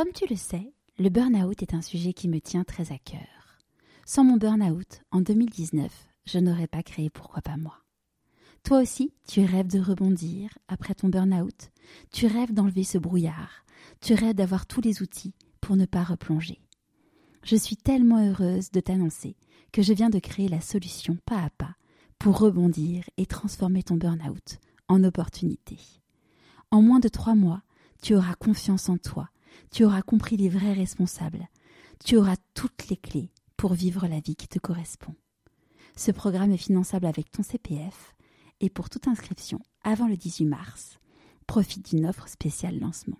Comme tu le sais, le burn-out est un sujet qui me tient très à cœur. Sans mon burn-out, en 2019, je n'aurais pas créé Pourquoi pas moi. Toi aussi, tu rêves de rebondir après ton burn-out, tu rêves d'enlever ce brouillard, tu rêves d'avoir tous les outils pour ne pas replonger. Je suis tellement heureuse de t'annoncer que je viens de créer la solution pas à pas pour rebondir et transformer ton burn-out en opportunité. En moins de trois mois, tu auras confiance en toi, tu auras compris les vrais responsables, tu auras toutes les clés pour vivre la vie qui te correspond. Ce programme est finançable avec ton CPF et pour toute inscription avant le 18 mars, profite d'une offre spéciale lancement.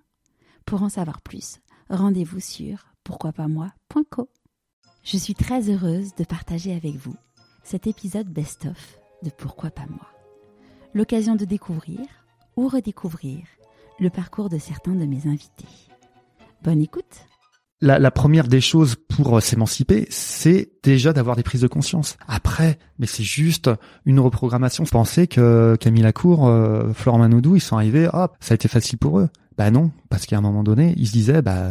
Pour en savoir plus, rendez-vous sur pourquoipasmoi.co. Je suis très heureuse de partager avec vous cet épisode best-of de Pourquoi pas moi. L'occasion de découvrir ou redécouvrir le parcours de certains de mes invités. Bonne écoute la, première des choses pour euh, s'émanciper, c'est déjà d'avoir des prises de conscience. Après, mais c'est juste une reprogrammation. Penser que Camille Lacour, euh, Florent Manoudou, ils sont arrivés, hop, ça a été facile pour eux. Bah non, parce qu'à un moment donné, ils se disaient, bah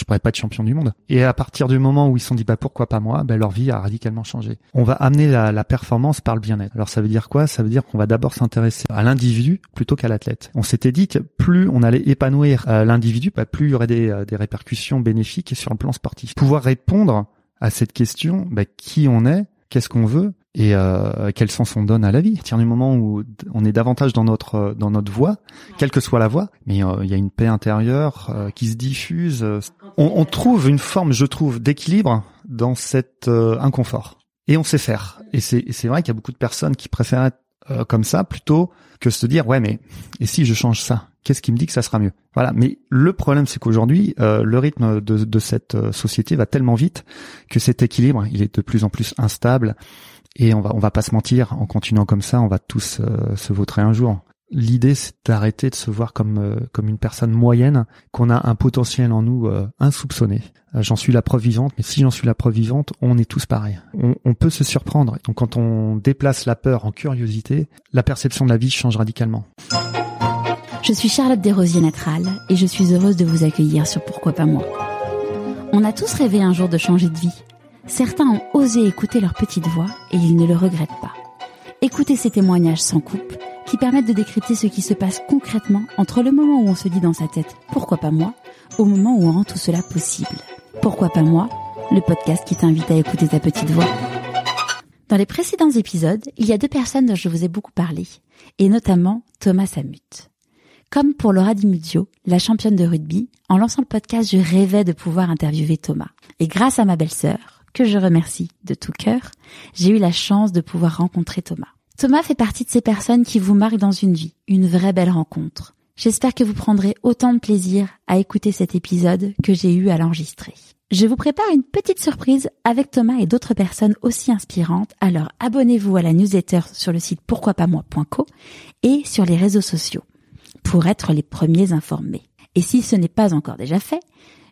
je pourrais pas être champion du monde. Et à partir du moment où ils se sont dit bah pourquoi pas moi, bah leur vie a radicalement changé. On va amener la, la performance par le bien-être. Alors ça veut dire quoi? Ça veut dire qu'on va d'abord s'intéresser à l'individu plutôt qu'à l'athlète. On s'était dit que plus on allait épanouir euh, l'individu, bah, plus il y aurait des, euh, des répercussions bénéfiques sur le plan sportif. Pouvoir répondre à cette question, bah, qui on est, qu'est-ce qu'on veut, et euh, quel sens on donne à la vie? À partir du moment où on est davantage dans notre dans notre voie, quelle que soit la voie, mais euh, il y a une paix intérieure euh, qui se diffuse. On, on, trouve une forme, je trouve, d'équilibre dans cet euh, inconfort. Et on sait faire. Et c'est c'est vrai qu'il y a beaucoup de personnes qui préfèrent être comme ça plutôt que se dire ouais mais et si je change ça? Qu'est-ce qui me dit que ça sera mieux? Voilà. Mais le problème, c'est qu'aujourd'hui, euh, le rythme de, de, cette société va tellement vite que cet équilibre, il est de plus en plus instable. Et on va, on va pas se mentir, en continuant comme ça, on va tous euh, se vautrer un jour. L'idée, c'est d'arrêter de se voir comme euh, comme une personne moyenne, qu'on a un potentiel en nous euh, insoupçonné. j'en suis la preuve vivante, mais si j'en suis la preuve vivante, on est tous pareils. On, on, peut se surprendre. Donc, quand on déplace la peur en curiosité, la perception de la vie change radicalement. Je suis Charlotte Desrosiers Natral et je suis heureuse de vous accueillir sur Pourquoi pas moi. On a tous rêvé un jour de changer de vie Certains ont osé écouter leur petite voix et ils ne le regrettent pas. Écoutez ces témoignages sans coupe qui permettent de décrypter ce qui se passe concrètement entre le moment où on se dit dans sa tête pourquoi pas moi au moment où on rend tout cela possible. Pourquoi pas moi Le podcast qui t'invite à écouter ta petite voix. Dans les précédents épisodes, il y a deux personnes dont je vous ai beaucoup parlé, et notamment Thomas Samut. Comme pour Laura Di Muzio, la championne de rugby, en lançant le podcast, je rêvais de pouvoir interviewer Thomas. Et grâce à ma belle-sœur, que je remercie de tout cœur, j'ai eu la chance de pouvoir rencontrer Thomas. Thomas fait partie de ces personnes qui vous marquent dans une vie, une vraie belle rencontre. J'espère que vous prendrez autant de plaisir à écouter cet épisode que j'ai eu à l'enregistrer. Je vous prépare une petite surprise avec Thomas et d'autres personnes aussi inspirantes, alors abonnez-vous à la newsletter sur le site pourquoipasmoi.co et sur les réseaux sociaux pour être les premiers informés. Et si ce n'est pas encore déjà fait,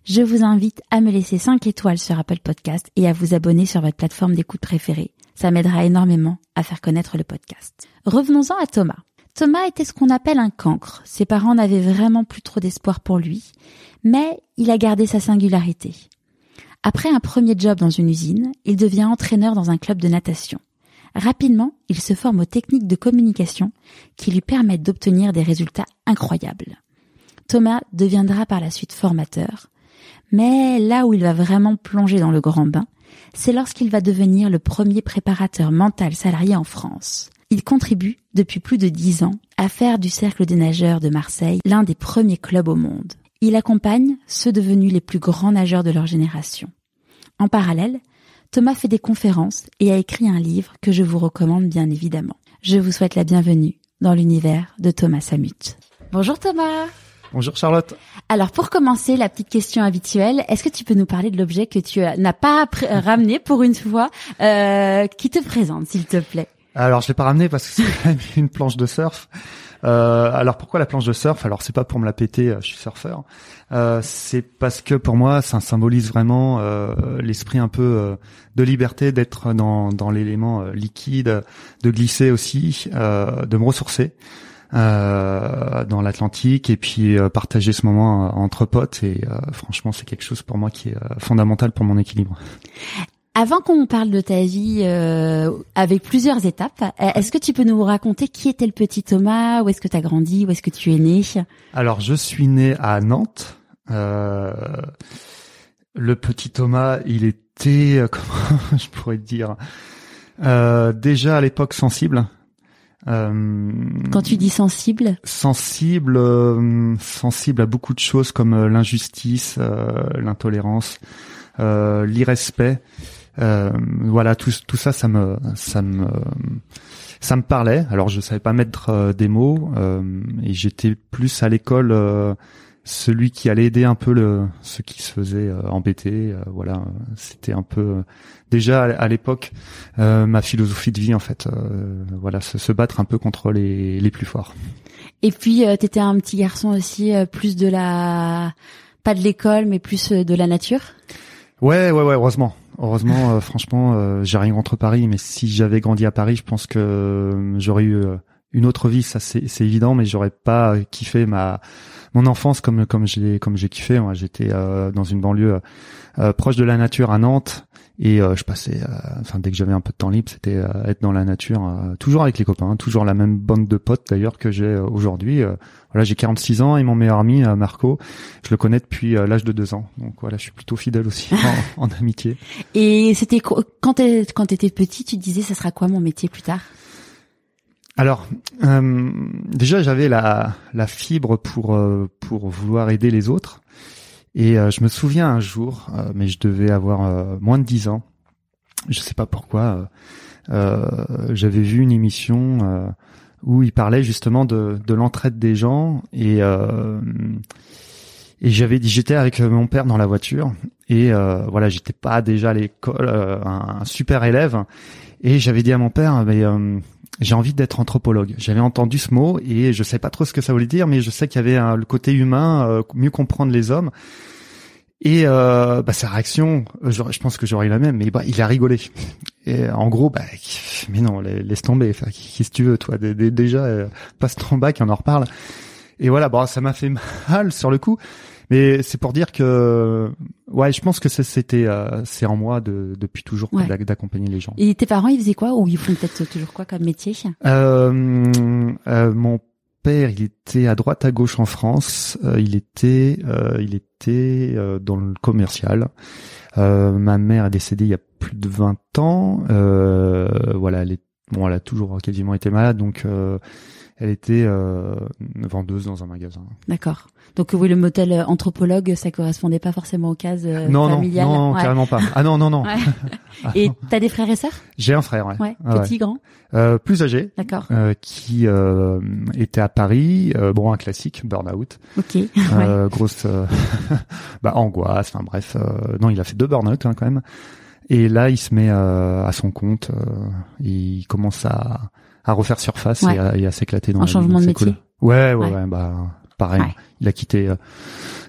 je vous invite à me laisser 5 étoiles sur Apple Podcast et à vous abonner sur votre plateforme d'écoute préférée. Ça m'aidera énormément à faire connaître le podcast. Revenons-en à Thomas. Thomas était ce qu'on appelle un cancre. Ses parents n'avaient vraiment plus trop d'espoir pour lui, mais il a gardé sa singularité. Après un premier job dans une usine, il devient entraîneur dans un club de natation. Rapidement, il se forme aux techniques de communication qui lui permettent d'obtenir des résultats incroyables. Thomas deviendra par la suite formateur, mais là où il va vraiment plonger dans le grand bain, c'est lorsqu'il va devenir le premier préparateur mental salarié en France. Il contribue, depuis plus de dix ans, à faire du Cercle des nageurs de Marseille l'un des premiers clubs au monde. Il accompagne ceux devenus les plus grands nageurs de leur génération. En parallèle, Thomas fait des conférences et a écrit un livre que je vous recommande bien évidemment. Je vous souhaite la bienvenue dans l'univers de Thomas Samut. Bonjour Thomas Bonjour Charlotte. Alors pour commencer, la petite question habituelle, est-ce que tu peux nous parler de l'objet que tu n'as pas euh, ramené pour une fois, euh, qui te présente s'il te plaît? Alors je l'ai pas ramené parce que c'est une planche de surf. Euh, alors pourquoi la planche de surf? Alors c'est pas pour me la péter, euh, je suis surfeur. Euh, c'est parce que pour moi ça symbolise vraiment euh, l'esprit un peu de liberté, d'être dans, dans l'élément liquide, de glisser aussi, de me ressourcer. Euh, dans l'Atlantique et puis euh, partager ce moment euh, entre potes et franchement c'est quelque chose pour moi qui est fondamental pour mon équilibre. Avant qu'on parle de ta vie avec plusieurs étapes, est-ce que tu peux nous raconter qui était le petit Thomas Où est-ce que tu as grandi Où est-ce que tu es né? Alors je suis né à Nantes. le petit Thomas, il était comment je pourrais dire? Déjà à l'époque sensible. Euh, Quand tu dis sensible Sensible, euh, sensible à beaucoup de choses comme euh, l'injustice, l'intolérance, l'irrespect. voilà, tout, tout ça, ça me, ça me, ça me parlait. Alors, je savais pas mettre des mots et j'étais plus à l'école celui qui allait aider un peu le ceux qui se faisaient euh, embêter euh, voilà c'était un peu euh, déjà à, l'époque ma philosophie de vie en fait voilà se, se, battre un peu contre les les plus forts. Et puis t'étais un petit garçon aussi plus de la pas de l'école mais plus de la nature? Ouais ouais ouais heureusement. Heureusement franchement j'ai rien contre Paris mais si j'avais grandi à Paris je pense que j'aurais eu une autre vie ça c'est c'est évident mais j'aurais pas kiffé ma mon enfance comme comme j'ai comme j'ai kiffé. Moi, j'étais euh, dans une banlieue euh, euh, proche de la nature à Nantes et je passais, enfin dès que j'avais un peu de temps libre, c'était être dans la nature, toujours avec les copains, toujours la même bande de potes d'ailleurs que j'ai aujourd'hui. voilà, j'ai 46 ans et mon meilleur ami Marco, je le connais depuis l'âge de deux ans. Donc voilà, je suis plutôt fidèle aussi en, en amitié. Et c'était quand t'étais petit, tu disais ça sera quoi mon métier plus tard? Alors, euh, déjà, j'avais la, la fibre pour euh, pour vouloir aider les autres. Et euh, je me souviens un jour, mais je devais avoir moins de dix ans. Je sais pas pourquoi. j'avais vu une émission où il parlait justement de, de l'entraide des gens et et j'avais j'étais avec mon père dans la voiture et voilà j'étais pas déjà à l'école un, un, super élève et j'avais dit à mon père mais j'ai envie d'être anthropologue. J'avais entendu ce mot et je sais pas trop ce que ça voulait dire, mais je sais qu'il y avait le côté humain, euh, mieux comprendre les hommes. Et euh, bah, sa réaction, euh, je pense que j'aurais eu la même, mais bah, il a rigolé. Et en gros, bah, mais non, laisse tomber. Enfin, qu'est-ce que tu veux, toi Déjà, passe ton bac, on en reparle. Et voilà, bon, ça m'a fait mal sur le coup. Mais c'est pour dire que, ouais, je pense que c'était, euh, c'est en moi de, depuis toujours d'accompagner les gens. Et tes parents, ils faisaient quoi ou ils font peut-être toujours quoi comme métier? Euh, euh, Mon père, il était à droite à gauche en France. Euh, il était, euh, il était dans le commercial. ma mère est décédée il y a plus de 20 ans. voilà, elle est, bon, elle a toujours quasiment été malade, donc elle était euh, vendeuse dans un magasin. D'accord. Donc oui, le motel euh, anthropologue, ça correspondait pas forcément aux cases euh, non, familiales. Non, non, carrément pas. Ah non, non, non. Ah, et t'as des frères et sœurs? J'ai un frère, ouais. ouais. Petit, grand? Euh, Plus âgé. D'accord. Euh, qui euh, était à Paris. bon, un classique, burn-out. Ok. grosse bah, angoisse. Enfin bref. non, il a fait deux burn-out hein, quand même. Et là, il se met à son compte. il commence à à refaire surface et, à, et à s'éclater dans un changement de métier. Ouais, ouais, ouais, bah pareil. Il a quitté euh,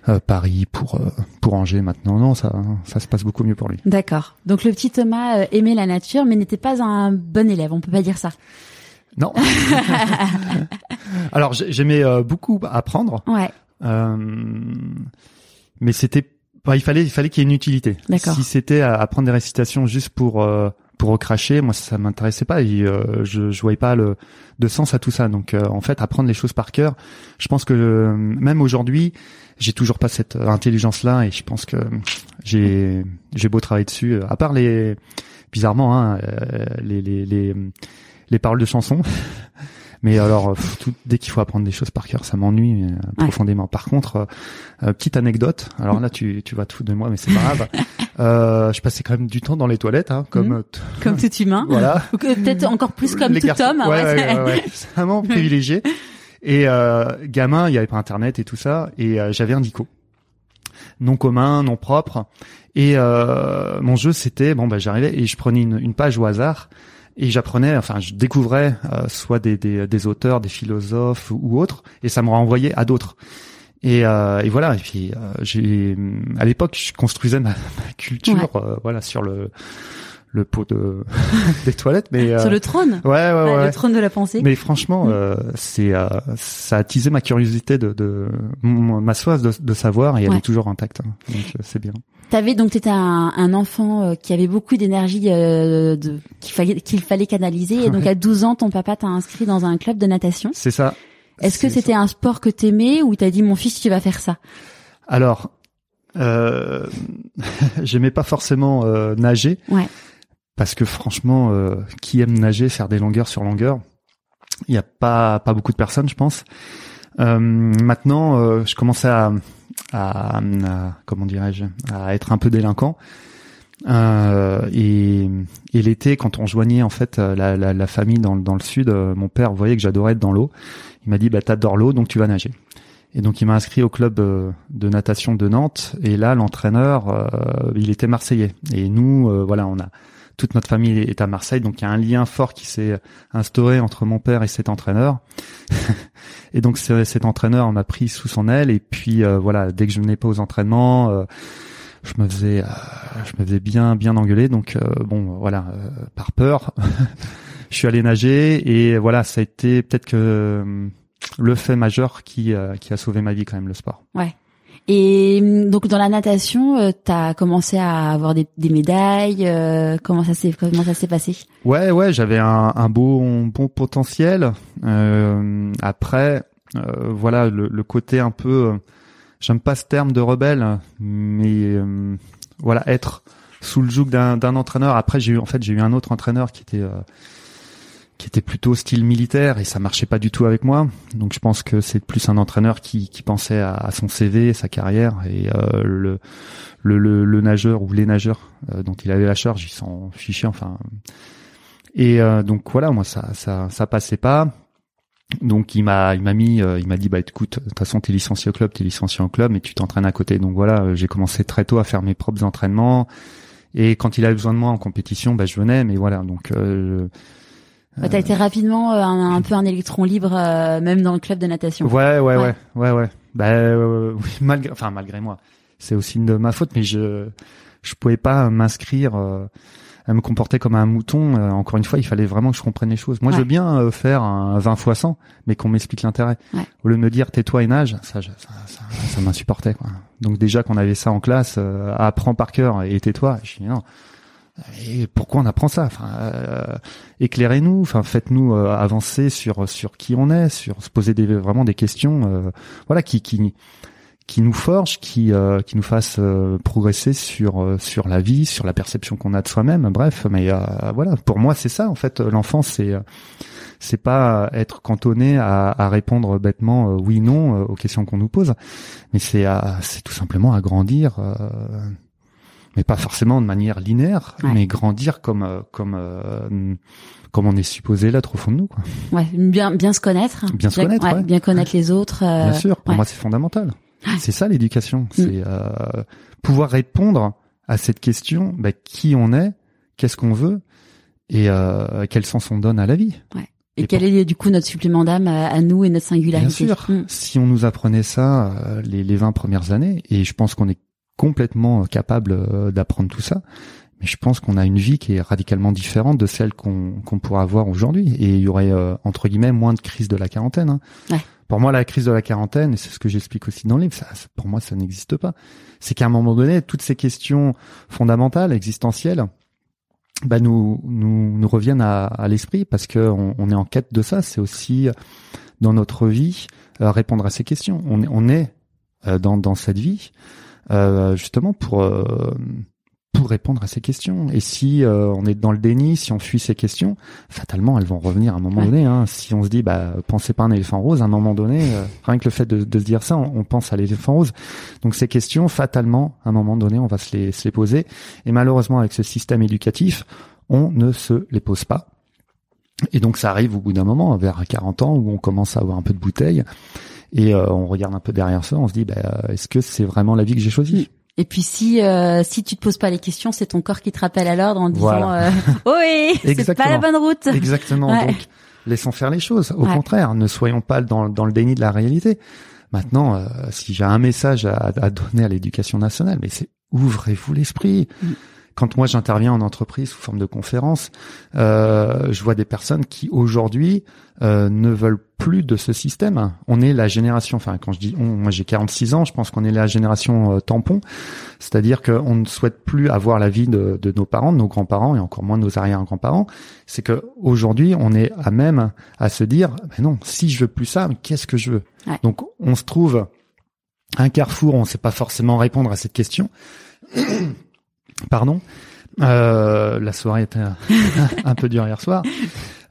euh, Paris pour euh, pour Angers maintenant. Non, ça ça se passe beaucoup mieux pour lui. D'accord. Donc le petit Thomas aimait la nature, mais n'était pas un bon élève. On peut pas dire ça. Non. Alors j'aimais beaucoup apprendre. Ouais. mais c'était, bah, il fallait il fallait qu'il y ait une utilité. D'accord. Si c'était apprendre des récitations juste pour pour recracher, moi ça m'intéressait pas et euh, je, je voyais pas le de sens à tout ça. Donc euh, en fait, apprendre les choses par cœur, je pense que euh, même aujourd'hui, j'ai toujours pas cette intelligence là et je pense que j'ai j'ai beau travailler dessus. À part les bizarrement hein, les, les les les paroles de chansons. Mais alors, tout, dès qu'il faut apprendre des choses par cœur, ça m'ennuie profondément. Par contre, petite anecdote. Alors là, tu, tu vas tout de moi, mais c'est pas grave. Euh, je passais quand même du temps dans les toilettes, hein, comme mmh. comme tout humain. voilà. Ou peut-être encore plus comme tout homme. Ouais, ouais, ouais, vraiment privilégié. Et euh, gamin, il y avait pas internet et tout ça, et euh, j'avais un dico, non commun, non propre. Et euh, mon jeu, c'était bon, bah j'arrivais et je prenais une, une page au hasard et j'apprenais, enfin, je découvrais euh, soit des, des, des, auteurs, des philosophes ou autres, et ça me renvoyait à d'autres. Et, euh, et, voilà. Et puis euh, j'ai, à l'époque, je construisais ma, culture, euh, voilà, sur le le pot de des toilettes, mais sur le trône. Ouais, ouais, ouais, Le trône de la pensée. Mais franchement, euh, c'est ça a attisé ma curiosité de, de ma soif de, de savoir et elle est toujours intacte. Hein. donc c'est bien. T'avais donc t'étais un, un enfant qui avait beaucoup d'énergie euh, qu'il fallait qu'il fallait canaliser et donc à 12 ans ton papa t'a inscrit dans un club de natation. C'est ça. Est-ce que c'était un sport que t'aimais ou t'as dit mon fils tu vas faire ça? Alors euh, j'aimais pas forcément euh, nager. Ouais. Parce que franchement, euh, qui aime nager, faire des longueurs sur longueurs, il n'y a pas pas beaucoup de personnes, je pense. Euh, maintenant, euh, je commençais à, à, comment dirais-je, à être un peu délinquant. et, et l'été, quand on joignait en fait la, la, la famille dans, dans le sud, mon père voyait que j'adorais être dans l'eau. Il m'a dit bah t'adores l'eau, donc tu vas nager. Et donc il m'a inscrit au club euh, de natation de Nantes. Et là, l'entraîneur, euh, il était marseillais. Et nous, euh, voilà, on a toute notre famille est à Marseille, donc il y a un lien fort qui s'est instauré entre mon père et cet entraîneur. et donc cet entraîneur m'a pris sous son aile. Et puis voilà, dès que je venais pas aux entraînements, je me faisais, je me faisais bien, bien engueuler. Donc bon, voilà, par peur, je suis allé nager et voilà, ça a été peut-être que le fait majeur qui euh, qui a sauvé ma vie quand même le sport. Ouais. Et hum, donc dans la natation, euh, tu as commencé à avoir des, des médailles. Euh, comment ça s'est comment ça s'est passé? Ouais, ouais, j'avais un, un beau bon potentiel. Euh, après, voilà, le, le, côté un peu, j'aime pas ce terme de rebelle, mais voilà, être sous le joug d'un entraîneur. Après, j'ai eu en fait j'ai eu un autre entraîneur qui était qui était plutôt style militaire et ça marchait pas du tout avec moi. Donc je pense que c'est plus un entraîneur qui, qui pensait à, son CV, sa carrière et euh, le, le, le, nageur ou les nageurs euh, dont il avait la charge, ils s'en fichaient enfin. Et euh, donc voilà, moi ça ça ça passait pas. Donc il m'a il m'a mis il m'a dit bah écoute de toute façon t'es licencié au club t'es licencié au club mais tu t'entraînes à côté donc voilà j'ai commencé très tôt à faire mes propres entraînements et quand il avait besoin de moi en compétition bah je venais mais voilà donc bah, t'as été rapidement euh, un, peu un électron libre, euh, même dans le club de natation. Ouais, ouais, ouais, ouais, ouais. Bah, euh, oui, malgré, enfin malgré moi, c'est aussi de ma faute, mais je, je pouvais pas m'inscrire, à me comporter comme un mouton. encore une fois, il fallait vraiment que je comprenne les choses. Moi, je veux bien faire un 20 fois 100, mais qu'on m'explique l'intérêt. Au lieu de me dire tais-toi et nage, ça, ça, ça, ça m'insupportait. Quoi. Donc déjà qu'on avait ça en classe, apprends par cœur et tais-toi. Je dis non et pourquoi on apprend ça? Enfin, euh, éclairez-nous. Enfin, faites-nous euh, avancer sur sur qui on est, sur se poser des, vraiment des questions, euh, voilà, qui qui qui nous forgent, qui qui nous fassent progresser sur sur la vie, sur la perception qu'on a de soi-même. Bref, mais voilà, pour moi c'est ça en fait. L'enfant c'est c'est pas être cantonné à, à répondre bêtement oui non aux questions qu'on nous pose, mais c'est c'est tout simplement à grandir mais pas forcément de manière linéaire, mais grandir comme euh, comme euh, comme on est supposé l'être au fond de nous. Quoi. Ouais, bien bien se connaître, bien se connaître, ouais, bien connaître les autres. Euh, bien sûr, pour moi c'est fondamental. C'est ça l'éducation, mm. c'est pouvoir répondre à cette question bah, qui on est, qu'est-ce qu'on veut et quel sens on donne à la vie. Ouais. Et, quel est du coup notre supplément d'âme à, nous et notre singularité Bien sûr. Mm. Si on nous apprenait ça les, les 20 premières années, et je pense qu'on est complètement capable euh, d'apprendre tout ça. Mais je pense qu'on a une vie qui est radicalement différente de celle qu'on qu'on pourra avoir aujourd'hui. Et il y aurait, euh, entre guillemets, moins de crise de la quarantaine. Hein. Ouais. Pour moi, la crise de la quarantaine, et c'est ce que j'explique aussi dans le livre, ça, pour moi, ça n'existe pas. C'est qu'à un moment donné, toutes ces questions fondamentales, existentielles, bah, nous, nous, nous reviennent à, à l'esprit parce que on, on, est en quête de ça. C'est aussi dans notre vie euh, répondre à ces questions. On, on est dans, dans cette vie euh, justement pour euh, pour répondre à ces questions. Et si euh, on est dans le déni, si on fuit ces questions, fatalement elles vont revenir à un moment donné. Hein. Si on se dit bah pensez pas à un éléphant rose, à un moment donné, rien que le fait de, de se dire ça, on, pense à l'éléphant rose. Donc ces questions, fatalement, à un moment donné, on va se les, se les poser. Et malheureusement, avec ce système éducatif, on ne se les pose pas. Et donc ça arrive au bout d'un moment, vers 40 ans, où on commence à avoir un peu de bouteille et euh, on regarde un peu derrière ça, on se dit, bah, est-ce que c'est vraiment la vie que j'ai choisie? Et puis si euh, si tu te poses pas les questions, c'est ton corps qui te rappelle à l'ordre en disant euh, oui, c'est pas la bonne route. Exactement. Donc laissons faire les choses. Au contraire, ne soyons pas dans dans le déni de la réalité. Maintenant, euh, si j'ai un message à, à donner à l'éducation nationale, mais c'est ouvrez-vous l'esprit. Mm. Quand moi j'interviens en entreprise sous forme de conférence, euh, je vois des personnes qui aujourd'hui euh, ne veulent plus de ce système. On est la génération, enfin quand je dis on, moi j'ai 46 ans, je pense qu'on est la génération euh, tampon, c'est-à-dire qu'on ne souhaite plus avoir la vie de, de nos parents, de nos grands-parents et encore moins de nos arrière-grands-parents. C'est que aujourd'hui on est à même à se dire, ben non, si je veux plus ça, qu'est-ce que je veux? Donc on se trouve un carrefour, on ne sait pas forcément répondre à cette question. Pardon. Euh, la soirée était un, peu dure hier soir.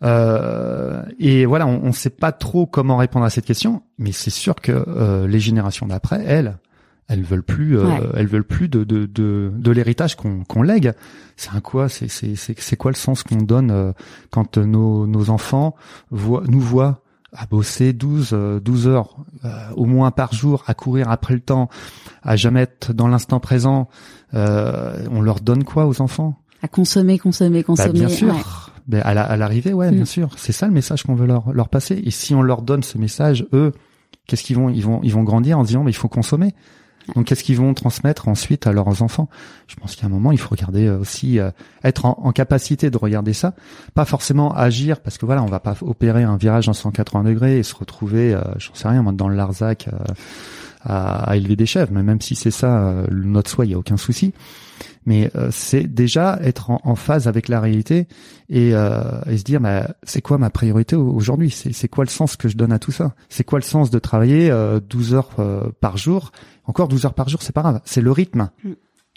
Euh, et voilà, on ne sait pas trop comment répondre à cette question, mais c'est sûr que euh, les générations d'après, elles, elles veulent plus, elles veulent plus de de de, de l'héritage qu'on qu'on lègue. C'est un quoi C'est c'est c'est quoi le sens qu'on donne quand nos nos enfants voient nous voient à bosser 12, 12 euh, heures euh, au moins par jour, à courir après le temps, à jamais être dans l'instant présent, euh, on leur donne quoi aux enfants? À consommer, consommer, bah, consommer. bien sûr. Ben, à l'arrivée, ouais, bien mm. sûr. C'est ça le message qu'on veut leur, leur passer. Et si on leur donne ce message, eux, qu'est-ce qu'ils vont? Ils vont ils vont grandir en disant mais il faut consommer. Donc qu'est-ce qu'ils vont transmettre ensuite à leurs enfants? Je pense qu'à un moment, il faut regarder euh, aussi euh, être en, capacité de regarder ça, pas forcément agir parce que voilà, on va pas opérer un virage en 180 degrés et se retrouver, euh, j'en sais rien, dans le Larzac à, élever des chèvres. Mais même si c'est ça notre soi, il y a aucun souci mais euh, c'est déjà être en, phase avec la réalité et, euh, et se dire bah, c'est quoi ma priorité aujourd'hui? C'est quoi le sens que je donne à tout ça? C'est quoi le sens de travailler 12 euh, heures par jour? Encore 12 heures par jour c'est pas grave. C'est le rythme mm.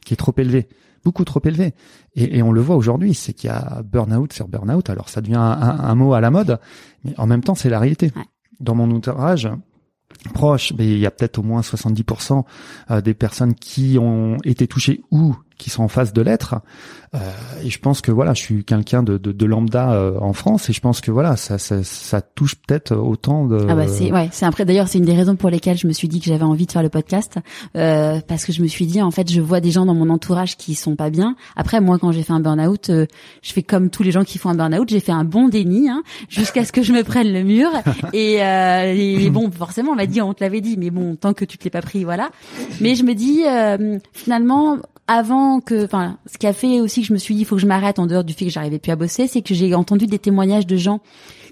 qui est trop élevé. Beaucoup trop élevé. Et, et on le voit aujourd'hui c'est qu'il y a burn-out sur burn-out. Alors ça devient un, un, mot à la mode mais en même temps c'est la réalité. Dans mon outrage proche, mais il y a peut-être au moins 70% des personnes qui ont été touchées ou qui sont en face de l'être. Euh, et je pense que voilà, je suis quelqu'un de, de, de, lambda euh, en France et je pense que voilà, ça, ça, ça touche peut-être autant de. Ah bah c'est ouais, c'est après d'ailleurs c'est une des raisons pour lesquelles je me suis dit que j'avais envie de faire le podcast euh, parce que je me suis dit en fait je vois des gens dans mon entourage qui sont pas bien. Après moi quand j'ai fait un burn-out, euh, je fais comme tous les gens qui font un burn-out, j'ai fait un bon déni hein, jusqu'à ce que je me prenne le mur et, euh, et bon forcément on m'a dit on te l'avait dit mais bon tant que tu te l'es pas pris voilà. Mais je me dis finalement avant que, enfin, ce qui a fait aussi que je me suis dit, il faut que je m'arrête en dehors du fait que j'arrivais plus à bosser, c'est que j'ai entendu des témoignages de gens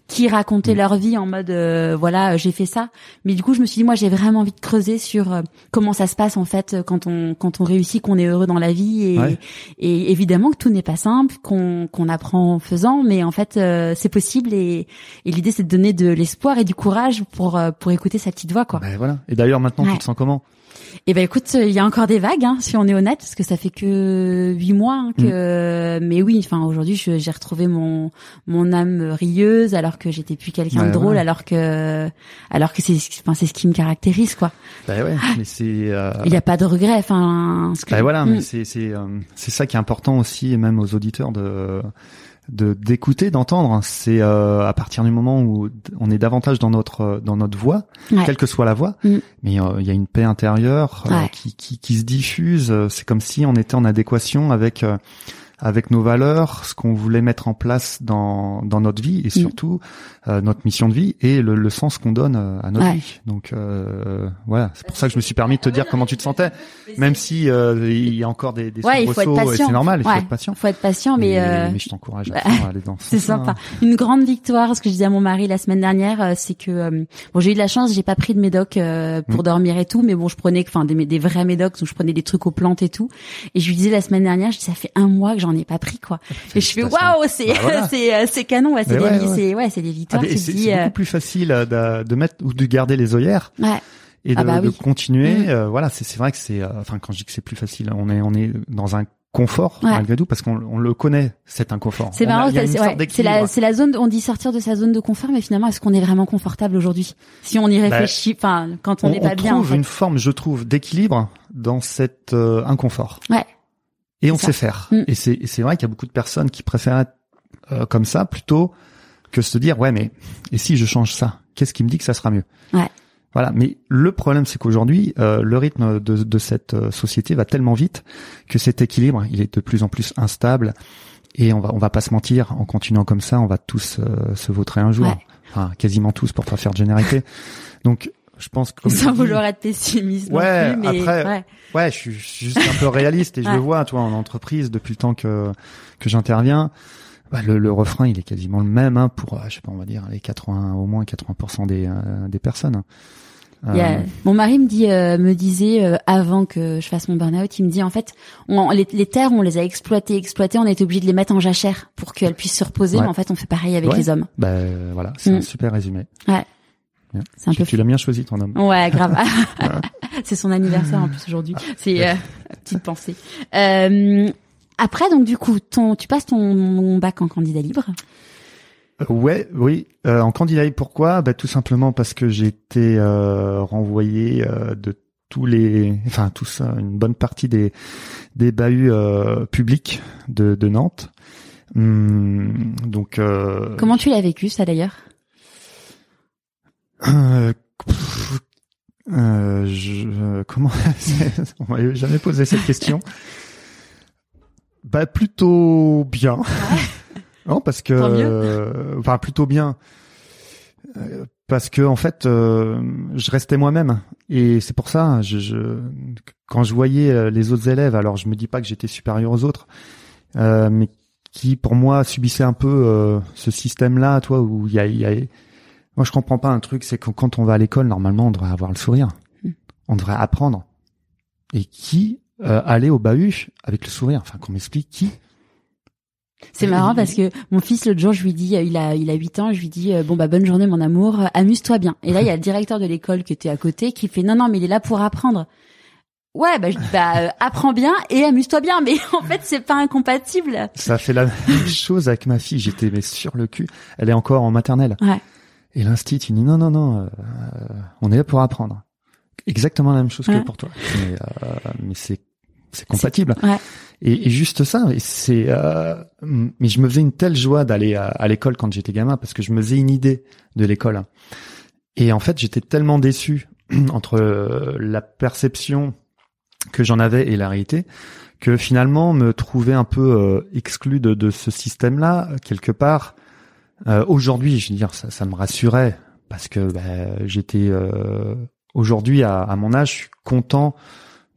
qui racontaient mm. leur vie en mode, euh, voilà, j'ai fait ça. Mais du coup, je me suis dit, moi, j'ai vraiment envie de creuser sur euh, comment ça se passe en fait quand on quand on réussit, qu'on est heureux dans la vie et, et évidemment que tout n'est pas simple, qu'on qu'on apprend en faisant, mais en fait, euh, c'est possible et, et l'idée c'est de donner de l'espoir et du courage pour pour écouter sa petite voix, quoi. Ben voilà. Et d'ailleurs, maintenant, tu te sens comment? Eh ben écoute, il y a encore des vagues, hein, si on est honnête, parce que ça fait que huit mois. Hein, que, mm. mais oui, enfin aujourd'hui, j'ai retrouvé mon mon âme rieuse, alors que j'étais plus quelqu'un de drôle, alors que alors que c'est enfin c'est ce qui me caractérise, quoi. Ben ouais, mais c'est. Euh... Il n'y a pas de regret, enfin. Ben voilà, mais mm. c'est c'est euh, c'est ça qui est important aussi, et même aux auditeurs de de d'écouter, d'entendre. C'est euh, à partir du moment où on est davantage dans notre dans notre voix, quelle que soit la voix, mm. mais euh, il y a une paix intérieure euh, qui, qui, qui se diffuse. C'est comme si on était en adéquation avec avec nos valeurs, ce qu'on voulait mettre en place dans, dans notre vie et mm. surtout euh, notre mission de vie et le, le sens qu'on donne euh, à notre vie. Donc euh, voilà, c'est pour ça que je me suis permis de te dire comment tu te sentais, même si euh, il y a encore des, des ouais, et c'est normal, il faut être patient. Faut être patient, mais mais, mais je t'encourage à, à, aller dans. C'est sympa. Une grande victoire, ce que je disais à mon mari la semaine dernière, c'est que bon j'ai eu de la chance, j'ai pas pris de médoc pour mm. dormir et tout, mais bon je prenais enfin des, des vrais médocs, où je prenais des trucs aux plantes et tout, et je lui disais la semaine dernière, je dis ça fait un mois que j'en ai pas pris quoi. Et je fais waouh, c'est bah c'est euh, c'est canon, ouais, c'est des ouais, c'est des victoires. Ah, c'est beaucoup euh, plus facile de, de mettre ou de garder les œillères. Ouais et ah de, bah de continuer. Mm. Euh, voilà, c'est vrai que c'est, enfin quand je dis que c'est plus facile, on est on est dans un confort malgré tout parce qu'on on le connaît cet inconfort. C'est marrant, c'est la c'est la zone on dit sortir de sa zone de confort, mais finalement est-ce qu'on est vraiment confortable aujourd'hui? Si on y bah, réfléchit, enfin quand on n'est pas bien. On trouve une forme, je trouve, d'équilibre dans cet inconfort. Ouais et on sait faire. Mm. Et c'est c'est vrai qu'il y a beaucoup de personnes qui préfèrent être euh, comme ça plutôt que se dire ouais mais et si je change ça, qu'est-ce qui me dit que ça sera mieux? Ouais. Voilà, mais le problème c'est qu'aujourd'hui euh, le rythme de, de cette euh, société va tellement vite que cet équilibre il est de plus en plus instable et on va on va pas se mentir en continuant comme ça on va tous se vautrer un jour, enfin quasiment tous pour pas faire de généralité. Donc je pense que sans vouloir être pessimiste ouais, non plus, mais après, ouais. ouais, je suis, juste un peu réaliste et je Ouais. le vois, toi, en entreprise depuis le temps que que j'interviens. Bah, le, le refrain, il est quasiment le même hein, pour, euh, je sais pas, on va dire les 80 au moins 80% des euh, des personnes. Il y a- Euh, Mon mari me dit, euh, me disait euh, avant que je fasse mon burn-out, il me dit en fait, on, les, les terres, on les a exploitées, exploitées, on était obligé de les mettre en jachère pour qu'elles puissent se reposer. Ouais. Mais en fait, on fait pareil avec Ouais. les hommes. euh, voilà, c'est Mm. un super résumé. Ouais. C'est un Tu, peu tu l'as bien choisi ton homme. Ouais, grave. c'est son anniversaire en plus aujourd'hui. C'est euh, petite pensée. Euh, après, donc du coup, ton, tu passes ton bac en candidat libre. Euh, Ouais, oui. Euh, en candidat, libre, pourquoi? Bah, Tout simplement parce que j'ai été euh, renvoyé euh, de tous les, enfin tout ça, une bonne partie des des bahuts euh, publics de, de Nantes. Hum, donc euh, Comment tu l'as vécu ça d'ailleurs? Euh, pff, euh, je, euh, comment On m'avait jamais posé cette question. Bah plutôt bien. non parce que euh, enfin plutôt bien parce que en fait euh, je restais moi-même et c'est pour ça je, je quand je voyais les autres élèves alors je me dis pas que j'étais supérieur aux autres euh, mais qui pour moi subissaient un peu euh, ce système là toi où il y a, il y a moi je comprends pas un truc c'est que quand on va à l'école normalement on devrait avoir le sourire Mm. on devrait apprendre et qui euh, allait au bahut avec le sourire? Enfin qu'on m'explique qui? C'est marrant parce que mon fils l'autre jour, je lui dis, euh, il a il a 8 ans, je lui dis euh, bon bah bonne journée mon amour, euh, amuse-toi bien. Et là il y a le directeur de l'école qui était à côté qui fait non non mais il est là pour apprendre. Ouais bah je dis bah apprends bien et amuse-toi bien mais en fait c'est pas incompatible. Ça fait la même chose avec ma fille. J'étais mais sur le cul. Elle est encore en maternelle. Ouais. Et l'instit, il dit non, non, non, euh, euh, on est là pour apprendre. Exactement la même chose Ouais. que pour toi. Mais, euh, mais c'est c'est compatible. Ouais. Et, et juste ça. C'est. euh, mais je me faisais une telle joie d'aller à, à l'école quand j'étais gamin parce que je me faisais une idée de l'école. Et en fait, j'étais tellement déçu entre euh, la perception que j'en avais et la réalité que finalement me trouver un peu euh, exclu de, de ce système-là quelque part. Euh, aujourd'hui, je veux dire, ça, ça me rassurait parce que bah, j'étais euh, aujourd'hui à, à mon âge, je suis content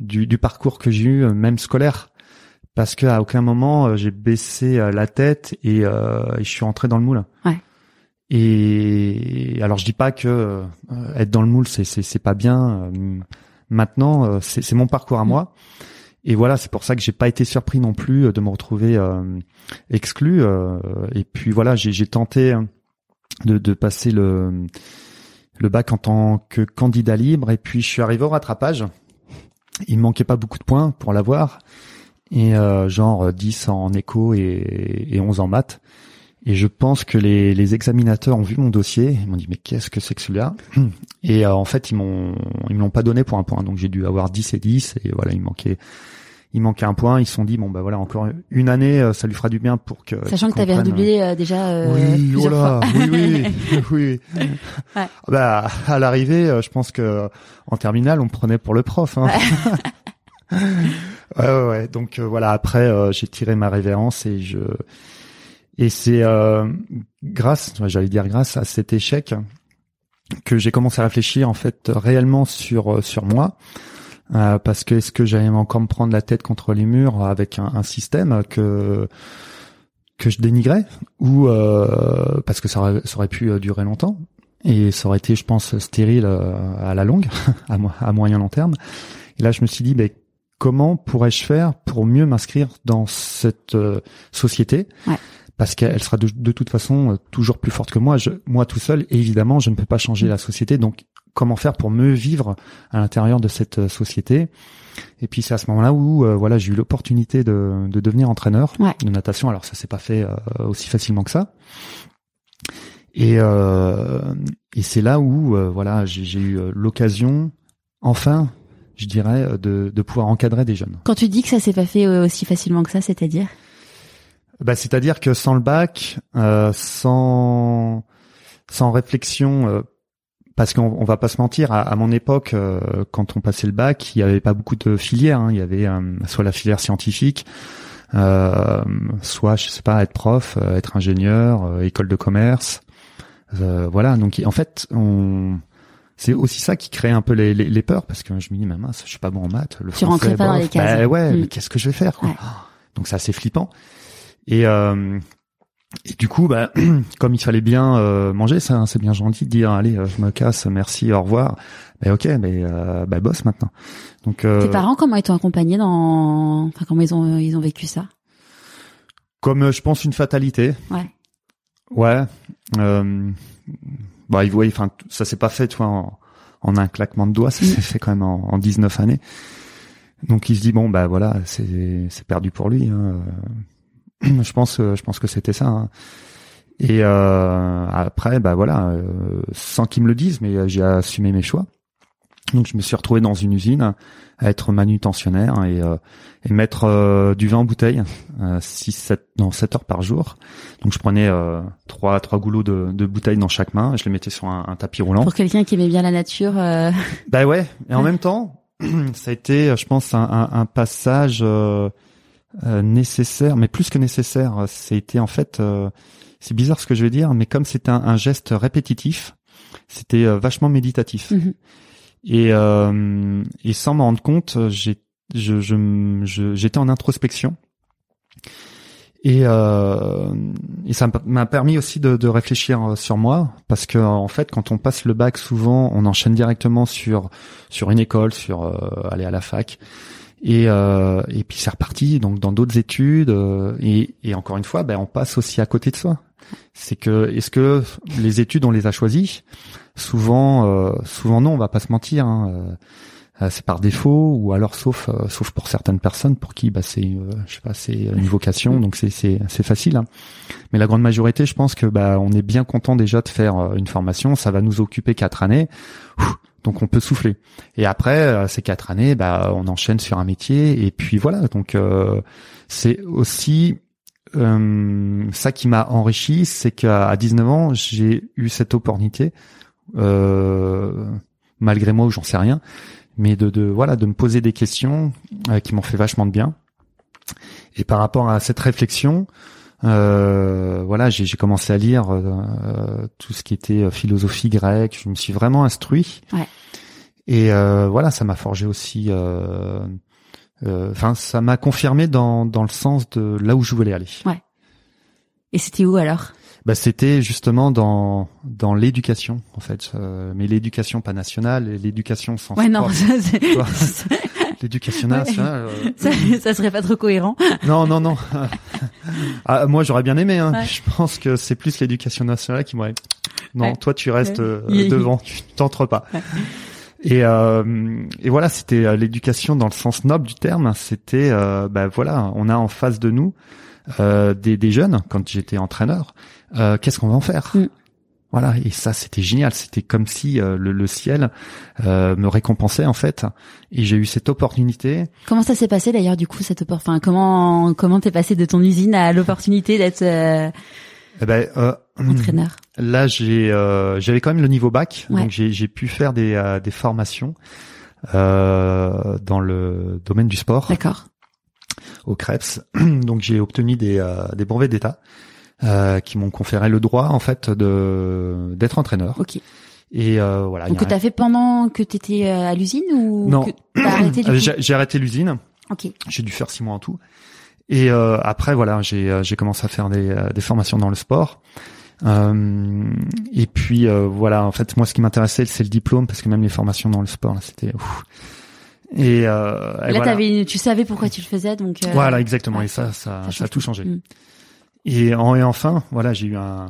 du, du parcours que j'ai eu, euh, même scolaire, parce que à aucun moment euh, j'ai baissé euh, la tête et, euh, je suis entré dans le moule. Ouais. Et alors je dis pas que euh, être dans le moule c'est c'est pas bien. maintenant c'est c'est mon parcours à moi. Et voilà, c'est pour ça que j'ai pas été surpris non plus euh, de me retrouver euh, exclu. euh, et puis voilà, j'ai tenté de, passer le bac en tant que candidat libre. Et puis je suis arrivé au rattrapage. Il me manquait pas beaucoup de points pour l'avoir. Et euh, genre 10 en éco et, et 11 en maths. Et je pense que les, les examinateurs ont vu mon dossier. Ils m'ont dit mais qu'est-ce que c'est que celui-là? Et euh, en fait ils m'ont ils me l'ont pas donné pour un point. Donc j'ai dû avoir 10 et 10 et voilà il manquait il manquait un point. Ils se sont dit bon bah voilà encore une année euh, ça lui fera du bien pour que Sachant que qu'ils tu avais comprennent, redoublé euh, déjà euh, oui, oh plusieurs là, fois. oui, oui, oui. Ouais. Bah, à l'arrivée, euh, je pense que en terminale, on me prenait pour le prof. Hein. ouais, ouais, ouais. Donc euh, voilà. Après, euh, j'ai tiré ma révérence et je et c'est euh, grâce, j'allais dire grâce à cet échec que j'ai commencé à réfléchir en fait réellement sur euh, sur moi. Euh, parce que est-ce que j'allais encore me prendre la tête contre les murs avec un, système que que je dénigrais ou euh, parce que ça aurait, ça aurait pu euh, durer longtemps et ça aurait été, je pense, stérile euh, à la longue, à, à moyen long terme. Et là, je me suis dit, ben, comment pourrais-je faire pour mieux m'inscrire dans cette société? Ouais. Parce qu'elle sera de, de toute façon euh, toujours plus forte que moi. Je, moi tout seul, évidemment, je ne peux pas changer la société. Donc, comment faire pour mieux vivre à l'intérieur de cette euh, société? Et puis, c'est à ce moment-là où, euh, voilà, j'ai eu l'opportunité de, de devenir entraîneur Ouais. de natation. Alors, ça s'est pas fait euh, aussi facilement que ça. Et, euh, et c'est là où euh, voilà j'ai j'ai eu l'occasion, enfin, je dirais, de, de pouvoir encadrer des jeunes. Quand tu dis que ça s'est pas fait aussi facilement que ça, c'est-à-dire? Bah, c'est-à-dire que sans le bac, euh, sans sans réflexion, euh, parce qu'on on va pas se mentir, à, à mon époque, euh, quand on passait le bac, il y avait pas beaucoup de filières. hein. Il y avait euh, soit la filière scientifique, euh, soit je sais pas être prof, euh, être ingénieur, euh, école de commerce. Euh, voilà. Donc en fait, on c'est aussi ça qui crée un peu les, les, les peurs parce que je me dis mais mince je suis pas bon en maths le Tu français, rentrais pas dans bof. les cases. Bah ouais Mm. mais qu'est-ce que je vais faire quoi Ouais. donc c'est assez flippant et euh, et du coup bah comme il fallait bien euh, manger ça hein, c'est bien gentil de dire allez euh, je me casse merci au revoir bah ok mais euh, bah bosse maintenant donc euh, Tes parents, comment ils t'ont accompagné dans, enfin, comment ils ont, ils ont vécu ça? comme euh, je pense une fatalité Ouais. Ouais. Euh, bah, ils voient, enfin, ça s'est pas fait, tu vois, en, en un claquement de doigts, ça Mm. s'est fait quand même en, en 19 années. Donc il se dit bon bah voilà, c'est c'est perdu pour lui. hein. Je pense, euh, je pense que c'était ça. hein. Et euh, après, bah voilà, euh, sans qu'ils me le disent, mais j'ai assumé mes choix. Donc je me suis retrouvé dans une usine à être manutentionnaire et, euh, et mettre euh, du vin en bouteille, euh, 6, 7, non, 7 heures par jour. Donc je prenais euh, trois, trois goulots de, de bouteilles dans chaque main, je les mettais sur un, un tapis roulant. Pour quelqu'un qui aimait bien la nature, euh, Bah ouais, et en même temps, ça a été, je pense, un, un, un passage euh, euh, nécessaire, mais plus que nécessaire. C'était en fait, euh, c'est bizarre ce que je vais dire, mais comme c'était un, un geste répétitif, c'était euh, vachement méditatif. Mhm. Et, euh, et sans m'en rendre compte, j'ai, je, je, j'étais en introspection. Et, euh, et ça m'a permis aussi de, de réfléchir euh, sur moi, parce que en fait, quand on passe le bac, souvent, on enchaîne directement sur sur une école, sur euh, aller à la fac, et euh, et puis c'est reparti. Donc dans d'autres études, euh, et, et encore une fois, ben on passe aussi à côté de soi. C'est que est-ce que les études on les a choisies? Souvent, euh, souvent non, on va pas se mentir. Hein, euh, c'est par défaut ou alors sauf euh, sauf pour certaines personnes pour qui bah c'est euh, je sais pas c'est une vocation donc c'est c'est c'est facile hein. mais la grande majorité je pense que bah on est bien content déjà de faire une formation ça va nous occuper quatre années donc on peut souffler. Et après euh, ces quatre années bah on enchaîne sur un métier et puis voilà. Donc euh, c'est aussi euh, ça qui m'a enrichi c'est qu'à à 19 ans j'ai eu cette opportunité euh, malgré moi ou j'en sais rien mais de, de voilà de me poser des questions qui m'ont fait vachement de bien. Et par rapport à cette réflexion euh, voilà j'ai commencé à lire euh, tout ce qui était euh, philosophie grecque je me suis vraiment instruit Ouais. et euh, voilà ça m'a forgé aussi euh, euh, enfin ça m'a confirmé dans dans le sens de là où je voulais aller et c'était où alors? bah, c'était justement dans dans l'éducation en fait, Euh, mais l'éducation pas nationale, l'éducation sans Ouais, non, sport. ça, Tu vois? l'éducation Ouais. nationale. euh, ça, ça serait pas trop cohérent. non, non, non. ah, moi, j'aurais bien aimé. Hein. Ouais. Je pense que c'est plus l'éducation nationale qui m'aurait. Non, Ouais. toi, tu restes euh, devant, tu t'entres pas. Et, euh, et voilà, c'était euh, l'éducation dans le sens noble du terme. C'était, euh, bah voilà, on a en face de nous euh, des, des jeunes. Quand j'étais entraîneur, euh, qu'est-ce qu'on va en faire? Mm. Voilà, et ça, c'était génial. C'était comme si euh, le, le ciel euh, me récompensait en fait. Et j'ai eu cette opportunité. Comment ça s'est passé d'ailleurs du coup cette opportunité Enfin, comment comment t'es passé de ton usine à l'opportunité d'être euh, Eh ben, euh, entraîneur? Là, j'ai euh, j'avais quand même le niveau bac, Ouais. donc j'ai j'ai pu faire des euh, des formations euh, dans le domaine du sport D'accord. au CREPS. Donc j'ai obtenu des euh, des brevets d'état euh, qui m'ont conféré le droit en fait de d'être entraîneur. Ok. Et euh, voilà. Donc que t'as fait pendant que t'étais euh, à l'usine ou Non. j'ai arrêté l'usine. Ok. J'ai dû faire six mois en tout. Et euh, après, voilà, j'ai euh, j'ai commencé à faire des, des formations dans le sport. Euh, et puis euh, voilà, en fait, moi, ce qui m'intéressait, c'est le diplôme, parce que même les formations dans le sport, c'était. ouf. Et, euh, et Là, voilà. t'avais, une- tu savais pourquoi tu le faisais, donc. Voilà, exactement. et ça, ça, ça, a tout changé. Mm. Et, en, et enfin, voilà, j'ai eu un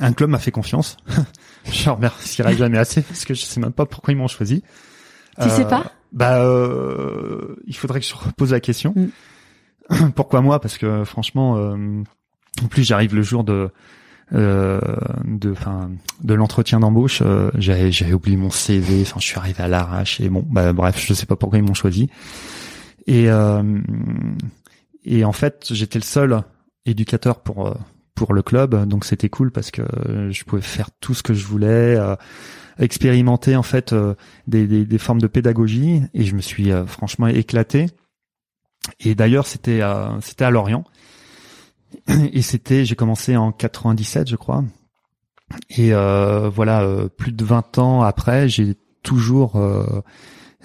un club m'a fait confiance. je remercierai jamais assez parce que je sais même pas pourquoi ils m'ont choisi. Tu sais pas Bah, euh, il faudrait que je repose la question. Mm. pourquoi moi? Parce que franchement, euh, en plus j'arrive le jour de euh, de enfin de l'entretien d'embauche. euh, j'avais j'avais oublié mon CV. Enfin, je suis arrivé à l'arrache et bon, bah bref, je sais pas pourquoi ils m'ont choisi. Et euh, et en fait, j'étais le seul éducateur pour euh, pour le club, donc c'était cool parce que euh, je pouvais faire tout ce que je voulais, euh, expérimenter en fait euh, des, des, des formes de pédagogie et je me suis euh, franchement éclaté. Et d'ailleurs, c'était c'était à Lorient et c'était j'ai commencé en 97, je crois. Et euh, voilà, euh, plus de 20 ans après, j'ai toujours, euh,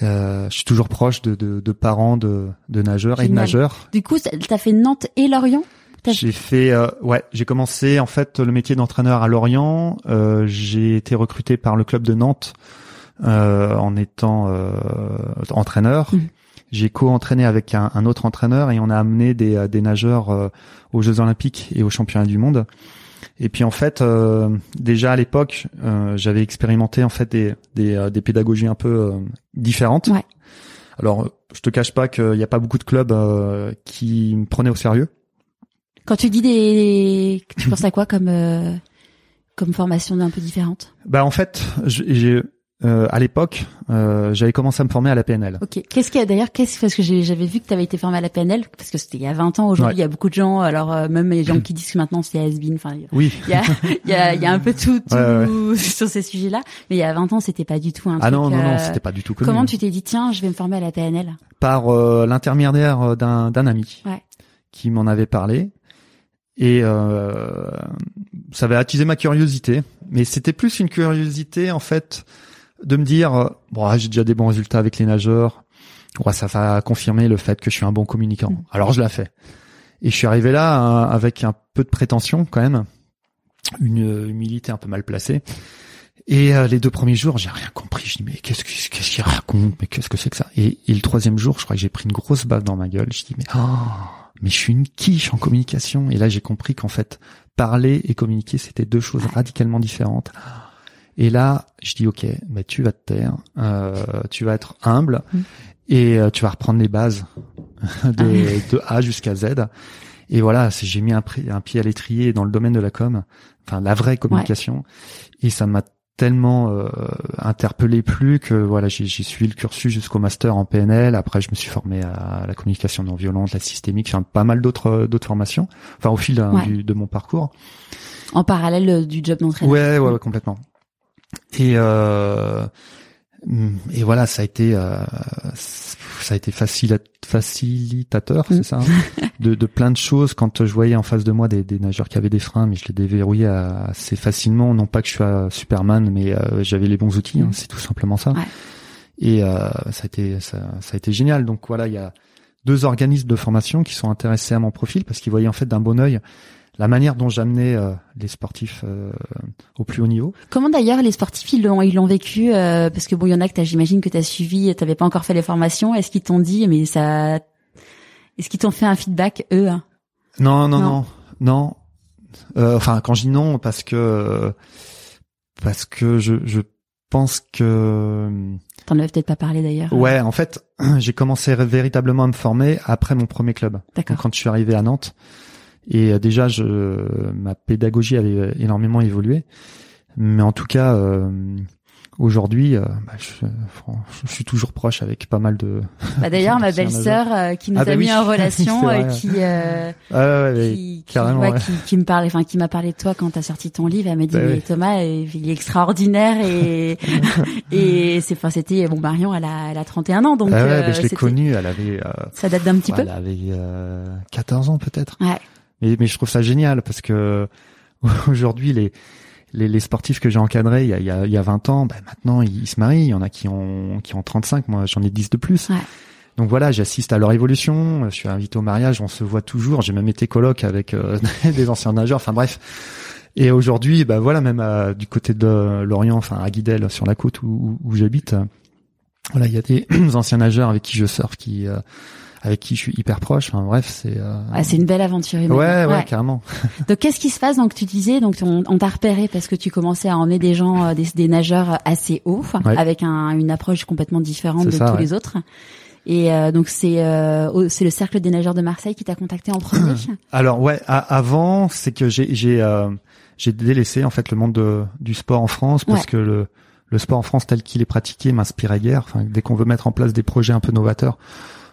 euh, je suis toujours proche de, de, de parents de, de nageurs et de nageurs. Du coup, t'as fait Nantes et Lorient? J'ai fait, euh, ouais, j'ai commencé en fait le métier d'entraîneur à Lorient. Euh, j'ai été recruté par le club de Nantes euh, en étant euh, entraîneur. Mhm. J'ai co-entraîné avec un, un autre entraîneur et on a amené des, euh, des nageurs euh, aux Jeux Olympiques et aux Championnats du monde. Et puis en fait, euh, déjà à l'époque, euh, j'avais expérimenté en fait des, des, des pédagogies un peu différentes. Ouais. Alors, je te cache pas qu'il n'y a pas beaucoup de clubs qui me prenaient au sérieux. Quand tu dis des, tu penses à quoi comme euh, comme formation un peu différente? Bah en fait, j'ai euh, à l'époque, euh, j'avais commencé à me former à la PNL. Ok. Qu'est-ce qu'il y a d'ailleurs Qu'est-ce parce que j'avais vu que tu avais été formé à la PNL parce que c'était il y a 20 ans. Aujourd'hui, Ouais. il y a beaucoup de gens. Alors euh, même les gens qui disent que maintenant c'est has-been. Enfin, Oui. il y a il y a il y a un peu tout, tout Ouais, sur ces sujets-là. Mais il y a 20 ans, c'était pas du tout un Ah truc. non non non, euh, c'était pas du tout connu. Comment tu t'es dit tiens, je vais me former à la PNL Par euh, l'intermédiaire d'un d'un ami Ouais. qui m'en avait parlé et euh, ça avait attisé ma curiosité, mais c'était plus une curiosité en fait de me dire euh, bon ah, j'ai déjà des bons résultats avec les nageurs, ouais, ça va confirmer le fait que je suis un bon communicant. Mm. Alors je l'ai fait. Et je suis arrivé là hein, avec un peu de prétention quand même, une euh, humilité un peu mal placée. Et euh, les deux premiers jours, j'ai rien compris. Je dis mais qu'est-ce que qu'est-ce qu'il raconte? Mais qu'est-ce que c'est que ça? Et, et le troisième jour, je crois que j'ai pris une grosse baffe dans ma gueule. Je dis mais oh, mais je suis une quiche en communication. Et là, j'ai compris qu'en fait, parler et communiquer, c'était deux choses radicalement différentes. Et là, je dis ok, mais tu vas te taire, euh, tu vas être humble Mm. et euh, tu vas reprendre les bases de, de A jusqu'à Z. Et voilà, j'ai mis un pied à l'étrier dans le domaine de la com, enfin la vraie communication, et ça m'a tellement euh, interpellé plus que voilà j'ai suivi le cursus jusqu'au master en PNL après je me suis formé à la communication non violente la systémique enfin pas mal d'autres d'autres formations enfin au fil Ouais. du- de mon parcours en parallèle euh, du job d'entraîneur. Ouais, ouais, ouais, complètement. Et euh, et voilà, ça a été euh, ça a été facilitateur, c'est ça, hein, de, de plein de choses. Quand je voyais en face de moi des, des nageurs qui avaient des freins, mais je les déverrouillais assez facilement. Non pas que je sois Superman, mais euh, j'avais les bons outils. hein, Mm. c'est tout simplement ça. Ouais. Et euh, ça a été ça, ça a été génial. Donc voilà, il y a deux organismes de formation qui sont intéressés à mon profil parce qu'ils voyaient en fait d'un bon œil la manière dont j'amenais euh, les sportifs euh, au plus haut niveau. Comment d'ailleurs les sportifs ils l'ont ils l'ont vécu euh, parce que bon il y en a que j'imagine que t'as suivi, t'avais pas encore fait les formations. Est-ce qu'ils t'ont dit mais ça est-ce qu'ils t'ont fait un feedback eux hein? Non, non, Non. non, non. Euh, enfin, quand je dis non, parce que parce que je, je pense que T'en avais peut-être pas parlé d'ailleurs. ouais, en fait, j'ai commencé véritablement à me former après mon premier club. D'accord. Quand je suis arrivé à Nantes, et euh, déjà, je ma pédagogie avait énormément évolué. Mais en tout cas, euh, aujourd'hui, euh, bah, je, je suis toujours proche avec pas mal de. Bah d'ailleurs ma belle-sœur euh, qui nous Ah a bah mis oui. en relation euh, vrai. qui euh, ouais, ouais, ouais. qui, qui, carrément, ouais, ouais. qui, qui me parlait, enfin qui m'a parlé de toi quand t'as sorti ton livre. Elle m'a dit Bah mais. Thomas, euh, il est extraordinaire et et c'est, enfin c'était bon Marion, elle a elle a 31 ans donc Ah ouais, euh, je l'ai connue. Elle avait. euh, ça date d'un petit peu. Elle avait euh, 14 ans peut-être. Ouais. Mais, mais je trouve ça génial parce que aujourd'hui les les, les sportifs que j'ai encadrés il y a, il y a, il y a 20 ans, bah, maintenant ils, se marient. Il y en a qui ont qui ont 35. Moi j'en ai 10 de plus. Ouais. Donc voilà, j'assiste à leur évolution. Je suis invité au mariage, on se voit toujours. J'ai même été coloc avec euh, des anciens nageurs. Enfin bref. Et aujourd'hui, bah voilà, même euh, du côté de Lorient, enfin à Guidel, sur la côte où, où, où j'habite, euh, voilà, il y a des anciens nageurs avec qui je surfe, qui euh, avec qui je suis hyper proche. Enfin bref, c'est euh, Ah, c'est une belle aventure humaine. ouais, ouais, carrément. Donc qu'est-ce qui se passe Donc tu disais? Donc on, on t'a repéré parce que tu commençais à emmener des gens, euh, des, des nageurs assez hauts, Ouais. avec un, une approche complètement différente de ça, tous ouais. les autres. Et euh, donc c'est euh, c'est le cercle des nageurs de Marseille qui t'a contacté en premier? Alors ouais, avant, c'est que j'ai j'ai euh, j'ai délaissé en fait le monde de, du sport en France parce Ouais. que le le sport en France tel qu'il est pratiqué m'inspirait guère. Enfin, dès qu'on veut mettre en place des projets un peu novateurs,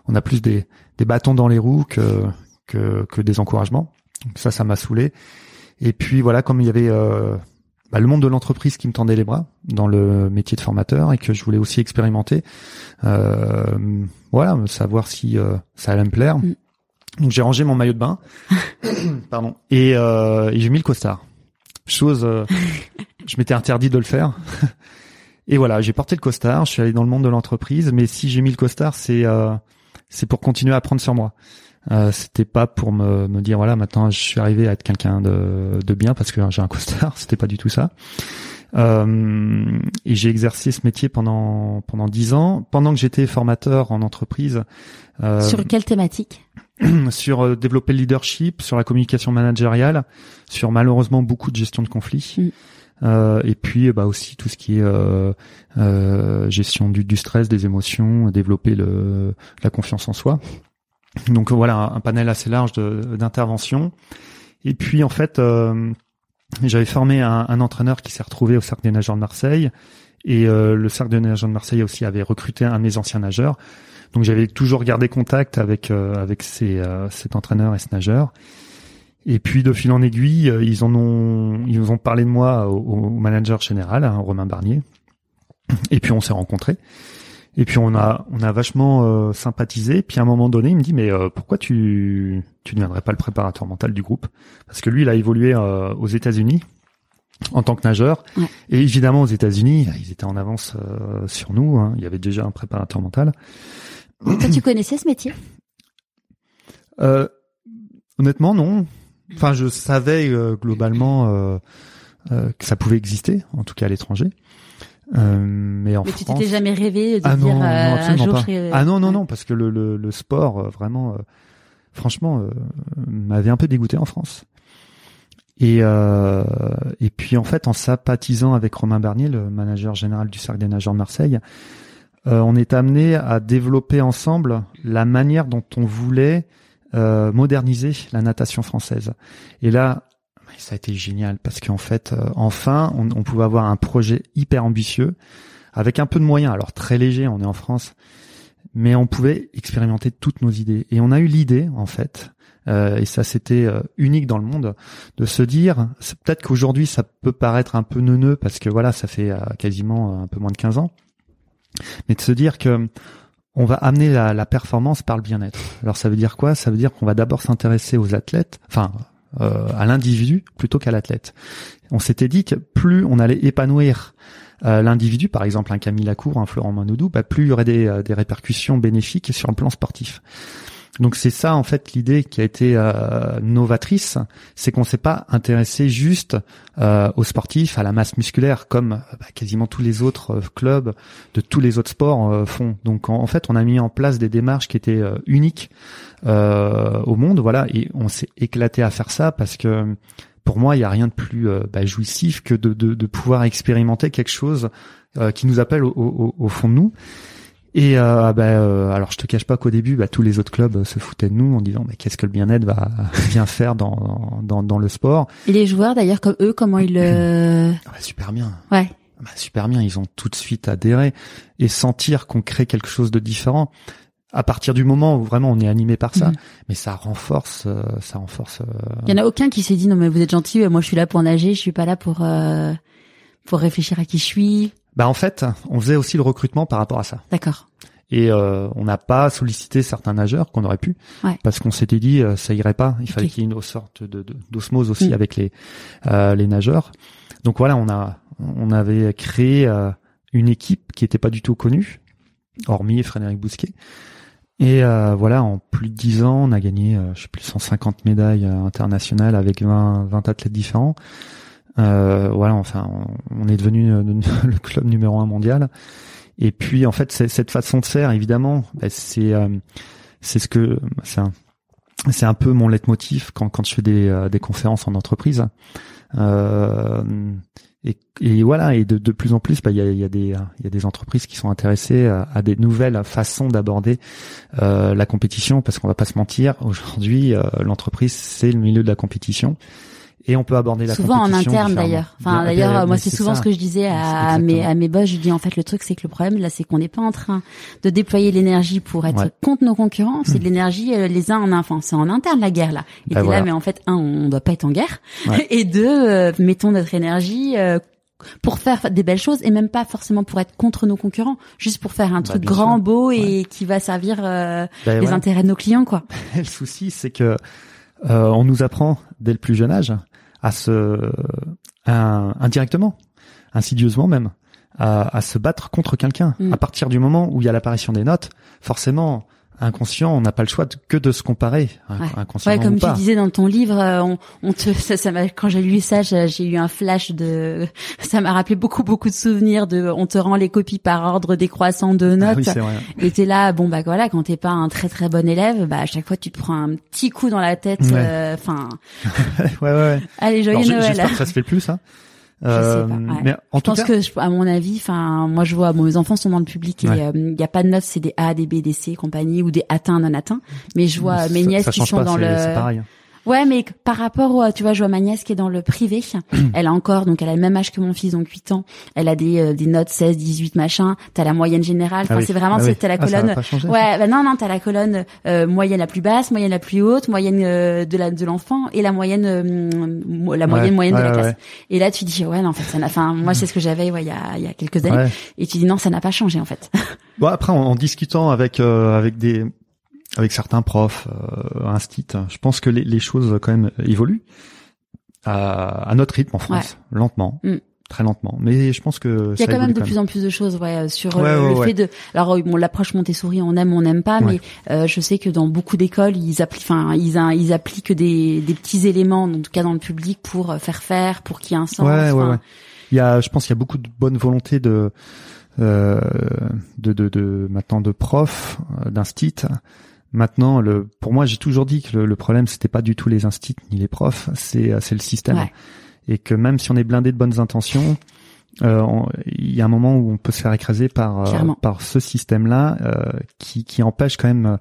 on a plus des des bâtons dans les roues que que que des encouragements. Donc ça, ça m'a saoulé. Et puis voilà, comme il y avait euh, bah, le monde de l'entreprise qui me tendait les bras dans le métier de formateur et que je voulais aussi expérimenter, euh, voilà, savoir si euh, ça allait me plaire. Mm. Donc j'ai rangé mon maillot de bain, pardon, et, euh, et j'ai mis le costard. chose, euh, je m'étais interdit de le faire. Et voilà, j'ai porté le costard, je suis allé dans le monde de l'entreprise, mais si j'ai mis le costard, c'est euh, c'est pour continuer à apprendre sur moi. Euh, c'était pas pour me, me dire voilà maintenant je suis arrivé à être quelqu'un de, de bien parce que j'ai un costard, c'était pas du tout ça. Euh, et j'ai exercé ce métier pendant pendant dix ans. Pendant que j'étais formateur en entreprise. Euh, sur quelle thématique Sur euh, développer le leadership, sur la communication managériale, sur malheureusement beaucoup de gestion de conflits. Mm. Euh, et puis bah aussi tout ce qui est euh, euh, gestion du, du, stress, des émotions, développer le, la confiance en soi. Donc voilà un, panel assez large d'interventions. Et puis en fait, euh, j'avais formé un, un, entraîneur qui s'est retrouvé au Cercle des nageurs de Marseille. Et euh, le Cercle des nageurs de Marseille aussi avait recruté un de mes anciens nageurs. Donc j'avais toujours gardé contact avec avec ces, cet entraîneur et ce nageur. Et puis de fil en aiguille, euh, ils en ont, ils nous ont parlé de moi au, manager général, hein, Romain Barnier. Et puis on s'est rencontrés. Et puis on a, on a vachement euh, sympathisé. Puis à un moment donné, il me dit mais euh, pourquoi tu, tu ne viendrais pas le préparateur mental du groupe? Parce que lui, il a évolué aux États-Unis en tant que nageur. Et évidemment aux États-Unis, ils étaient en avance sur nous. Hein. Il y avait déjà un préparateur mental. Toi, tu connaissais ce métier? Honnêtement, non. Enfin, je savais euh, globalement euh, euh, que ça pouvait exister, en tout cas à l'étranger. Euh, mais en mais France, tu t'étais jamais rêvé de ah dire non, non, un jour pas. Ah non non non parce que le le, le sport vraiment franchement m'avait un peu dégoûté en France. Et et puis en fait en sympathisant avec Romain Bernier, le manager général du Cercle des nageurs de Marseille, on est amené à développer ensemble la manière dont on voulait euh, moderniser la natation française. Et là, ça a été génial parce qu'en fait, euh, enfin, on, on, pouvait avoir un projet hyper ambitieux avec un peu de moyens. Alors très léger, on est en France, mais on pouvait expérimenter toutes nos idées. Et on a eu l'idée, en fait, euh, et ça c'était euh, unique dans le monde, de se dire, peut-être qu'aujourd'hui ça peut paraître un peu neuneux parce que voilà, ça fait quasiment un peu moins de 15 ans, mais de se dire que on va amener la, la performance par le bien-être. Alors ça veut dire quoi? Ça veut dire qu'on va d'abord s'intéresser aux athlètes, enfin euh, à l'individu plutôt qu'à l'athlète. On s'était dit que plus on allait épanouir euh, l'individu, par exemple un Camille Lacour, un Florent Manoudou, bah, plus il y aurait des, euh, des répercussions bénéfiques sur le plan sportif. Donc c'est ça en fait l'idée qui a été euh, novatrice, c'est qu'on s'est pas intéressé juste euh, aux sportifs, à la masse musculaire comme euh, bah, quasiment tous les autres euh, clubs de tous les autres sports euh, font. Donc en, fait on a mis en place des démarches qui étaient uniques au monde, voilà, et on s'est éclaté à faire ça parce que pour moi il n'y a rien de plus bah, jouissif que de, de, de, pouvoir expérimenter quelque chose qui nous appelle au, au, au fond de nous. Et euh, bah, euh, alors je te cache pas qu'au début, bah, tous les autres clubs euh, se foutaient de nous en disant mais qu'est-ce que le bien-être va bien faire dans, dans, dans le sport? Et les joueurs d'ailleurs comme eux, comment ils le ah bah, super bien. Ouais. Bah, super bien, ils ont tout de suite adhéré et sentir qu'on crée quelque chose de différent à partir du moment où vraiment on est animé par ça, mm. mais ça renforce, euh, ça renforce. Il y en a aucun qui s'est dit non mais vous êtes gentil, moi je suis là pour nager, je suis pas là pour pour réfléchir à qui je suis. Bah en fait, on faisait aussi le recrutement par rapport à ça. D'accord. Et euh, on n'a pas sollicité certains nageurs qu'on aurait pu, parce qu'on s'était dit euh, ça irait pas. Il fallait qu'il y ait une sorte de d'osmose aussi mm. avec les euh, les nageurs. Donc voilà, on a on avait créé euh, une équipe qui était pas du tout connue, hormis Frédéric Bousquet. Et euh, voilà, en plus de dix ans, on a gagné, je sais plus, 150 médailles internationales avec 20, 20 athlètes différents. Euh, voilà, enfin, on, est devenu euh, le club numéro un mondial. Et puis, en fait, cette façon de faire, évidemment, bah, c'est euh, c'est ce que c'est un, c'est un peu mon leitmotiv quand quand je fais des, des conférences en entreprise. et, et, voilà, et de, de plus en plus, bah, il y, a, y, a des, y a des entreprises qui sont intéressées à, à des nouvelles façons d'aborder euh, la compétition, parce qu'on va pas se mentir, aujourd'hui, l'entreprise c'est le milieu de la compétition et on peut aborder la souvent en interne d'ailleurs. Enfin d'ailleurs moi c'est souvent ce que je disais à, mes à mes boss, je dis en fait le truc c'est que le problème là c'est qu'on n'est pas en train de déployer l'énergie pour être contre nos concurrents, c'est de hmm. l'énergie euh, les uns en enfin c'est en interne la guerre là. Et bah, là mais en fait un on doit pas être en guerre. Et deux euh, mettons notre énergie euh, pour faire des belles choses et même pas forcément pour être contre nos concurrents, juste pour faire un bah, truc grand, beau et qui va servir bah, les intérêts de nos clients quoi. le souci c'est que on nous apprend dès le plus jeune âge à se indirectement, insidieusement même, à, se battre contre quelqu'un. Mm. À partir du moment où il y a l'apparition des notes, forcément, inconscient, on n'a pas le choix que de se comparer. Ouais. comme tu disais dans ton livre, euh, on, on te, ça, ça quand j'ai lu ça, j'ai eu un flash de, ça m'a rappelé beaucoup beaucoup de souvenirs de, on te rend les copies par ordre décroissant de notes. Ah oui, Et t'es là, bon bah voilà, quand t'es pas un très très bon élève, bah à chaque fois tu te prends un petit coup dans la tête. Euh, enfin. ouais. ouais ouais. Allez joyeux Noël. J'espère que ça se fait plus ça. Euh, mais en je pense que, à mon avis, enfin, moi je vois, bon, mes enfants sont dans le public et il euh, y a pas de notes, c'est des A, des B, des C, compagnie ou des atteints, non atteints. Mais je vois mes nièces qui sont dans le. Ouais, mais par rapport au, tu vois, je vois ma nièce qui est dans le privé. elle a encore, donc elle a le même âge que mon fils, donc 8 ans. Elle a des, euh, des notes 16, 18, machin. T'as la moyenne générale. Ah enfin, c'est vraiment, ah c'est t'as la ah, colonne. ouais, bah non, non, t'as la colonne euh, moyenne la plus basse, moyenne la plus haute, moyenne euh, de la de l'enfant et la moyenne, la moyenne moyenne de la classe. Et là, tu dis ouais, non, en fait, ça n'a. Enfin, moi, c'est ce que j'avais, ouais, il y a, il y a quelques années. Et tu dis non, ça n'a pas changé en fait. bon après, en, en discutant avec avec des avec certains profs, euh, instit, je pense que les, les, choses quand même évoluent à, à notre rythme en France, lentement. Mm. Très lentement, mais je pense que il y a quand même de plus en plus de choses, ouais, sur euh, le fait de. Alors bon, l'approche Montessori, on aime, on n'aime pas, mais euh, je sais que dans beaucoup d'écoles, ils appliquent, enfin, ils, ils appliquent des, des petits éléments, en tout cas dans le public, pour faire faire, pour qu'il y ait un sens. Ouais, ouais, ouais. Il y a, je pense, qu'il y a beaucoup de bonne volonté de euh, de, de, de maintenant de profs, euh, d'instit Maintenant, le, pour moi, j'ai toujours dit que le, le problème, c'était pas du tout les instituts ni les profs, c'est euh, c'est le système. Et que même si on est blindé de bonnes intentions, euh, il y a un moment où on peut se faire écraser par euh, par ce système-là euh, qui qui empêche quand même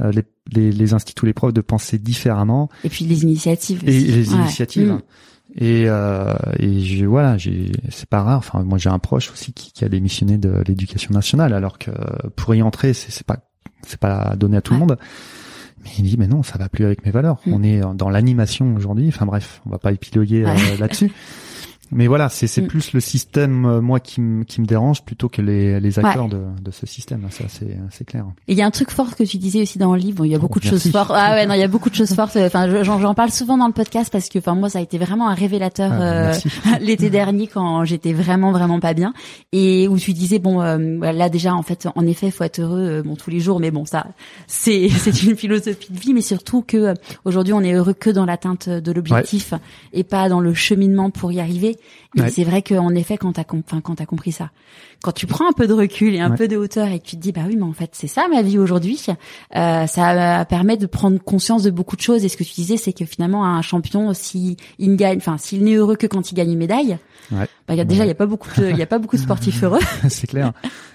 euh, les, les les instituts ou les profs de penser différemment. Et puis les initiatives. Et les initiatives. Mm. Et, euh, et je, voilà, j'ai, c'est pas rare. Enfin, moi, j'ai un proche aussi qui, qui a démissionné de l'éducation nationale, alors que pour y entrer, c'est pas c'est pas donné à tout le monde. Mais il dit, mais non, ça va plus avec mes valeurs. Mm. On est dans l'animation aujourd'hui. Enfin bref, on va pas épiloguer euh, là-dessus. Mais voilà, c'est c'est mm. plus le système euh, moi qui me qui me dérange plutôt que les les acteurs de de ce système. Ça c'est c'est clair. Et il y a un truc fort que tu disais aussi dans le livre. Il y a beaucoup de choses fortes. Ah ouais, non, il y a beaucoup de choses fortes. Enfin, j'en parle souvent dans le podcast parce que enfin moi ça a été vraiment un révélateur ah, euh, l'été dernier quand j'étais vraiment vraiment pas bien et où tu disais bon euh, là déjà en fait en effet faut être heureux bon tous les jours mais bon ça c'est c'est une philosophie de vie mais surtout que aujourd'hui on est heureux que dans l'atteinte de l'objectif et pas dans le cheminement pour y arriver et c'est vrai qu'en effet, quand t'as quand compris ça, quand tu prends un peu de recul et un peu de hauteur et que tu te dis bah oui, mais en fait c'est ça ma vie aujourd'hui, euh, ça permet de prendre conscience de beaucoup de choses. Et ce que tu disais, c'est que finalement un champion, si il gagne, enfin s'il n'est heureux que quand il gagne une médaille, Ouais. Bah, y a, déjà, il y a pas beaucoup de, il y a pas beaucoup de sportifs heureux. c'est clair.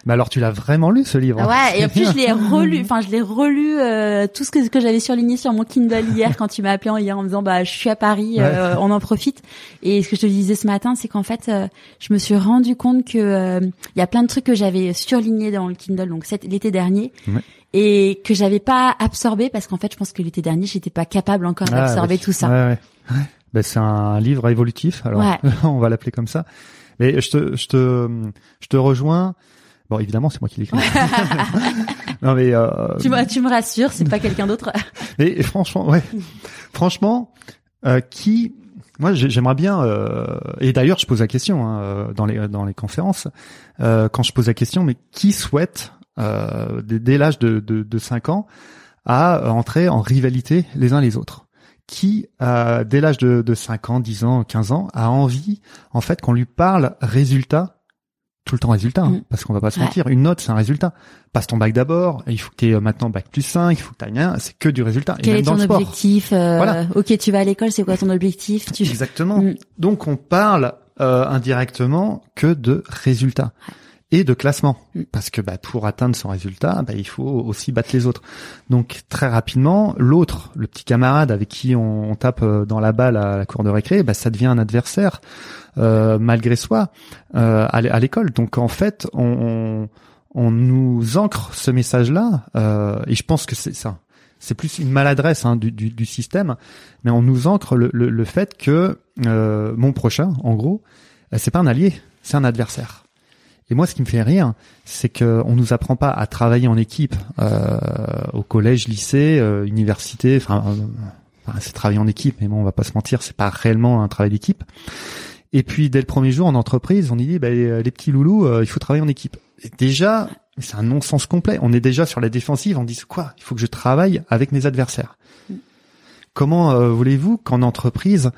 Mais alors, tu l'as vraiment lu ce livre Ouais. Et en plus, je l'ai relu. Enfin, je l'ai relu euh, tout ce que, que j'avais surligné sur mon Kindle hier quand tu m'as appelé hier en me disant bah je suis à Paris, euh, on en profite. Et ce que je te disais ce matin, c'est qu'en fait, euh, je me suis rendu compte que il y a plein de trucs que j'avais surlignés dans le Kindle, donc l'été dernier. Et que j'avais pas absorbé parce qu'en fait, je pense que l'été dernier, j'étais pas capable encore ah, d'absorber tout ça. Ouais, ouais. Ben, c'est un livre évolutif, alors on va l'appeler comme ça. Mais je te, je te, je te rejoins. Bon, évidemment, c'est moi qui l'écris. non mais euh... tu, me, tu me rassures, c'est pas quelqu'un d'autre. et, franchement, ouais, franchement, euh, qui, moi, j'aimerais bien. Euh... Et d'ailleurs, je pose la question hein, euh, dans les dans les conférences euh, quand je pose la question, mais qui souhaite euh, dès, dès l'âge de, de, de 5 ans à entrer en rivalité les uns les autres? Qui, euh, dès l'âge de, de 5 ans, 10 ans, 15 ans, a envie, en fait, qu'on lui parle résultat, tout le temps résultat, hein, mm. parce qu'on va pas se mentir, une note, c'est un résultat. Passe ton bac d'abord, il faut que tu aies euh, maintenant bac plus 5, il faut que tu rien, c'est que du résultat. Quel est ton objectif euh, voilà. Ok, tu vas à l'école, c'est quoi ton objectif tu... Exactement. Mm. Donc, on parle euh, indirectement que de résultats et de classement. Parce que bah, pour atteindre son résultat bah, il faut aussi battre les autres. Donc très rapidement l'autre le petit camarade avec qui on, tape euh, dans la balle à la cour de récré bah, ça devient un adversaire euh, malgré soi euh, à l'école. Donc en fait on, on, nous ancre ce message là euh, et je pense que c'est ça c'est plus une maladresse hein, du, du, du, système mais on nous ancre le, le, le fait que euh, mon prochain en gros c'est pas un allié c'est un adversaire et moi, ce qui me fait rire, c'est que on nous apprend pas à travailler en équipe euh, au collège, lycée, euh, université. Enfin, euh, c'est travailler en équipe, mais bon, on va pas se mentir, c'est pas réellement un travail d'équipe. Et puis dès le premier jour en entreprise, on dit bah, les petits loulous, euh, il faut travailler en équipe. Et déjà, c'est un non-sens complet. On est déjà sur la défensive. On dit quoi? Il faut que je travaille avec mes adversaires. Mm. Comment euh, voulez-vous qu'en entreprise,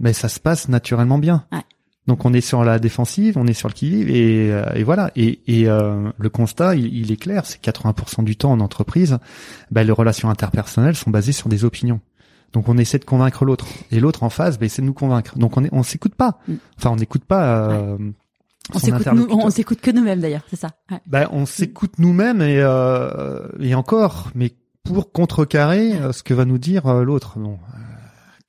ben ça se passe naturellement bien? Donc on est sur la défensive, on est sur le qui et, euh, et voilà. Et, et euh, le constat, il, est clair, c'est 80% du temps en entreprise, ben, les relations interpersonnelles sont basées sur des opinions. Donc on essaie de convaincre l'autre et l'autre en face ben, essaie de nous convaincre. Donc on est, on s'écoute pas. Mm. Enfin on n'écoute pas. On s'écoute, on s'écoute que nous-mêmes d'ailleurs, c'est ça. Ouais. Ben, on s'écoute nous-mêmes et, euh, et encore, mais pour contrecarrer euh, ce que va nous dire euh, l'autre. Bon,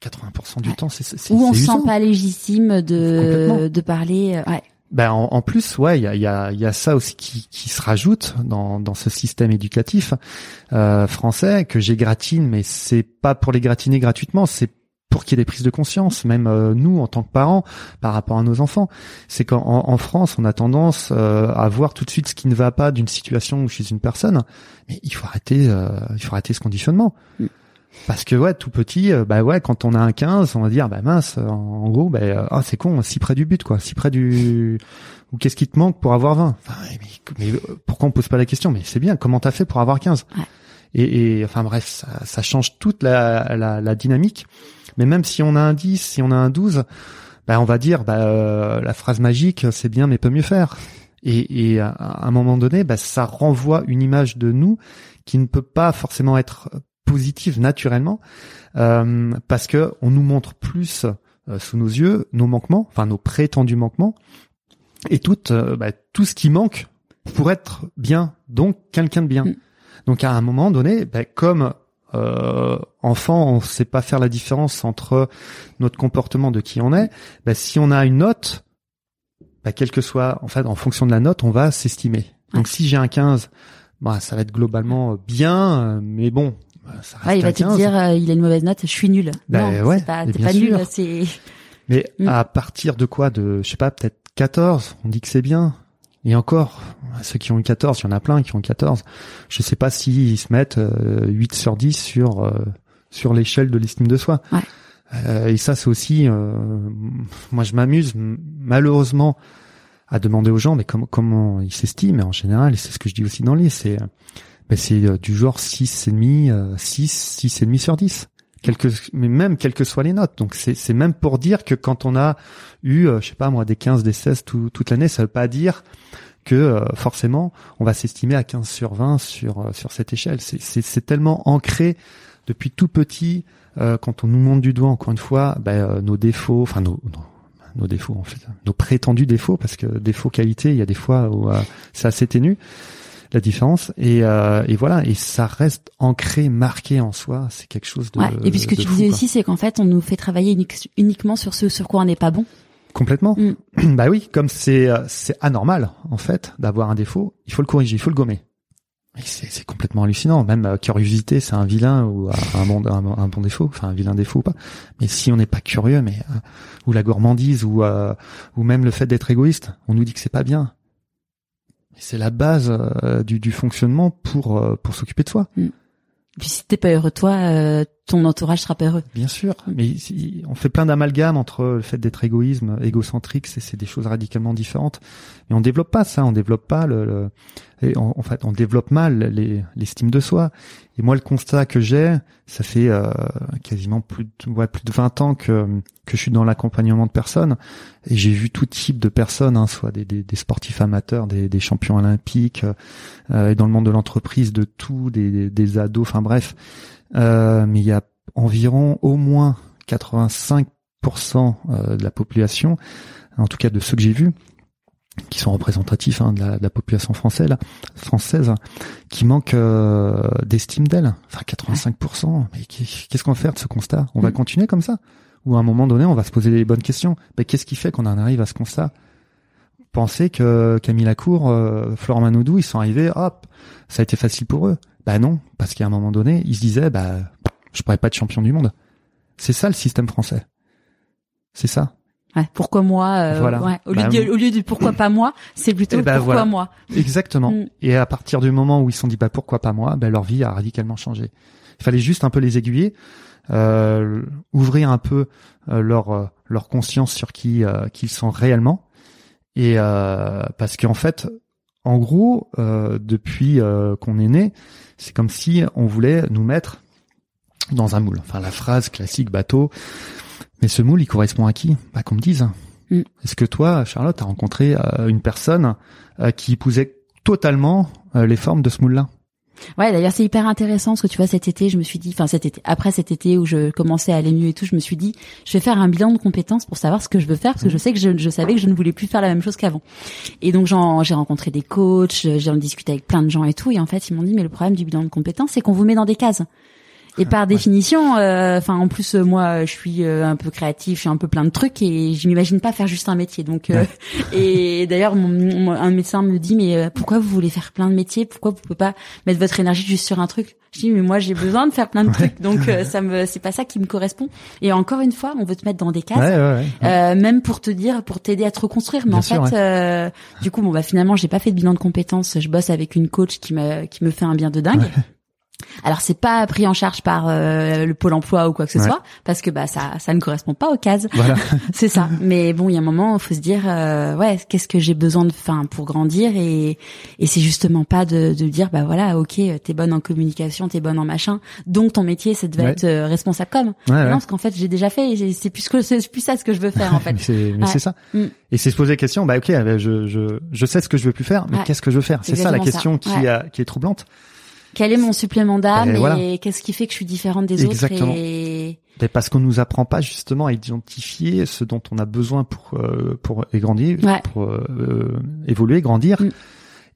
80% du temps, c'est c'est Ou on se sent pas légitime de de parler. Ouais. Ben en, en, plus, ouais, il y a, y, a, y a ça aussi qui, qui se rajoute dans, dans ce système éducatif euh, français que j'égratine, mais c'est pas pour les gratiner gratuitement, c'est pour qu'il y ait des prises de conscience, même euh, nous en tant que parents, par rapport à nos enfants. C'est qu'en en France, on a tendance euh, à voir tout de suite ce qui ne va pas d'une situation chez une personne, mais il faut arrêter, euh, il faut arrêter ce conditionnement. Mm. Parce que ouais, tout petit, bah ouais, quand on a un 15, on va dire bah mince, en, gros, bah ah c'est con, si près du but quoi, si près du ou qu'est-ce qui te manque pour avoir 20 enfin, mais, pourquoi on pose pas la question? Mais c'est bien, comment t'as fait pour avoir 15 et, et, enfin bref, ça, ça change toute la, la, la dynamique. Mais même si on a un 10, si on a un 12, bah on va dire bah euh, la phrase magique c'est bien mais peut mieux faire. Et, et à un moment donné, bah, ça renvoie une image de nous qui ne peut pas forcément être positive naturellement euh, parce que on nous montre plus euh, sous nos yeux nos manquements, enfin nos prétendus manquements et tout bah, tout ce qui manque pour être bien, donc quelqu'un de bien. Mm. Donc à un moment donné, bah, comme euh, enfant, on sait pas faire la différence entre notre comportement de qui on est. Bah, si on a une note, bah, quel que soit, en fait, en fonction de la note, on va s'estimer. Donc si j'ai un 15, bah, ça va être globalement bien, mais bon, ça reste ouais, il va te dire, euh, il a une mauvaise note, je suis nul. Bah, non, ouais, c'est pas, t'es pas nul, c'est. Mais mm. à partir de quoi De, je sais pas, peut-être 14, on dit que c'est bien. Et encore, ceux qui ont eu 14, il y en a plein qui ont 14. Je sais pas s'ils se mettent 8 euh, sur 10 sur euh, sur l'échelle de l'estime de soi. Ouais. Euh, et ça, c'est aussi, moi, je m'amuse malheureusement à demander aux gens, mais comment comment ils s'estiment. En général, et c'est ce que je dis aussi dans le livre, c'est ben, c'est du genre 6 et demi, 6, 6 et demi sur 10 mais même quelles que soient les notes. Donc c'est même pour dire que quand on a eu, euh, je sais pas moi, des 15, des 16 toute l'année, ça veut pas dire que euh, forcément on va s'estimer à 15 sur 20 sur euh, sur cette échelle. C'est tellement ancré depuis tout petit quand on nous montre du doigt encore une fois ben, nos défauts, enfin nos, nos défauts en fait, nos prétendus défauts parce que défauts qualité, il y a des fois où c'est assez ténu la différence et, euh, et voilà et ça reste ancré marqué en soi c'est quelque chose de ouais. et puis ce que tu disais aussi c'est qu'en fait on nous fait travailler uniquement sur ce sur quoi on n'est pas bon complètement mm. bah oui comme c'est euh, c'est anormal en fait d'avoir un défaut il faut le corriger il faut le gommer c'est complètement hallucinant. Même euh, curiosité, c'est un vilain ou un bon, un, bon défaut, enfin un vilain défaut ou pas. Mais si on n'est pas curieux, mais euh, ou la gourmandise ou euh, ou même le fait d'être égoïste, on nous dit que c'est pas bien. C'est la base euh, du, du, fonctionnement pour euh, pour s'occuper de soi. Mm. Puis si t'es pas heureux toi, euh, ton entourage sera pas heureux. Bien sûr, mais on fait plein d'amalgames entre le fait d'être égoïsme, égocentrique, c'est des choses radicalement différentes. Mais on développe pas ça, on développe pas le, le et en fait on développe mal l'estime de soi. Et moi le constat que j'ai, ça fait euh, quasiment plus de, ouais, plus de 20 ans que que je suis dans l'accompagnement de personnes et j'ai vu tout type de personnes, hein, soit des, des, sportifs amateurs, des, des champions olympiques, euh, et dans le monde de l'entreprise de tout, des, des, ados, enfin bref. Euh, mais il y a environ au moins 85% euh, de la population, en tout cas de ceux que j'ai vus, qui sont représentatifs hein, de, la, de, la, population française, là, française qui manquent euh, d'estime d'elle. Enfin, 85%. Mais qu'est-ce qu'on va faire de ce constat? On va mm. continuer comme ça? Ou à un moment donné, on va se poser les bonnes questions. Mais qu'est-ce qui fait qu'on en arrive à ce constat? Pensez que Camille Lacour, euh, Florent Manoudou, ils sont arrivés, hop, ça a été facile pour eux. Bah non, parce qu'à un moment donné, ils se disaient, bah, je pourrais pas être champion du monde. C'est ça le système français. C'est ça. Ouais, pourquoi moi euh, ouais, au, lieu bah, de, au lieu de pourquoi pas moi, c'est plutôt eh ben, pourquoi moi. Exactement. Mm. Et à partir du moment où ils se sont dit bah pourquoi pas moi, bah, leur vie a radicalement changé. Il fallait juste un peu les aiguiller. euh, ouvrir un peu euh, leur euh, leur conscience sur qui qu'ils sont réellement et parce qu'en fait en gros depuis qu'on est né c'est comme si on voulait nous mettre dans un moule. Enfin la phrase classique bateau. Mais ce moule il correspond à qui? Bah qu'on me dise. Mm. est-ce que toi Charlotte as rencontré une personne qui épousait totalement les formes de ce moule là Ouais, d'ailleurs c'est hyper intéressant parce que tu vois cet été, je me suis dit, enfin cet été, après cet été où je commençais à aller mieux et tout, je me suis dit, je vais faire un bilan de compétences pour savoir ce que je veux faire parce que je sais que je, je savais que je ne voulais plus faire la même chose qu'avant. Et donc j'ai rencontré des coachs, j'ai discuté avec plein de gens et tout, et en fait ils m'ont dit mais le problème du bilan de compétences c'est qu'on vous met dans des cases. Et par définition, euh, enfin en plus moi je suis euh, un peu créatif, je suis un peu plein de trucs et je m'imagine pas faire juste un métier. Donc euh, et d'ailleurs un médecin me dit mais pourquoi vous voulez faire plein de métiers? Pourquoi vous pouvez pas mettre votre énergie juste sur un truc? Je dis mais moi j'ai besoin de faire plein de trucs. Donc ça me c'est pas ça qui me correspond. Et encore une fois, on veut te mettre dans des cases, euh, même pour te dire pour t'aider à te reconstruire. Mais en fait, du coup bon bah finalement j'ai pas fait de bilan de compétences. Je bosse avec une coach qui me qui me fait un bien de dingue. Alors c'est pas pris en charge par euh, le pôle emploi ou quoi que ce soit parce que bah ça ça ne correspond pas aux cases. Voilà. c'est ça. Mais bon, il y a un moment, il faut se dire euh, ouais, qu'est-ce que j'ai besoin de enfin pour grandir et et c'est justement pas de de dire bah voilà, OK, t'es bonne en communication, t'es bonne en machin. Donc ton métier c'est de être euh, responsable com. non, parce qu'en fait, j'ai déjà fait c'est plus que c'est plus ça ce que je veux faire en fait. mais c'est ça. Mm. Et c'est se poser la question bah OK, je je je sais ce que je veux plus faire, mais qu'est-ce que je veux faire? C'est ça la question qui a, qui est troublante quel est mon supplément d'âme et, qu'est-ce qui fait que je suis différente des Exactement. autres et... parce qu'on nous apprend pas justement à identifier ce dont on a besoin pour euh, pour grandir, pour euh, évoluer, grandir. Mm.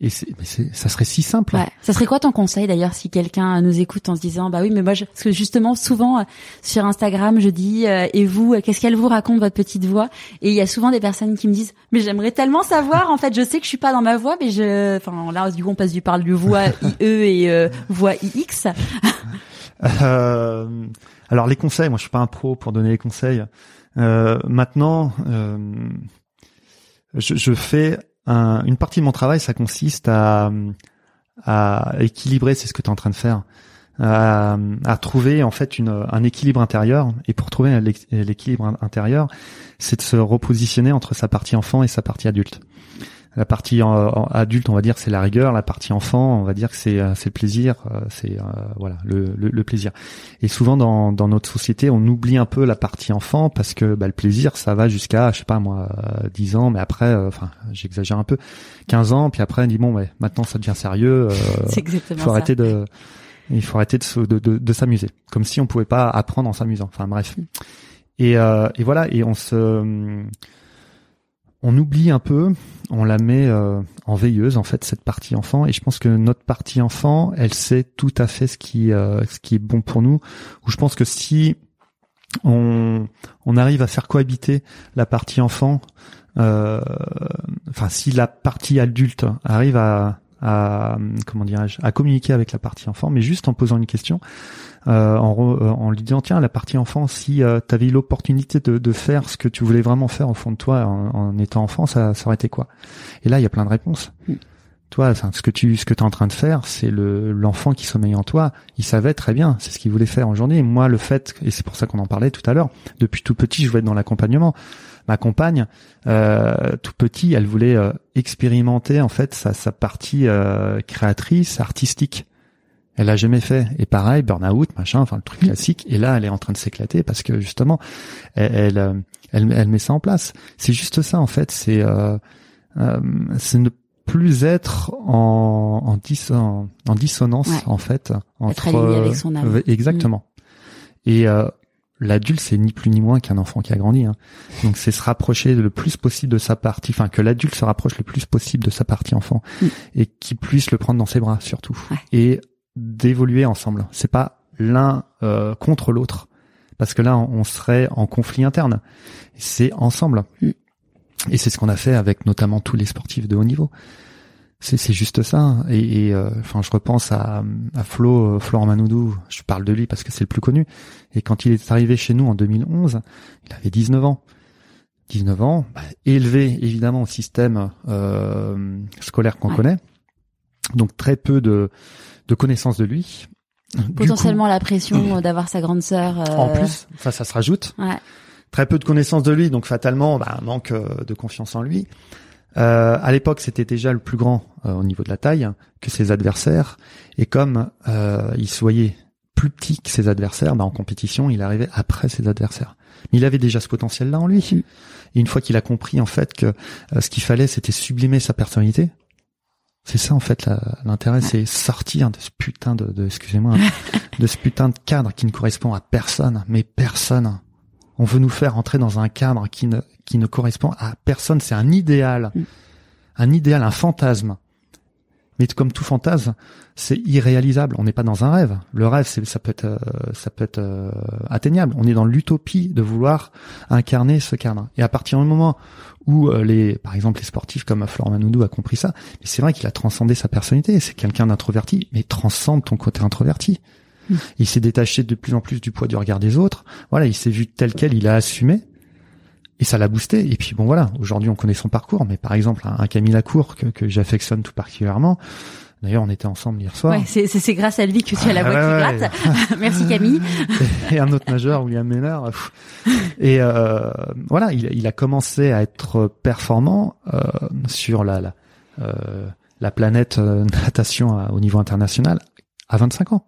Et c'est, mais c'est, ça serait si simple. Ouais. Ça serait quoi ton conseil d'ailleurs si quelqu'un nous écoute en se disant bah oui mais moi je... parce que justement souvent euh, sur Instagram je dis euh, et vous euh, qu'est-ce qu'elle vous raconte votre petite voix? Et il y a souvent des personnes qui me disent mais j'aimerais tellement savoir en fait je sais que je suis pas dans ma voix mais je enfin là du coup on passe du parle du voix IE et voix IX. alors les conseils moi je suis pas un pro pour donner les conseils. maintenant je, je fais une partie de mon travail, ça consiste à, équilibrer, c'est ce que tu es en train de faire, à, trouver en fait un équilibre intérieur. Et pour trouver l'équilibre intérieur, c'est de se repositionner entre sa partie enfant et sa partie adulte. La partie adulte, on va dire, c'est la rigueur. La partie enfant, on va dire que c'est euh, c'est le plaisir, euh, c'est euh, voilà le, le, plaisir. Et souvent dans, dans notre société, on oublie un peu la partie enfant parce que bah, le plaisir, ça va jusqu'à je sais pas moi 10 ans, mais après, enfin j'exagère un peu, 15 ans, puis après on dit bon, ouais, maintenant ça devient sérieux. c'est exactement faut arrêter de il faut arrêter de, de, de, de s'amuser, comme si on pouvait pas apprendre en s'amusant. Enfin bref. Et, et voilà, et on se on oublie un peu, on la met euh, en veilleuse en fait cette partie enfant et je pense que notre partie enfant, elle sait tout à fait ce qui euh, ce qui est bon pour nous. Ou je pense que si on on arrive à faire cohabiter la partie enfant, euh, enfin si la partie adulte arrive à à comment dirais-je à communiquer avec la partie enfant, mais juste en posant une question, euh, en, euh, en lui disant tiens la partie enfant si euh, tu avais eu l'opportunité de, de, faire ce que tu voulais vraiment faire au fond de toi en, en étant enfant, ça, ça aurait été quoi? Et là il y a plein de réponses. Mm. Toi, ce que tu ce que es en train de faire, c'est le l'enfant qui sommeille en toi. Il savait très bien, c'est ce qu'il voulait faire aujourd'hui. Moi, le fait, et c'est pour ça qu'on en parlait tout à l'heure, depuis tout petit, je voulais être dans l'accompagnement ma compagne, euh, tout petit, elle voulait euh, expérimenter en fait sa, sa partie euh, créatrice, artistique. Elle l'a jamais fait. Et pareil, burn-out, machin, enfin le truc classique. Et là, elle est en train de s'éclater parce que justement, elle, elle, elle, met ça en place. C'est juste ça en fait. C'est c'est ne plus être en en, en, dissonance en fait entre avec son âme. exactement. Et l'adulte c'est ni plus ni moins qu'un enfant qui a grandi. Hein. Donc c'est se rapprocher le plus possible de sa partie, enfin que l'adulte se rapproche le plus possible de sa partie enfant mm. et qu'il puisse le prendre dans ses bras surtout et d'évoluer ensemble. C'est pas l'un euh, contre l'autre parce que là on serait en conflit interne. C'est ensemble. Et c'est ce qu'on a fait avec notamment tous les sportifs de haut niveau. C'est juste ça. Et, euh, enfin je repense à, à Flo euh, Florent Manoudou je parle de lui parce que c'est le plus connu. Et quand il est arrivé chez nous en 2011 il avait 19 ans. 19 ans bah, élevé évidemment au système euh, scolaire qu'on connaît. Donc très peu de, de connaissances de lui Potentiellement la pression d'avoir sa grande sœur. Euh... En plus, ça, ça se rajoute. Ouais. Très peu de connaissances de lui, donc fatalement, bah, un manque euh, de confiance en lui. Euh, à l'époque, c'était déjà le plus grand euh, au niveau de la taille que ses adversaires, et comme euh, il se voyait plus petit que ses adversaires, bah, en compétition, il arrivait après ses adversaires. Mais il avait déjà ce potentiel-là en lui. Mm. Et une fois qu'il a compris en fait que euh, ce qu'il fallait, c'était sublimer sa personnalité. C'est ça en fait l'intérêt, c'est sortir de ce putain de, de excusez-moi, de ce putain de cadre qui ne correspond à personne, mais personne. On veut nous faire entrer dans un cadre qui ne qui ne correspond à personne. C'est un idéal, Mm. un idéal, un fantasme. Mais comme tout fantasme, c'est irréalisable. On n'est pas dans un rêve. Le rêve, c'est ça peut être euh, ça peut être euh, atteignable. On est dans l'utopie de vouloir incarner ce cadre. Et à partir du moment où euh, les, par exemple, les sportifs comme Florent Manoudou a compris ça, mais c'est vrai qu'il a transcendé sa personnalité. C'est quelqu'un d'introverti, mais transcende ton côté introverti. Mm. Il s'est détaché de plus en plus du poids du regard des autres. Voilà, il s'est vu tel quel, il a assumé. Et ça l'a boosté. Et puis bon voilà, aujourd'hui on connaît son parcours, mais par exemple un, un Camille Lacour que, que j'affectionne tout particulièrement. D'ailleurs, on était ensemble hier soir. Ouais, c'est grâce à lui que tu as la voix Ah, qui ouais, gratte. Merci Camille. et un autre majeur, William Ménard. Et euh, voilà, il, il a commencé à être performant euh, sur la la, euh, la planète euh, natation à- au niveau international à 25 ans.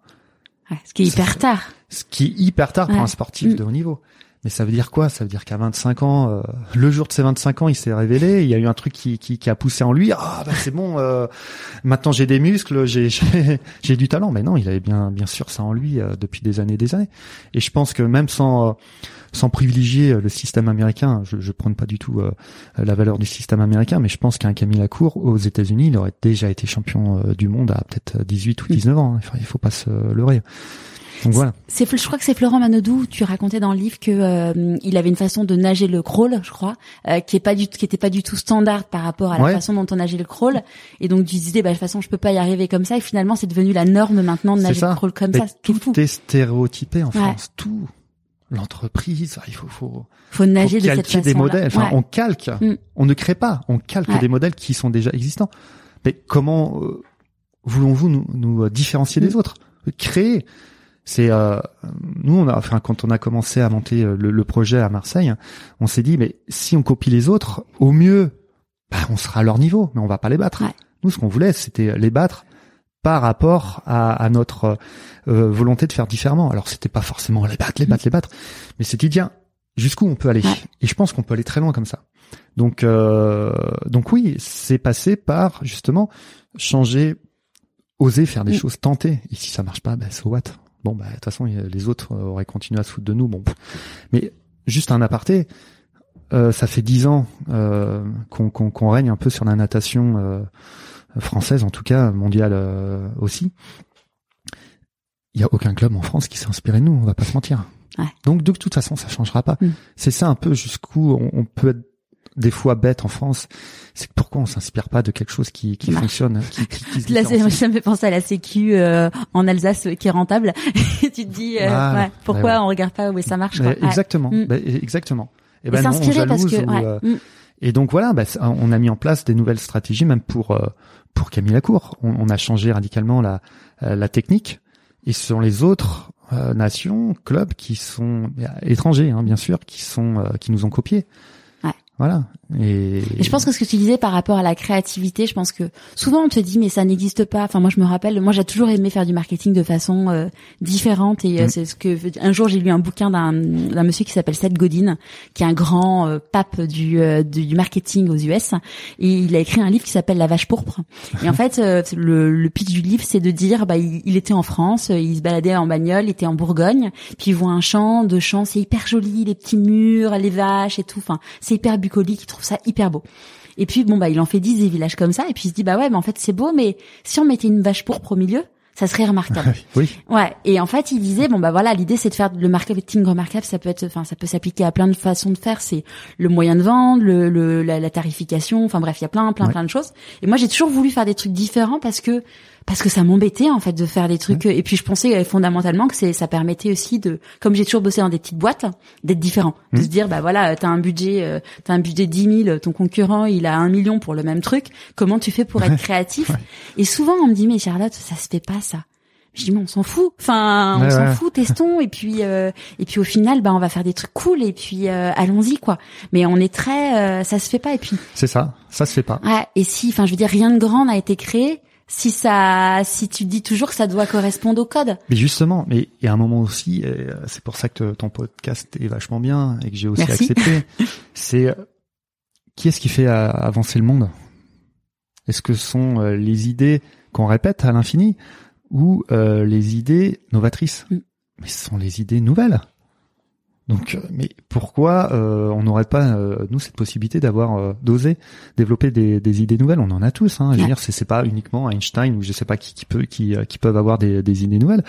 Ouais, ce qui est hyper tard. Ce qui est hyper tard pour un sportif de haut niveau. Mais ça veut dire quoi? Ça veut dire qu'à 25 ans, euh, le jour de ses 25 ans, il s'est révélé. Il y a eu un truc qui, qui, qui a poussé en lui. Ah bah c'est bon. euh, maintenant j'ai des muscles, j'ai j'ai du talent. Mais non, il avait bien bien sûr ça en lui euh, depuis des années et des années. Et je pense que même sans euh, sans privilégier euh, le système américain, je, je prône pas du tout euh, la valeur du système américain, mais je pense qu'un Camille Lacour aux États-Unis, il aurait déjà été champion du monde à peut-être 18 ou 19 ans. hein. Enfin, il faut pas se leurrer. Donc voilà. C'est, je crois que c'est Florent Manodou. Tu racontais dans le livre que euh, il avait une façon de nager le crawl, je crois, euh, qui est pas du, qui était pas du tout standard par rapport à la Ouais. façon dont on nageait le crawl. Et donc tu disais, bah de toute façon, je peux pas y arriver comme ça. Et finalement, c'est devenu la norme maintenant de nager le crawl comme Mais ça. Fou. tout est stéréotypé en Ouais. France, tout. L'entreprise, il faut, faut, Faut nager faut de cette calquer des modèles. Enfin, on calque, Mm. on ne crée pas, on calque Ouais. des modèles qui sont déjà existants. Mais comment euh, voulons-vous nous, nous différencier Mm. des autres? Créer, c'est euh, nous, on a, enfin, quand on a commencé à monter euh, le, le projet à Marseille, on s'est dit, mais si on copie les autres, au mieux, bah, on sera à leur niveau, mais on va pas les battre. Ouais. Nous, ce qu'on voulait, c'était les battre par rapport à, à notre euh, volonté de faire différemment. Alors, c'était pas forcément les battre, les battre, les battre, mais c'était tiens, jusqu'où on peut aller? Ouais. Et je pense qu'on peut aller très loin comme ça. Donc, euh, donc oui, c'est passé par justement changer, oser faire des Mm. choses, tenter. Et si ça marche pas, ben so what? Bon, bah de toute façon, les autres euh, auraient continué à se foutre de nous. Bon, pff. mais juste un aparté. euh, ça fait dix ans euh, qu'on qu'on- qu'on règne un peu sur la natation euh, française, en tout cas mondiale euh, aussi. Il y a aucun club en France qui s'est inspiré de nous. On va pas se mentir. Ouais. Donc de toute façon, ça changera pas. Mm. C'est ça un peu jusqu'où on, on peut être des fois bête en France. C'est que pourquoi on s'inspire pas de quelque chose qui, qui fonctionne, qui, qui, qui se Là, ça me fait penser à la Sécu euh, en Alsace euh, qui est rentable. Et tu te dis, euh, Voilà. ouais, pourquoi ouais. on regarde pas où ça marche quoi? Exactement. Bah, exactement. Et Et ben non, on s'inspirer parce que, ou, euh, Mm. Et donc voilà, bah, on a mis en place des nouvelles stratégies, même pour euh, pour Camille Lacour. On, on a changé radicalement la euh, la technique. Et ce sont les autres euh, nations, clubs qui sont étrangers, hein, bien sûr, qui sont euh, qui nous ont copiés. Voilà. Et, Et je pense que ce que tu disais par rapport à la créativité, je pense que souvent on te dit mais ça n'existe pas. Enfin moi je me rappelle, moi j'ai toujours aimé faire du marketing de façon euh, différente et euh, Mm. c'est ce que un jour j'ai lu un bouquin d'un d'un monsieur qui s'appelle Seth Godin, qui est un grand euh, pape du, euh, du marketing aux US et il a écrit un livre qui s'appelle La vache pourpre. Et en fait euh, le, le pitch du livre c'est de dire bah il, il était en France, il se baladait en bagnole, il était en Bourgogne, puis il voit un champ, deux champs, c'est hyper joli, les petits murs, les vaches et tout. Enfin c'est hyper bucolique, il trouve ça hyper beau. Et puis bon bah il en fait 10 des villages comme ça et puis il se dit bah ouais mais en fait c'est beau mais si on mettait une vache pourpre au milieu ça serait remarquable. oui. Ouais, et en fait, il disait bon bah voilà, l'idée c'est de faire le marketing remarquable, ça peut être enfin ça peut s'appliquer à plein de façons de faire, c'est le moyen de vendre, le, le la, la tarification, enfin bref, il y a plein plein Ouais. plein de choses. Et moi j'ai toujours voulu faire des trucs différents parce que parce que ça m'embêtait en fait de faire des trucs et puis je pensais euh, fondamentalement que c'est ça permettait aussi de comme j'ai toujours bossé dans des petites boîtes d'être différent, de se dire bah voilà, t'as un budget euh, t'as un budget 10 000, ton concurrent il a un million pour le même truc, comment tu fais pour être créatif Ouais. Et souvent on me dit mais Charlotte, ça se fait pas ça. Je dis mais on s'en fout. Enfin, on s'en ouais. fout, testons et puis euh, et puis au final bah on va faire des trucs cool et puis euh, allons-y quoi. Mais on est très euh, ça se fait pas et puis C'est ça, ça se fait pas. ouais, et si enfin je veux dire rien de grand n'a été créé si ça si tu dis toujours que ça doit correspondre au code. Mais justement, mais il y a un moment aussi, euh, c'est pour ça que ton podcast est vachement bien et que j'ai aussi Merci. accepté, c'est euh, qui est-ce qui fait euh, avancer le monde? Est-ce que ce sont les idées qu'on répète à l'infini ou euh, les idées novatrices? Mm. Mais ce sont les idées nouvelles. Donc, euh, mais pourquoi euh, on n'aurait pas euh, nous cette possibilité d'avoir euh, d'oser développer des, des idées nouvelles? On en a tous. Hein, je veux dire, c'est c'est pas uniquement Einstein ou je sais pas qui, qui peut qui, euh, qui peuvent avoir des, des idées nouvelles.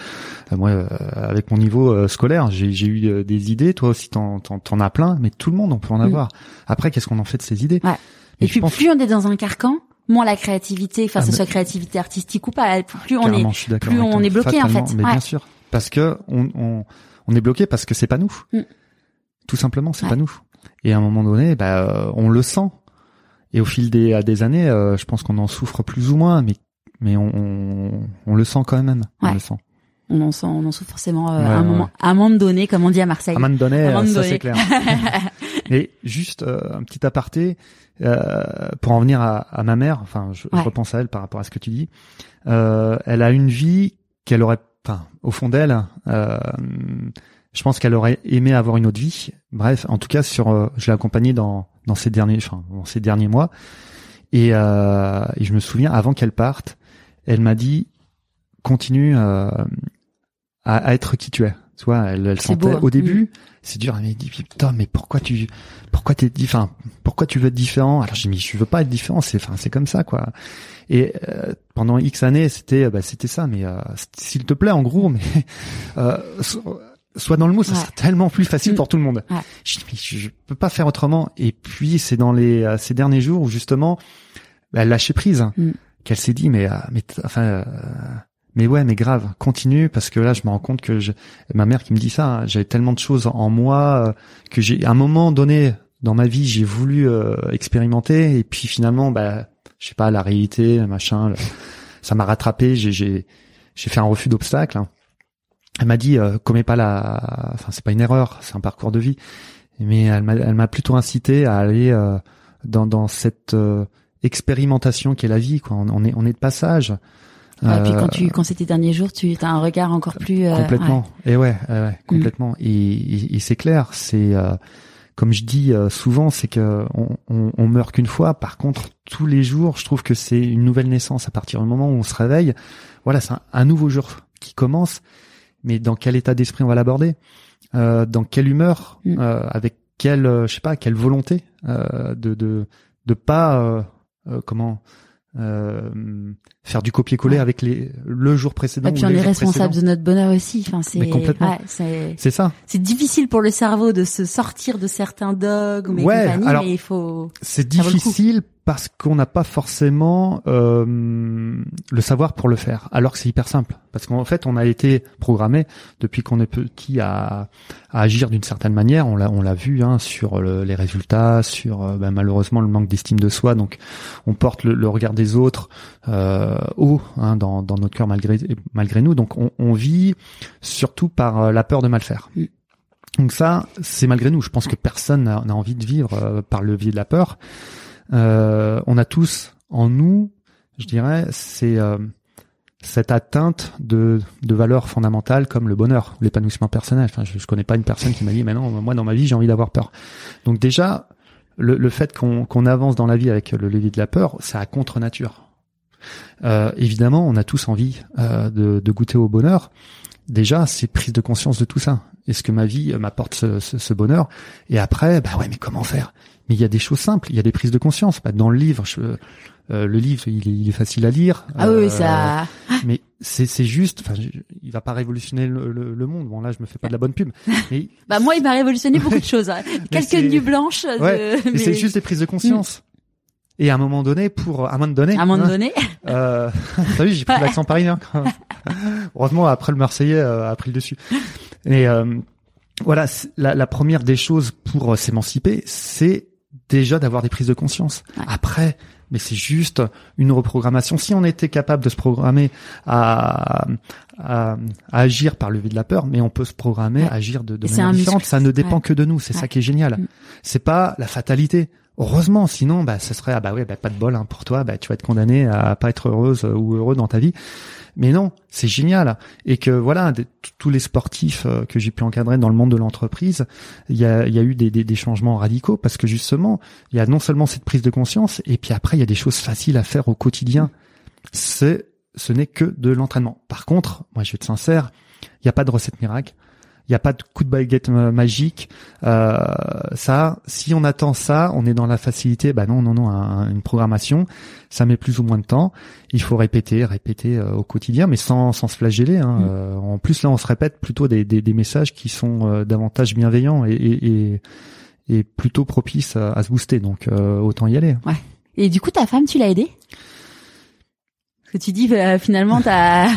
Euh, moi, euh, avec mon niveau scolaire, j'ai j'ai eu des idées. Toi aussi, t'en t'en t'en as plein, mais tout le monde on peut en Mm. avoir. Après, qu'est-ce qu'on en fait de ces idées? Ouais. Et puis pense plus on est dans un carcan, moins la créativité, enfin Ah, que ce mais- soit créativité artistique ou pas, plus on est plus on est bloqué, en fait. Mais Ouais. bien sûr, parce que on, on, on est bloqué parce que c'est pas nous. Mm. Tout simplement, c'est Ouais. pas nous. Et à un moment donné, bah, euh, on le sent. Et au fil des, à des années, euh, je pense qu'on en souffre plus ou moins, mais mais on, on, on le sent quand même. On Ouais. le sent. on en sent on en souffre forcément euh, Ouais, à un moment ouais. à un moment donné comme on dit à Marseille. À un moment donné, À un moment ça c'est clair. Et juste euh, un petit aparté euh, pour en venir à, à ma mère. Enfin, je, je repense à elle par rapport à ce que tu dis. Euh, elle a une vie qu'elle aurait, enfin, au fond d'elle, euh, je pense qu'elle aurait aimé avoir une autre vie. Bref, en tout cas, sur, euh, je l'ai accompagnée dans dans ces derniers, enfin, ces derniers mois. Et, euh, et je me souviens, avant qu'elle parte, elle m'a dit continue à, à être qui tu es. Tu vois, elle, elle sentait beau, hein. au début, c'est dur. Elle m'a dit putain, mais pourquoi tu, pourquoi t'es, enfin, pourquoi tu veux être différent? Alors j'ai dit je veux pas être différent, c'est, enfin, c'est comme ça quoi. Et euh, pendant X années, c'était, bah, c'était ça. Mais euh, s'il te plaît, en gros, mais euh, so- sois dans le mot, ça Ouais. sera tellement plus facile Mm. pour tout le monde. Ouais. Je je, je peux pas faire autrement. Et puis c'est dans les euh, ces derniers jours où justement, bah, elle lâchait prise, Mm. qu'elle s'est dit mais, euh, mais enfin. euh, mais ouais, mais grave, continue parce que là, je me rends compte que je, ma mère qui me dit ça, hein, j'avais tellement de choses en moi euh, que j'ai, à un moment donné dans ma vie, j'ai voulu euh, expérimenter et puis finalement, bah, je sais pas, la réalité, machin, ça m'a rattrapé. J'ai, j'ai, j'ai fait un refus d'obstacle. hein. Elle m'a dit, euh, commets pas la, enfin, c'est pas une erreur, c'est un parcours de vie, mais elle m'a, elle m'a plutôt incité à aller euh, dans, dans cette euh, expérimentation qu'est la vie. Quoi. On, on est, on est de passage. Ouais, et puis Euh, quand tu quand c'est tes derniers jours, tu as un regard encore plus euh, complètement. Et ouais, ouais, Mm. complètement. Et, et- et c'est clair, c'est euh, comme je dis souvent, c'est que on, on, on meurt qu'une fois. Par contre, tous les jours, je trouve que c'est une nouvelle naissance. À partir du moment où on se réveille, voilà, c'est un, un nouveau jour qui commence. Mais dans quel état d'esprit on va l'aborder? Euh, Dans quelle humeur Mm. Euh, Avec quelle, je sais pas, quelle volonté euh, de de de pas euh, euh, comment euh, faire du copier-coller Ouais. avec les le jour précédent. Et puis ou on les est responsable précédents. de notre bonheur aussi. Enfin, c'est complètement. ouais, c'est C'est ça. c'est difficile pour le cerveau de se sortir de certains dogmes et Ouais, compagnie, alors- mais il faut. C'est difficile parce qu'on n'a pas forcément euh, le savoir pour le faire, alors que c'est hyper simple. Parce qu'en fait, on a été programmé depuis qu'on est petit à, agir d'une certaine manière. On l'a, on l'a vu hein, sur le- les résultats, sur euh, ben, malheureusement le manque d'estime de soi. Donc, on porte le, regard des autres euh, haut hein, dans, dans notre cœur malgré malgré nous. Donc, on, vit surtout par euh, la peur de mal faire. Donc ça, c'est malgré nous. Je pense que personne n'a n'a envie de vivre euh, par le biais de la peur. Euh, on a tous en nous, je dirais, c'est euh, cette atteinte de, de valeurs fondamentales comme le bonheur, l'épanouissement personnel. Enfin, je, je connais pas une personne qui m'a dit, mais non, moi dans ma vie j'ai envie d'avoir peur. Donc déjà, le, le fait qu'on avance dans la vie avec le levier de la peur, c'est à contre nature. Euh, évidemment, on a tous envie euh, de, de goûter au bonheur. Déjà, c'est prise de conscience de tout ça. Est-ce que ma vie m'apporte ce, ce, ce bonheur? Et après, bah ouais, mais comment faire? Mais il y a des choses simples, il y a des prises de conscience. Bah, dans le livre, je, euh, le livre, il est, il est facile à lire. Ah oui, Euh, ça. Mais c'est c'est juste. Enfin, il va pas révolutionner le, le, le monde. Bon là, je me fais pas de la bonne pub. Mais Bah moi, il m'a révolutionné beaucoup de choses. hein. Quelques nuits blanches. de- Ouais, mais mais- c'est juste des prises de conscience. Et à un moment donné, pour à un moment donné, À un moment hein, donné. euh, t'as vu, j'ai pris Ouais. l'accent parisien. quand même. Heureusement, après le Marseillais euh, a pris le dessus. Et euh, voilà, la, la première des choses pour euh, s'émanciper, c'est déjà d'avoir des prises de conscience. Après, mais c'est juste une reprogrammation. Si on était capable de se programmer à, à, agir par le vide de la peur, mais on peut se programmer à agir de, de manière différente. Ça ne dépend que de nous. C'est ça qui est génial. Mm. C'est pas la fatalité. Heureusement, sinon, bah, ce serait ah bah ouais, bah, pas de bol hein, pour toi. Bah, tu vas être condamné à pas être heureuse ou heureux dans ta vie. Mais non, c'est génial. Et que voilà, tous les sportifs euh, que j'ai pu encadrer dans le monde de l'entreprise, il y a, eu des, changements radicaux parce que justement, il y a non seulement cette prise de conscience, et puis après, il y a des choses faciles à faire au quotidien. C'est, ce n'est que de l'entraînement. Par contre, moi, je vais être sincère, il n'y a pas de recette miracle. Il n'y a pas de coup de baguette magique. Euh, ça, si on attend ça, on est dans la facilité. Bah non, non, non. une programmation, ça met plus ou moins de temps. Il faut répéter, répéter euh, au quotidien, mais sans, sans se flageller. Hein. Mm. Euh, en plus, là, on se répète plutôt des, des, des messages qui sont euh, davantage bienveillants et, et, et, plutôt propices à, à, se booster. Donc, autant y aller. Ouais. Et du coup, ta femme, tu l'as aidée? Que tu dis euh, finalement t'as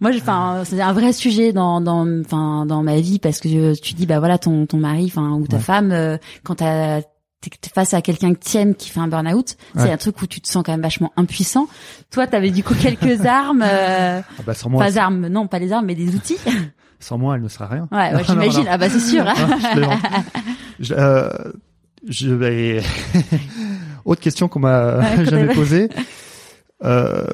moi enfin c'est un vrai sujet dans dans enfin dans ma vie parce que tu dis bah voilà ton ton mari enfin ou ta femme euh, quand t'as t'es face à quelqu'un que t'aimes qui fait un burn-out, c'est un truc où tu te sens quand même vachement impuissant. Toi, t'avais du coup quelques armes, euh, ah bah sans moi, pas armes, non, pas les armes, mais des outils. Sans moi, elle ne serait rien. Ouais, ouais j'imagine. Ah bah c'est sûr. je, euh, je vais. Autre question qu'on m'a jamais posée. Euh,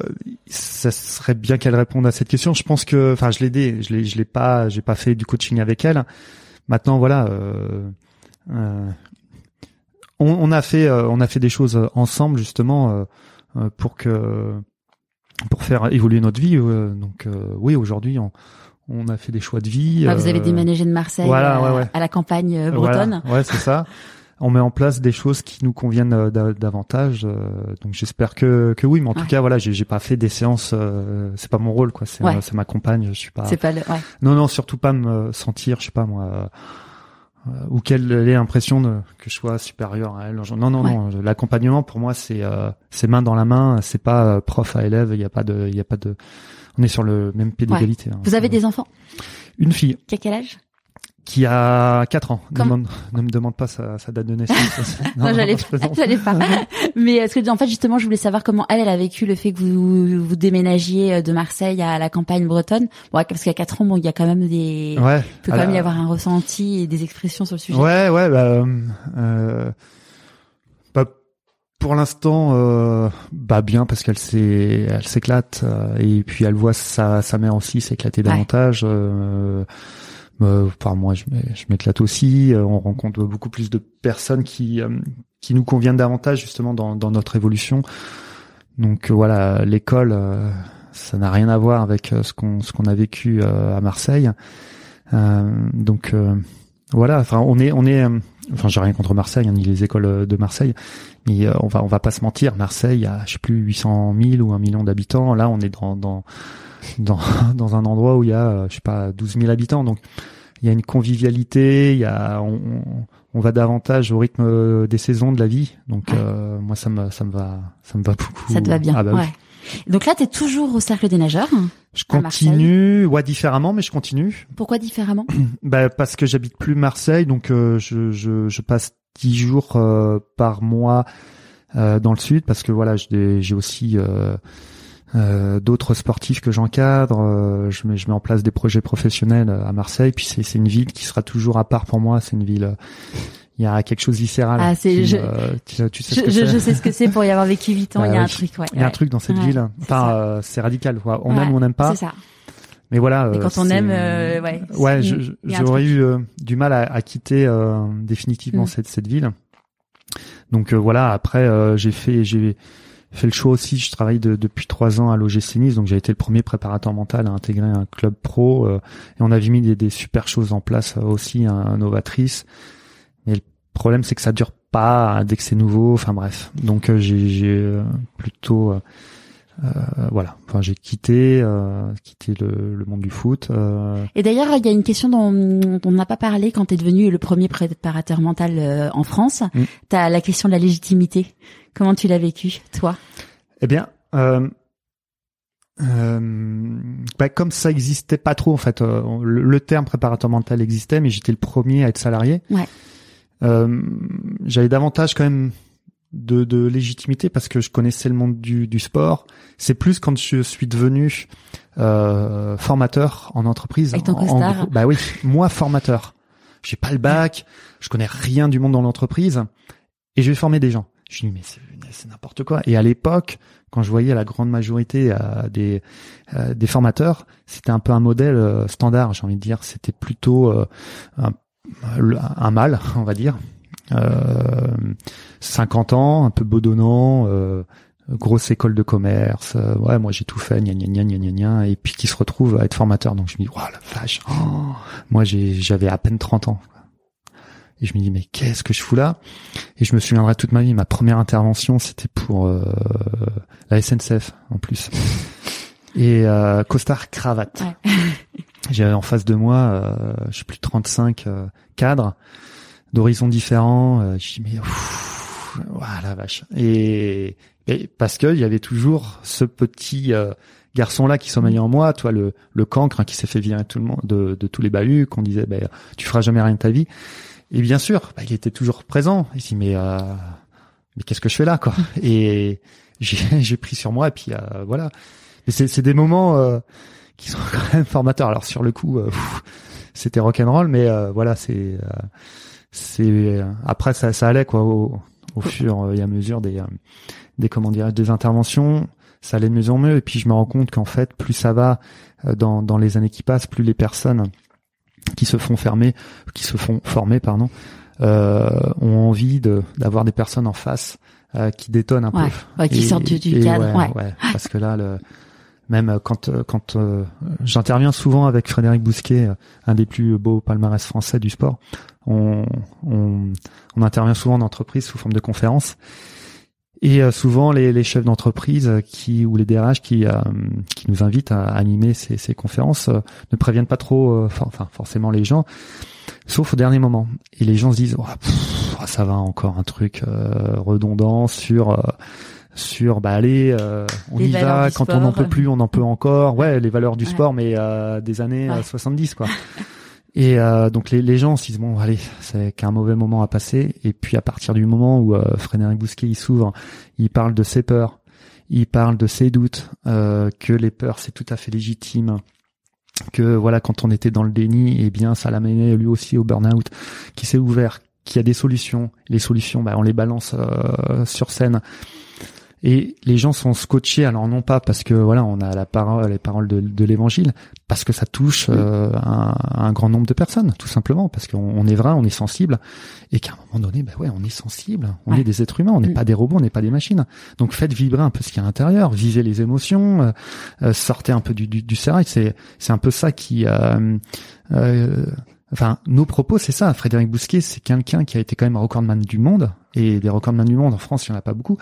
ça serait bien qu'elle réponde à cette question. Je pense que, enfin, je l'ai aidé, je l'ai, je l'ai pas, j'ai pas fait du coaching avec elle. Maintenant, voilà, euh, euh, on, on, a fait, euh, on a fait des choses ensemble justement euh, pour que, pour faire évoluer notre vie. donc, oui, aujourd'hui, on, on a fait des choix de vie. Ah, vous avez déménagé de Marseille à, la campagne bretonne. ouais, c'est ça. on met en place des choses qui nous conviennent euh, davantage. Euh, donc j'espère que que oui, mais en tout cas voilà, j'ai pas fait des séances. Euh, c'est pas mon rôle quoi. C'est c'est ma compagne. Je suis pas. C'est pas le. Ouais. Non non, surtout pas me sentir, je sais pas moi. ou qu'elle ait l'impression que je sois supérieur à elle. Non, non, non. L'accompagnement pour moi, c'est c'est main dans la main. C'est pas prof à élève. Il y a pas de, il y a pas de. On est sur le même pied d'égalité. Hein. Vous avez des enfants? Une fille. Qui a quel âge? Qui a 4 ans. ne me demande pas sa, sa date de naissance. non, j'allais pas. Mais est-ce que en fait justement, je voulais savoir comment elle, elle a vécu le fait que vous vous déménagiez de Marseille à la campagne bretonne. Bon, parce qu'à 4 ans, bon, il y a quand même des, ouais, peut quand même y avoir un ressenti et des expressions sur le sujet. Ouais, ouais, bah, euh, bah pour l'instant, euh, bah bien parce qu'elle s'est, elle s'éclate euh, et puis elle voit sa sa mère aussi s'éclater davantage. Euh, euh, enfin moi je m'éclate aussi. Euh, on rencontre beaucoup plus de personnes qui euh, qui nous conviennent davantage justement dans, dans notre évolution. Donc voilà, l'école, ça n'a rien à voir avec ce qu'on ce qu'on a vécu à Marseille. donc voilà, enfin on est on est enfin j'ai rien contre Marseille hein, ni les écoles de Marseille mais on va on va pas se mentir Marseille a je sais plus 800 000 ou un million d'habitants là on est dans dans dans, dans un endroit où il y a, euh, je sais pas, 12 000 habitants. Donc, il y a une convivialité, il y a, on, on va davantage au rythme euh, des saisons de la vie. Donc, euh, moi, ça me, ça me va, ça me va beaucoup. Ça te va bien. Ah bah ouais. Donc là, tu es toujours au cercle des nageurs. Je continue, ouais, différemment, mais je continue. Pourquoi différemment bah, parce que j'habite plus Marseille, donc je, je, je passe dix jours par mois dans le sud, parce que voilà, j'ai aussi euh, d'autres sportifs que j'encadre. Euh, je, mets, je mets en place des projets professionnels à Marseille. Puis c'est, c'est une ville qui sera toujours à part pour moi. C'est une ville. Il y a quelque chose viscéral. Ah, c'est, je, tu, sais ce que je, je, sais ce que c'est pour y avoir vécu 8 ans. Bah il y a un truc. Ouais, il y a un truc dans cette ville. Enfin, euh, c'est radical. Quoi. On aime ou on n'aime pas. C'est ça. Mais voilà. Et quand on aime, ouais. Ouais, j'aurais eu du mal à, à quitter définitivement mm. cette cette ville. Donc voilà. Après, j'ai fait, j'ai fait le choix aussi. Je travaille depuis trois ans à l'OGC Nice, donc j'ai été le premier préparateur mental à intégrer un club pro. Euh, et on avait mis des, des, super choses en place euh, aussi, un, novatrice. Mais le problème, c'est que ça dure pas dès que c'est nouveau. Enfin bref, donc euh, j'ai plutôt euh, voilà, enfin j'ai quitté, euh, quitté le, le, monde du foot. Euh. Et d'ailleurs, il y a une question dont, on n'a pas parlé quand tu es devenu le premier préparateur mental en France. Mm. Tu as la question de la légitimité. Comment tu l'as vécu, toi? Eh bien, euh, euh, bah, comme ça existait pas trop en fait, euh, le, terme préparateur mental existait, mais j'étais le premier à être salarié. Ouais. euh, j'avais davantage quand même de, de, légitimité parce que je connaissais le monde du, du sport. C'est plus quand je suis devenu euh, formateur en entreprise. Avec ton en, bah oui, moi formateur. J'ai pas le bac, je connais rien du monde dans l'entreprise et je vais former des gens. Je dis mais c'est n'importe quoi. Et à l'époque, quand je voyais la grande majorité euh, des euh, des formateurs, c'était un peu un modèle euh, standard, j'ai envie de dire. C'était plutôt un, un mal, on va dire. 50 ans, un peu bedonnant, grosse école de commerce, ouais, moi j'ai tout fait, gna gna gna gna gna et puis qui se retrouve à être formateur. Donc je me dis, waouh la vache, oh, moi j'avais à peine 30 ans. Et je me dis mais qu'est-ce que je fous là? Et je me souviendrai toute ma vie. Ma première intervention c'était pour euh, la SNCF en plus. Et euh, costard cravate. J'avais en face de moi, euh, je sais plus 35 euh, cadres d'horizons différents. Euh, je dis mais voilà vache. Et, et parce que il y avait toujours ce petit euh, garçon là qui sommeillait en moi, toi le le cancre hein, qui s'est fait virer tout le monde de, de tous les bahuts, qu'on disait ben tu feras jamais rien de ta vie. Et bien sûr, bah, il était toujours présent. Il dit mais euh, mais qu'est-ce que je fais là quoi? Et j'ai pris sur moi et puis euh, voilà. c'est des moments euh, qui sont quand même formateurs. Alors sur le coup, euh, c'était rock and roll, mais voilà, c'est c'est après ça, ça allait quoi au, au fur et à mesure des des comment dire des interventions. Ça allait de mieux en mieux. Et puis je me rends compte qu'en fait plus ça va dans dans les années qui passent plus les personnes qui se font fermer, qui se font former, pardon, euh, ont envie de d'avoir des personnes en face euh, qui détonnent un peu, qui sortent du, du cadre, ouais, parce que là, le, même quand quand euh, j'interviens souvent avec Frédéric Bousquet, un des plus beaux palmarès français du sport, on, on, on intervient souvent en entreprise sous forme de conférence. Et euh, souvent, les, les chefs d'entreprise qui ou les DRH qui euh, qui nous invitent à animer ces, ces conférences euh, ne préviennent pas trop, enfin forcément les gens, sauf au dernier moment. Et les gens se disent, oh, oh ça va encore un truc redondant sur sur bah allez, on y va quand on n'en peut plus, on en peut encore. Ouais, les valeurs du sport, mais des années 70 quoi. Et euh, donc les, les gens se disent bon allez c'est qu'un mauvais moment à passer. Et puis à partir du moment où euh, Frédéric Bousquet il s'ouvre, il parle de ses peurs, il parle de ses doutes, euh, que les peurs c'est tout à fait légitime, que voilà quand on était dans le déni et eh bien ça l'a mené lui aussi au burn-out, qui s'est ouvert, qui a des solutions, les solutions bah on les balance euh, sur scène et les gens sont scotchés, alors non pas parce que voilà, on a la parole, les paroles de, de l'évangile, parce que ça touche euh, un, un, grand nombre de personnes, tout simplement, parce qu'on est vrai, on est sensible, et qu'à un moment donné, bah ouais, on est sensible, on est des êtres humains, on n'est pas des robots, on n'est pas des machines. Donc faites vibrer un peu ce qu'il y a à l'intérieur, vivez les émotions, euh, euh, sortez un peu du, du, du C'est c'est un peu ça qui Enfin, nos propos, c'est ça. Frédéric Bousquet, c'est quelqu'un qui a été quand même recordman du monde, et des recordman du monde en France, il n'y en a pas beaucoup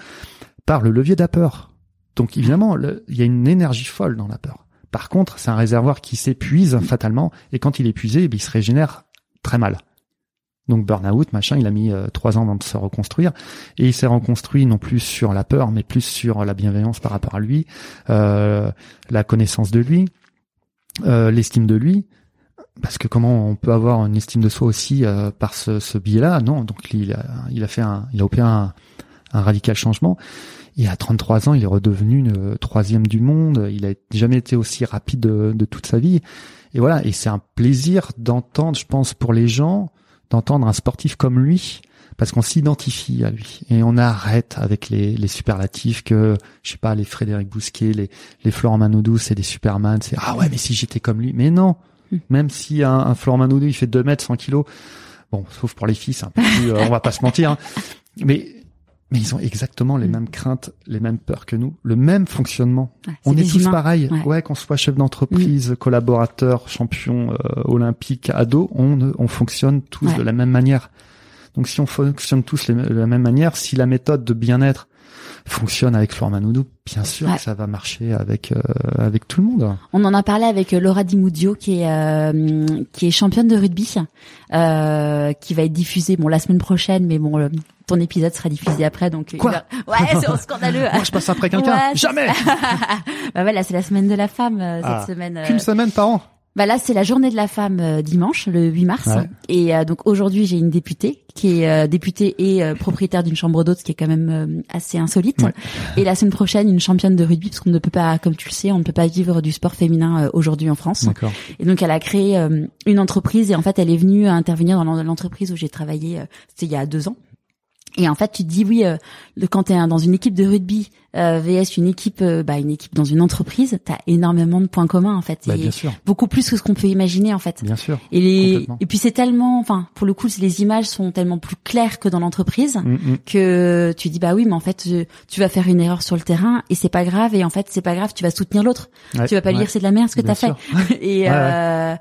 par le levier de la peur. Donc évidemment, il y a une énergie folle dans la peur. Par contre, c'est un réservoir qui s'épuise fatalement, et quand il est épuisé, eh il se régénère très mal. Donc burn-out, machin, il a mis euh, trois ans avant de se reconstruire, et il s'est reconstruit non plus sur la peur, mais plus sur la bienveillance par rapport à lui, euh, la connaissance de lui, euh, l'estime de lui, parce que comment on peut avoir une estime de soi aussi par ce, ce biais-là? Non, donc il a, il a fait un, il a opéré un, un radical changement. Et à 33 ans, il est redevenu une troisième du monde. Il a jamais été aussi rapide de, toute sa vie. Et voilà. Et c'est un plaisir d'entendre, je pense, pour les gens, d'entendre un sportif comme lui, parce qu'on s'identifie à lui. Et on arrête avec les, les superlatifs que, je sais pas, les Frédéric Bousquet, les, les Florent Manodou, c'est des Superman. C'est, ah ouais, mais si j'étais comme lui. Mais non. Hmm. Même si un, un Florent Manodou, il fait 2 mètres, 100 kilos. Bon, sauf pour les filles, c'est un peu plus, euh, on va pas se mentir. Hein. Mais mais ils ont exactement les mm. mêmes craintes, les mêmes peurs que nous, le même fonctionnement. on est tous pareils. Ouais, qu'on soit chef d'entreprise, mm. collaborateur, champion euh, olympique, ado, on, on fonctionne tous de la même manière. Donc si on fonctionne tous de la même manière, si la méthode de bien-être fonctionne avec Florent Manoudou, bien sûr que ça va marcher avec euh, avec tout le monde. On en a parlé avec euh, Laura Dimoudio qui est euh, qui est championne de rugby, euh, qui va être diffusée bon la semaine prochaine, mais bon ton épisode sera diffusé après donc quoi ouais c'est scandaleux. Moi je passe après quelqu'un jamais. bah ouais là c'est la semaine de la femme cette ah. semaine. Qu'une semaine par an. Bah là, c'est la journée de la femme euh, dimanche, le 8 mars. Ouais. Et euh, donc aujourd'hui, j'ai une députée qui est euh, députée et euh, propriétaire d'une chambre d'hôtes, ce qui est quand même euh, assez insolite. Ouais. Et la semaine prochaine, une championne de rugby, parce qu'on ne peut pas, comme tu le sais, on ne peut pas vivre du sport féminin euh, aujourd'hui en France. D'accord. Et donc, elle a créé euh, une entreprise et en fait, elle est venue intervenir dans l'en- l'entreprise où j'ai travaillé. euh, C'était il y a deux ans. Et en fait, tu te dis oui, euh, quand t'es un- dans une équipe de rugby euh, vs une équipe, euh, bah, une équipe dans une entreprise, t'as énormément de points communs en fait, Bah, et bien sûr, beaucoup plus que ce qu'on peut imaginer en fait. bien sûr. Et les et puis c'est tellement, enfin, pour le coup, les images sont tellement plus claires que dans l'entreprise Mm, mm. que tu dis bah oui, mais en fait, tu vas faire une erreur sur le terrain et c'est pas grave. Et en fait, c'est pas grave, tu vas soutenir l'autre. Ouais, Tu vas pas lui dire c'est de la merde ce que t'as fait. et Ouais, euh,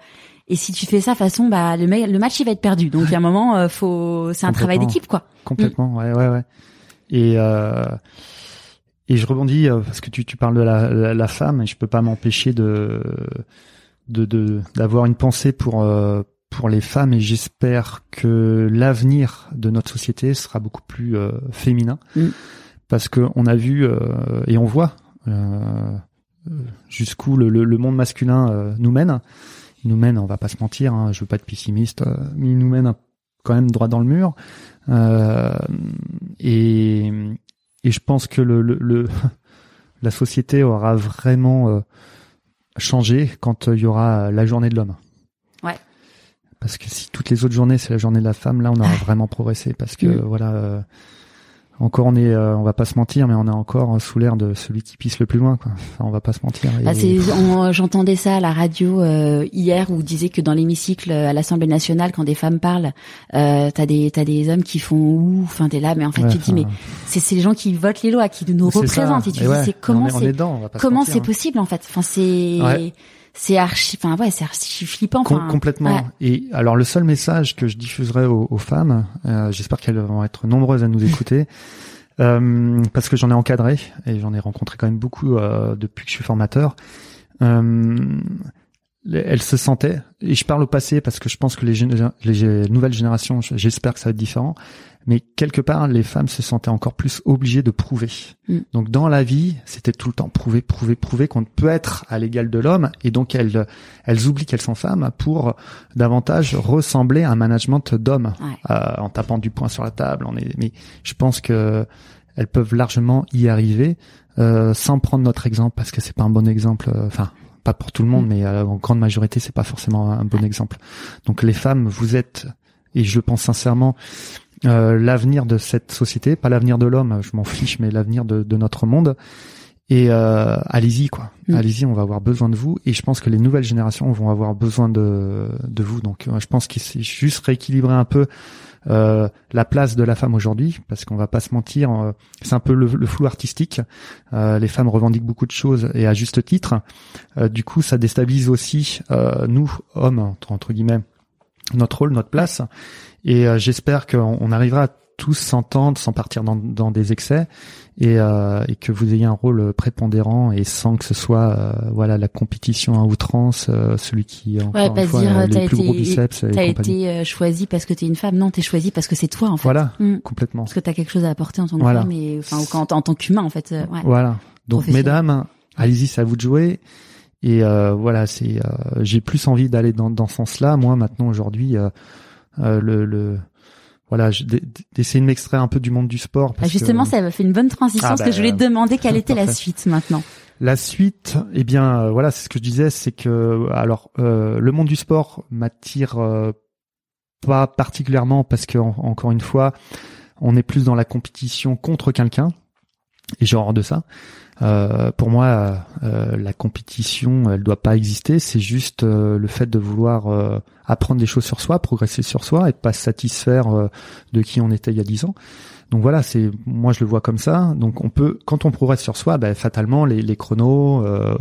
et si tu fais ça façon bah le, le match il va être perdu. Donc il y a un moment euh, faut c'est un travail d'équipe quoi. Complètement, ouais, ouais, ouais. Et euh, et je rebondis euh, parce que tu, tu parles de la, la, la femme et je peux pas m'empêcher de de de d'avoir une pensée pour euh, pour les femmes et j'espère que l'avenir de notre société sera beaucoup plus euh, féminin. Mm. parce que on a vu euh, et on voit euh, jusqu'où le, le, le monde masculin nous mène. Il nous mène, on va pas se mentir, hein, je veux pas être pessimiste, euh, mais il nous mène quand même droit dans le mur. Euh, et, et je pense que le, le, le- la société aura vraiment euh, changé quand il y aura la journée de l'homme. Ouais. Parce que si toutes les autres journées c'est la journée de la femme, là on aura vraiment progressé. Parce que Mm. voilà, euh, encore on est, euh, on va pas se mentir, mais on est encore sous l'air de celui qui pisse le plus loin. Quoi. Enfin, on va pas se mentir. Et- c'est- on- j'entendais ça à la radio euh, hier où disait que dans l'hémicycle euh, à l'Assemblée nationale quand des femmes parlent euh, t'as des t'as des hommes qui font ouh enfin t'es là mais en fait Ouais, tu te dis mais c'est c'est les gens qui votent les lois qui nous représentent ça. et tu Et dis ouais, c'est comment c'est comment c'est hein. possible en fait? Enfin c'est Ouais. C'est archi enfin ouais c'est archi flippant Com- complètement. ouais. Et alors le seul message que je diffuserai aux, aux femmes, euh, j'espère qu'elles vont être nombreuses à nous écouter, euh, parce que j'en ai encadré et j'en ai rencontré quand même beaucoup euh, depuis que je suis formateur. Les- elles se sentaient, et je parle au passé parce que je pense que les, les nouvelles générations, j'espère que ça va être différent, mais quelque part, les femmes se sentaient encore plus obligées de prouver. Mm. Donc dans la vie, c'était tout le temps prouver, prouver, prouver qu'on peut être à l'égal de l'homme, et donc elles, elles oublient qu'elles sont femmes pour davantage ressembler à un management d'hommes, Ouais. euh, en tapant du poing sur la table. On est, mais je pense que elles peuvent largement y arriver euh, sans prendre notre exemple parce que c'est pas un bon exemple. euh, Enfin, pas pour tout le monde, Mm. mais euh, en grande majorité, c'est pas forcément un bon exemple. Donc les femmes, vous êtes, et je pense sincèrement, euh, l'avenir de cette société, pas l'avenir de l'homme, je m'en fiche, mais l'avenir de, de notre monde. Et euh, allez-y quoi, Mm. allez-y, on va avoir besoin de vous. Et je pense que les nouvelles générations vont avoir besoin de de vous. Donc euh, je pense qu'il c'est juste rééquilibrer un peu euh, la place de la femme aujourd'hui, parce qu'on va pas se mentir, euh, c'est un peu le, le flou artistique. Euh, les femmes revendiquent beaucoup de choses et à juste titre. Euh, du coup, ça déstabilise aussi euh, nous hommes entre, entre guillemets notre rôle, notre place. Et euh, j'espère qu'on on arrivera à tous s'entendre sans partir dans, dans des excès et, euh, et que vous ayez un rôle prépondérant et sans que ce soit euh, voilà la compétition à outrance, euh, celui qui encore Ouais, une pas se fois, dire, a t'as les plus gros biceps t'as été euh, choisi parce que t'es une femme non t'es choisi parce que c'est toi en fait Voilà, Mm. complètement. parce que t'as quelque chose à apporter en tant que Voilà. femme et enfin en tant qu'humain en fait euh, ouais. Voilà. Donc mesdames, allez-y, c'est à vous de jouer. Et euh, voilà, c'est euh, j'ai plus envie d'aller dans dans ce sens-là. Moi maintenant aujourd'hui, euh, euh, le, le voilà, d'essayer de m'extraire un peu du monde du sport. Ah, justement que ça m'a fait une bonne transition Ah, parce bah, que je voulais te demander quelle était la suite maintenant la suite, eh bien euh, voilà, c'est ce que je disais, c'est que alors euh, le monde du sport m'attire euh, pas particulièrement parce que en- encore une fois, on est plus dans la compétition contre quelqu'un et j'ai horreur de ça. Euh, pour moi, euh, la compétition, elle doit pas exister. C'est juste euh, le fait de vouloir euh, apprendre des choses sur soi, progresser sur soi, et de pas se satisfaire euh, de qui on était il y a dix ans. Donc voilà, c'est moi je le vois comme ça. Donc on peut, quand on progresse sur soi, ben, fatalement les, les chronos euh,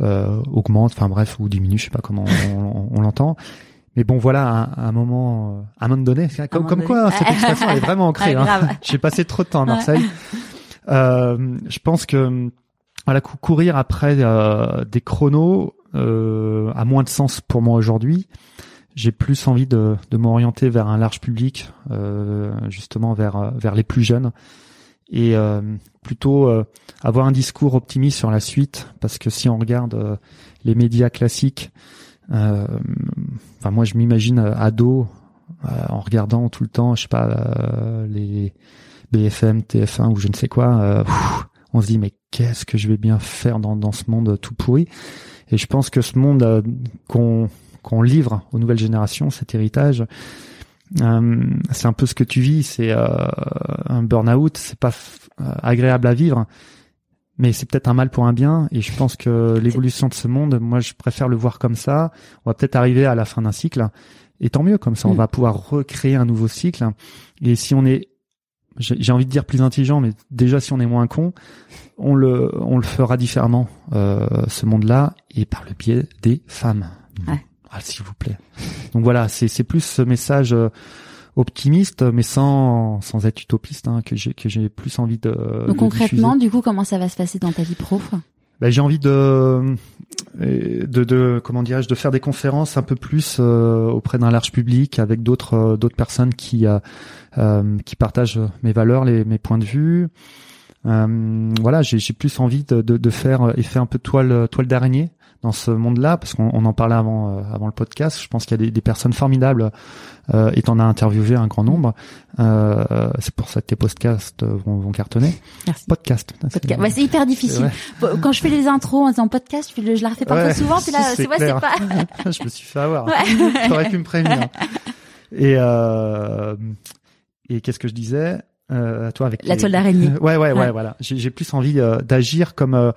euh, augmentent, enfin bref, ou diminuent, je sais pas comment on, on- on l'entend. Mais bon, voilà, à, un moment, à un moment donné, comme, moment comme donné. quoi cette expression elle est vraiment ancrée. Ah, hein. J'ai passé trop de temps à Marseille. je pense que voilà, cou- courir après euh, des chronos euh, a moins de sens pour moi aujourd'hui. J'ai plus envie de, de m'orienter vers un large public, euh, justement vers euh, vers les plus jeunes, et euh, plutôt euh, avoir un discours optimiste sur la suite, parce que si on regarde euh, les médias classiques, enfin moi je m'imagine ado en regardant tout le temps, je sais pas les BFM, TF1 ou je ne sais quoi. on se dit mais qu'est-ce que je vais bien faire dans, dans ce monde tout pourri? Et je pense que ce monde qu'on qu'on livre aux nouvelles générations, cet héritage, euh, c'est un peu ce que tu vis, c'est euh, un burn-out, c'est pas euh, agréable à vivre, mais c'est peut-être un mal pour un bien. Et je pense que l'évolution de ce monde, moi, je préfère le voir comme ça. On va peut-être arriver à la fin d'un cycle, et tant mieux, comme ça, on mm. va pouvoir recréer un nouveau cycle. Et si on est, j'ai envie de dire plus intelligent, mais déjà si on est moins con, on le, on le fera différemment ce monde-là, et par le biais des femmes. Ouais. Ah, s'il vous plaît. Donc voilà, c'est c'est plus ce message euh, optimiste, mais sans sans être utopiste, hein, que j'ai que j'ai plus envie de. Donc concrètement, du coup, comment ça va se passer dans ta vie pro ben, j'ai envie de, de, de comment dirais-je, de faire des conférences un peu plus euh, auprès d'un large public avec d'autres euh, d'autres personnes qui euh, qui partagent mes valeurs, les, mes points de vue. voilà, j'ai plus envie de, de, de faire un peu toile toile d'araignée dans ce monde-là, parce qu'on en parlait avant euh, avant le podcast. Je pense qu'il y a des, des personnes formidables euh, et t'en as interviewé un grand nombre. Euh, c'est pour ça que tes podcasts vont, vont cartonner. Merci. Podcast. podcast. c'est hyper difficile. Quand je fais les intros en disant podcast, je, je la refais pas trop souvent. Puis là, c'est ouais, pas. je me suis fait avoir. Ouais. T'aurais pu me prévenir. Et euh, et qu'est-ce que je disais euh, toi avec la toile d'araignée. ouais, ouais, ouais, voilà. J'ai plus envie euh, d'agir comme euh,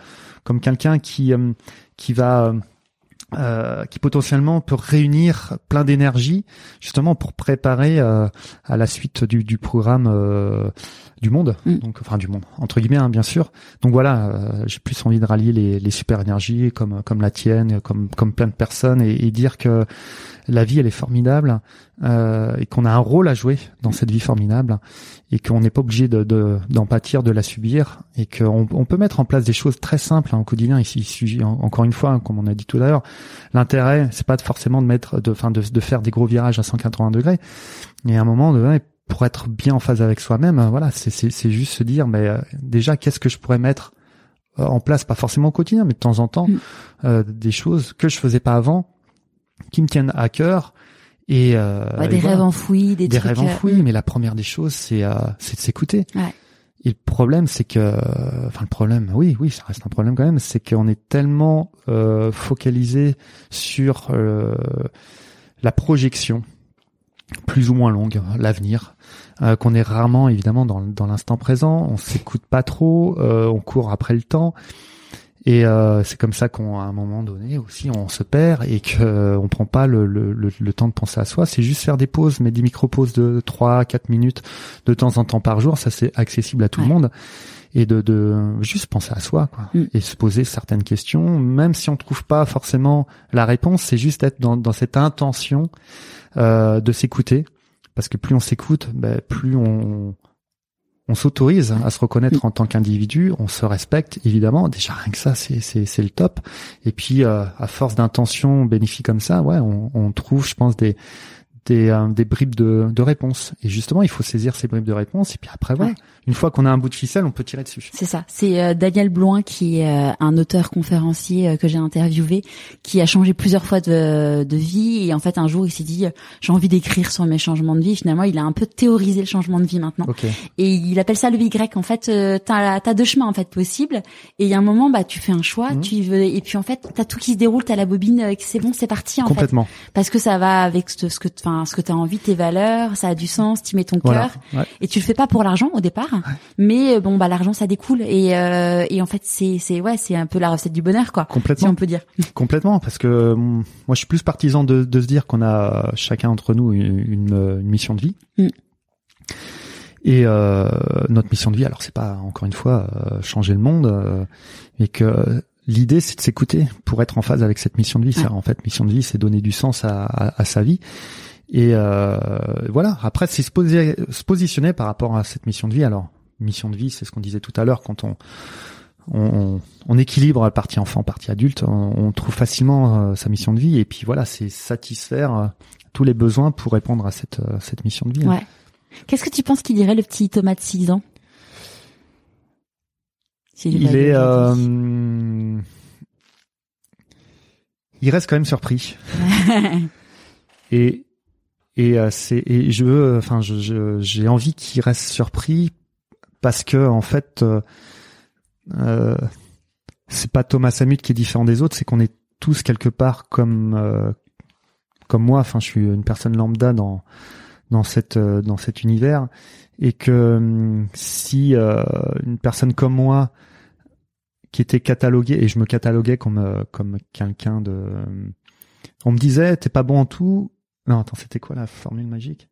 comme quelqu'un qui qui va euh, qui potentiellement peut réunir plein d'énergie justement pour préparer euh, à la suite du, du programme euh, du monde, mm. donc enfin du monde entre guillemets hein, bien sûr. Donc voilà, j'ai plus envie de rallier les, les super énergies comme comme la tienne, comme comme plein de personnes et, et dire que la vie elle est formidable euh, et qu'on a un rôle à jouer dans cette vie formidable et qu'on n'est pas obligé de, d'en pâtir, de la subir et qu'on on peut mettre en place des choses très simples hein, au quotidien. Ici, encore une fois, comme on a dit tout à l'heure, l'intérêt c'est pas forcément de mettre, de, enfin de, de faire des gros virages à 180 degrés. Et à un moment, de, pour être bien en phase avec soi-même, voilà, c'est, c'est, c'est juste se dire, mais euh, déjà, qu'est-ce que je pourrais mettre euh, en place, pas forcément au quotidien, mais de temps en temps, mm. euh, des choses que je faisais pas avant qui me tiennent à cœur. Et, euh, des rêves enfouis, des, des rêves enfouis. Euh, mais la première des choses, c'est euh, c'est de s'écouter. Ouais. Et le problème, c'est que, enfin le problème, oui, oui, ça reste un problème quand même, c'est qu'on est tellement euh, focalisé sur euh, la projection, plus ou moins longue, l'avenir, euh, qu'on est rarement évidemment dans, dans l'instant présent. On s'écoute pas trop, on court après le temps. Et euh, c'est comme ça qu'à un moment donné aussi on se perd et que euh, on prend pas le, le, le, temps de penser à soi. C'est juste faire des pauses, mais des micro-pauses de 3 4 minutes de temps en temps par jour, ça c'est accessible à tout le monde. Et de, de juste penser à soi quoi, mm. et se poser certaines questions, même si on trouve pas forcément la réponse, c'est juste être dans, dans cette intention euh, de s'écouter, parce que plus on s'écoute, ben, plus on on s'autorise à se reconnaître en tant qu'individu, on se respecte évidemment. Déjà rien que ça, c'est c'est c'est le top. Et puis euh, à force d'intentions bénéfiques comme ça, ouais, on, on trouve, je pense, des des, euh, des bribes de, de réponse. Et justement, il faut saisir ces bribes de réponse. Et puis après, voilà, une fois qu'on a un bout de ficelle, on peut tirer dessus. C'est ça. C'est euh, Daniel Bloin qui est euh, un auteur conférencier que j'ai interviewé, qui a changé plusieurs fois de, de vie. Et en fait, un jour, il s'est dit, j'ai envie d'écrire sur mes changements de vie. Finalement, il a un peu théorisé le changement de vie maintenant. Et il appelle ça le Y. En fait, t'as as deux chemins en fait possibles. Et il y a un moment, bah, tu fais un choix, mmh. tu veux, et puis en fait, t'as tout qui se déroule, t'as la bobine, c'est bon, c'est parti en Complètement. Parce que ça va avec ce, ce que, enfin, ce que tu as envie, tes valeurs, ça a du sens, tu mets ton cœur et tu le fais pas pour l'argent au départ, mais euh, bon bah l'argent ça découle et euh, et en fait c'est c'est ouais, c'est un peu la recette du bonheur quoi. Complètement. Si on peut dire. Complètement parce que moi je suis plus partisan de de se dire qu'on a chacun entre nous une, une, mission de vie. Mm. Et euh, notre mission de vie, alors c'est pas encore une fois euh, changer le monde, euh, mais que l'idée c'est de s'écouter pour être en phase avec cette mission de vie. En fait, mission de vie, c'est donner du sens à, à, sa vie. Et euh, voilà. Après, c'est se, se positionner par rapport à cette mission de vie. Alors, mission de vie, c'est ce qu'on disait tout à l'heure quand on on, on, équilibre la partie enfant, partie adulte, on, trouve facilement euh, sa mission de vie. Et puis voilà, c'est satisfaire euh, tous les besoins pour répondre à cette, euh, cette mission de vie. Ouais. Qu'est-ce que tu penses qu'il dirait le petit Thomas de 6 ans? Il est, euh, il reste quand même surpris. et et euh, c'est et je veux, enfin, je j'ai envie qu'il reste surpris parce que en fait, euh, euh, c'est pas Thomas Samut qui est différent des autres, c'est qu'on est tous quelque part comme euh, comme moi. Enfin, je suis une personne lambda dans dans cette dans cet univers et que hum, si une personne comme moi qui était cataloguée et je me cataloguais comme comme quelqu'un de on me disait t'es pas bon en tout non attends c'était quoi la formule magique?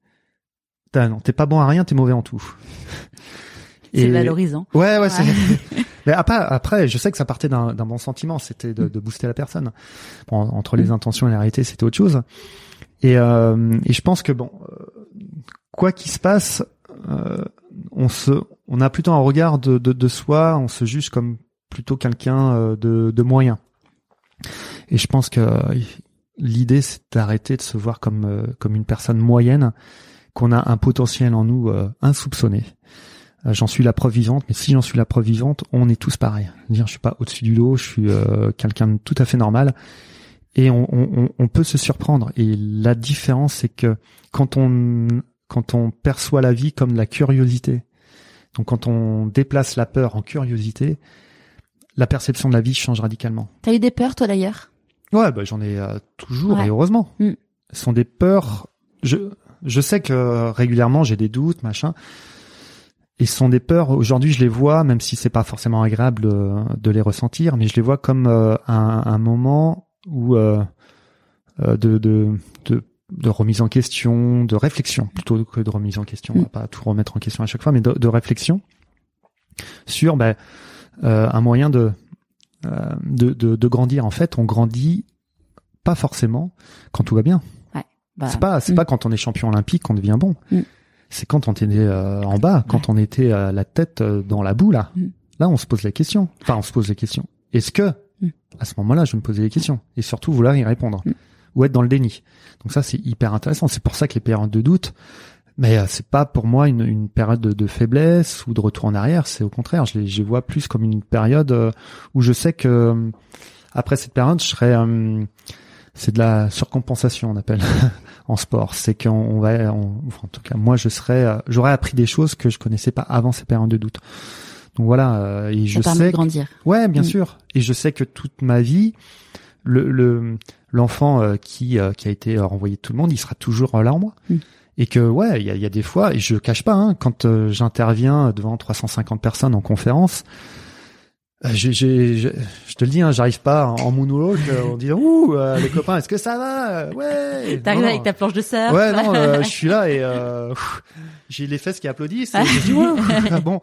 Non t'es pas bon à rien t'es mauvais en tout c'est valorisant. Ouais, ouais. Mais après, après, je sais que ça partait d'un bon sentiment, c'était de, de, booster la personne. Bon, entre les mm. intentions et la réalité, c'était autre chose. Et, euh, et je pense que bon, euh, quoi qu'il se passe, euh, on se, on a plutôt un regard de, de, de soi, on se juge comme plutôt quelqu'un euh, de, de moyen. Et je pense que l'idée, c'est d'arrêter de se voir comme euh, comme une personne moyenne, qu'on a un potentiel en nous insoupçonné euh, j'en suis la preuve vivante, mais si j'en suis la preuve vivante, on est tous pareils. Dire, je suis pas au-dessus du lot, je suis euh, quelqu'un de tout à fait normal, et on, peut se surprendre. Et la différence, c'est que quand on quand on perçoit la vie comme de la curiosité, donc quand on déplace la peur en curiosité, la perception de la vie change radicalement. T'as eu des peurs, toi d'ailleurs? Ouais, bah, j'en ai euh, toujours et heureusement. Mm. Ce sont des peurs. Je je sais que régulièrement j'ai des doutes, machin. Et ce sont des peurs. Aujourd'hui, je les vois, même si c'est pas forcément agréable euh, de les ressentir, mais je les vois comme euh, un, un, moment où euh, de, de, de, de, remise en question, de réflexion plutôt que de remise en question. On va pas tout remettre en question à chaque fois, mais de, de réflexion sur ben, un moyen de, de, de, de, grandir. En fait, on grandit pas forcément quand tout va bien. Ouais, bah, c'est pas c'est mm. pas quand on est champion olympique qu'on devient bon. Mm c'est quand on était euh, en bas, quand on était à la tête euh, dans la boue là. Mm. Là, on se pose la question. Enfin, on se pose la question. Est-ce que à ce moment-là, je me posais les questions et surtout vouloir y répondre ou être dans le déni? Donc ça, c'est hyper intéressant. C'est pour ça que les périodes de doute, mais euh, c'est pas pour moi une, une période de, de, faiblesse ou de retour en arrière. C'est au contraire, je les, je vois plus comme une période où je sais que après cette période, je serai c'est de la surcompensation, on appelle en sport. C'est qu'on va, en tout cas, moi, je serais, euh, j'aurais appris des choses que je connaissais pas avant ces périodes de doute. Donc voilà, euh, et je sais. De grandir. Ouais, bien mm. sûr. Et je sais que toute ma vie, le l'enfant euh, qui qui a été renvoyé de tout le monde, il sera toujours là en moi. Mm. Et que ouais, il y a, y a, des fois, et je cache pas, hein, quand j'interviens devant 350 personnes en conférence, euh, je, je, je, te le dis, hein, j'arrive pas en moonwalk euh, en disant ouh euh, les copains, est-ce que ça va? Ouais. T'arrives avec ta planche de surf? Ouais, non, je suis là et j'ai les fesses qui applaudissent. Et je dis bon.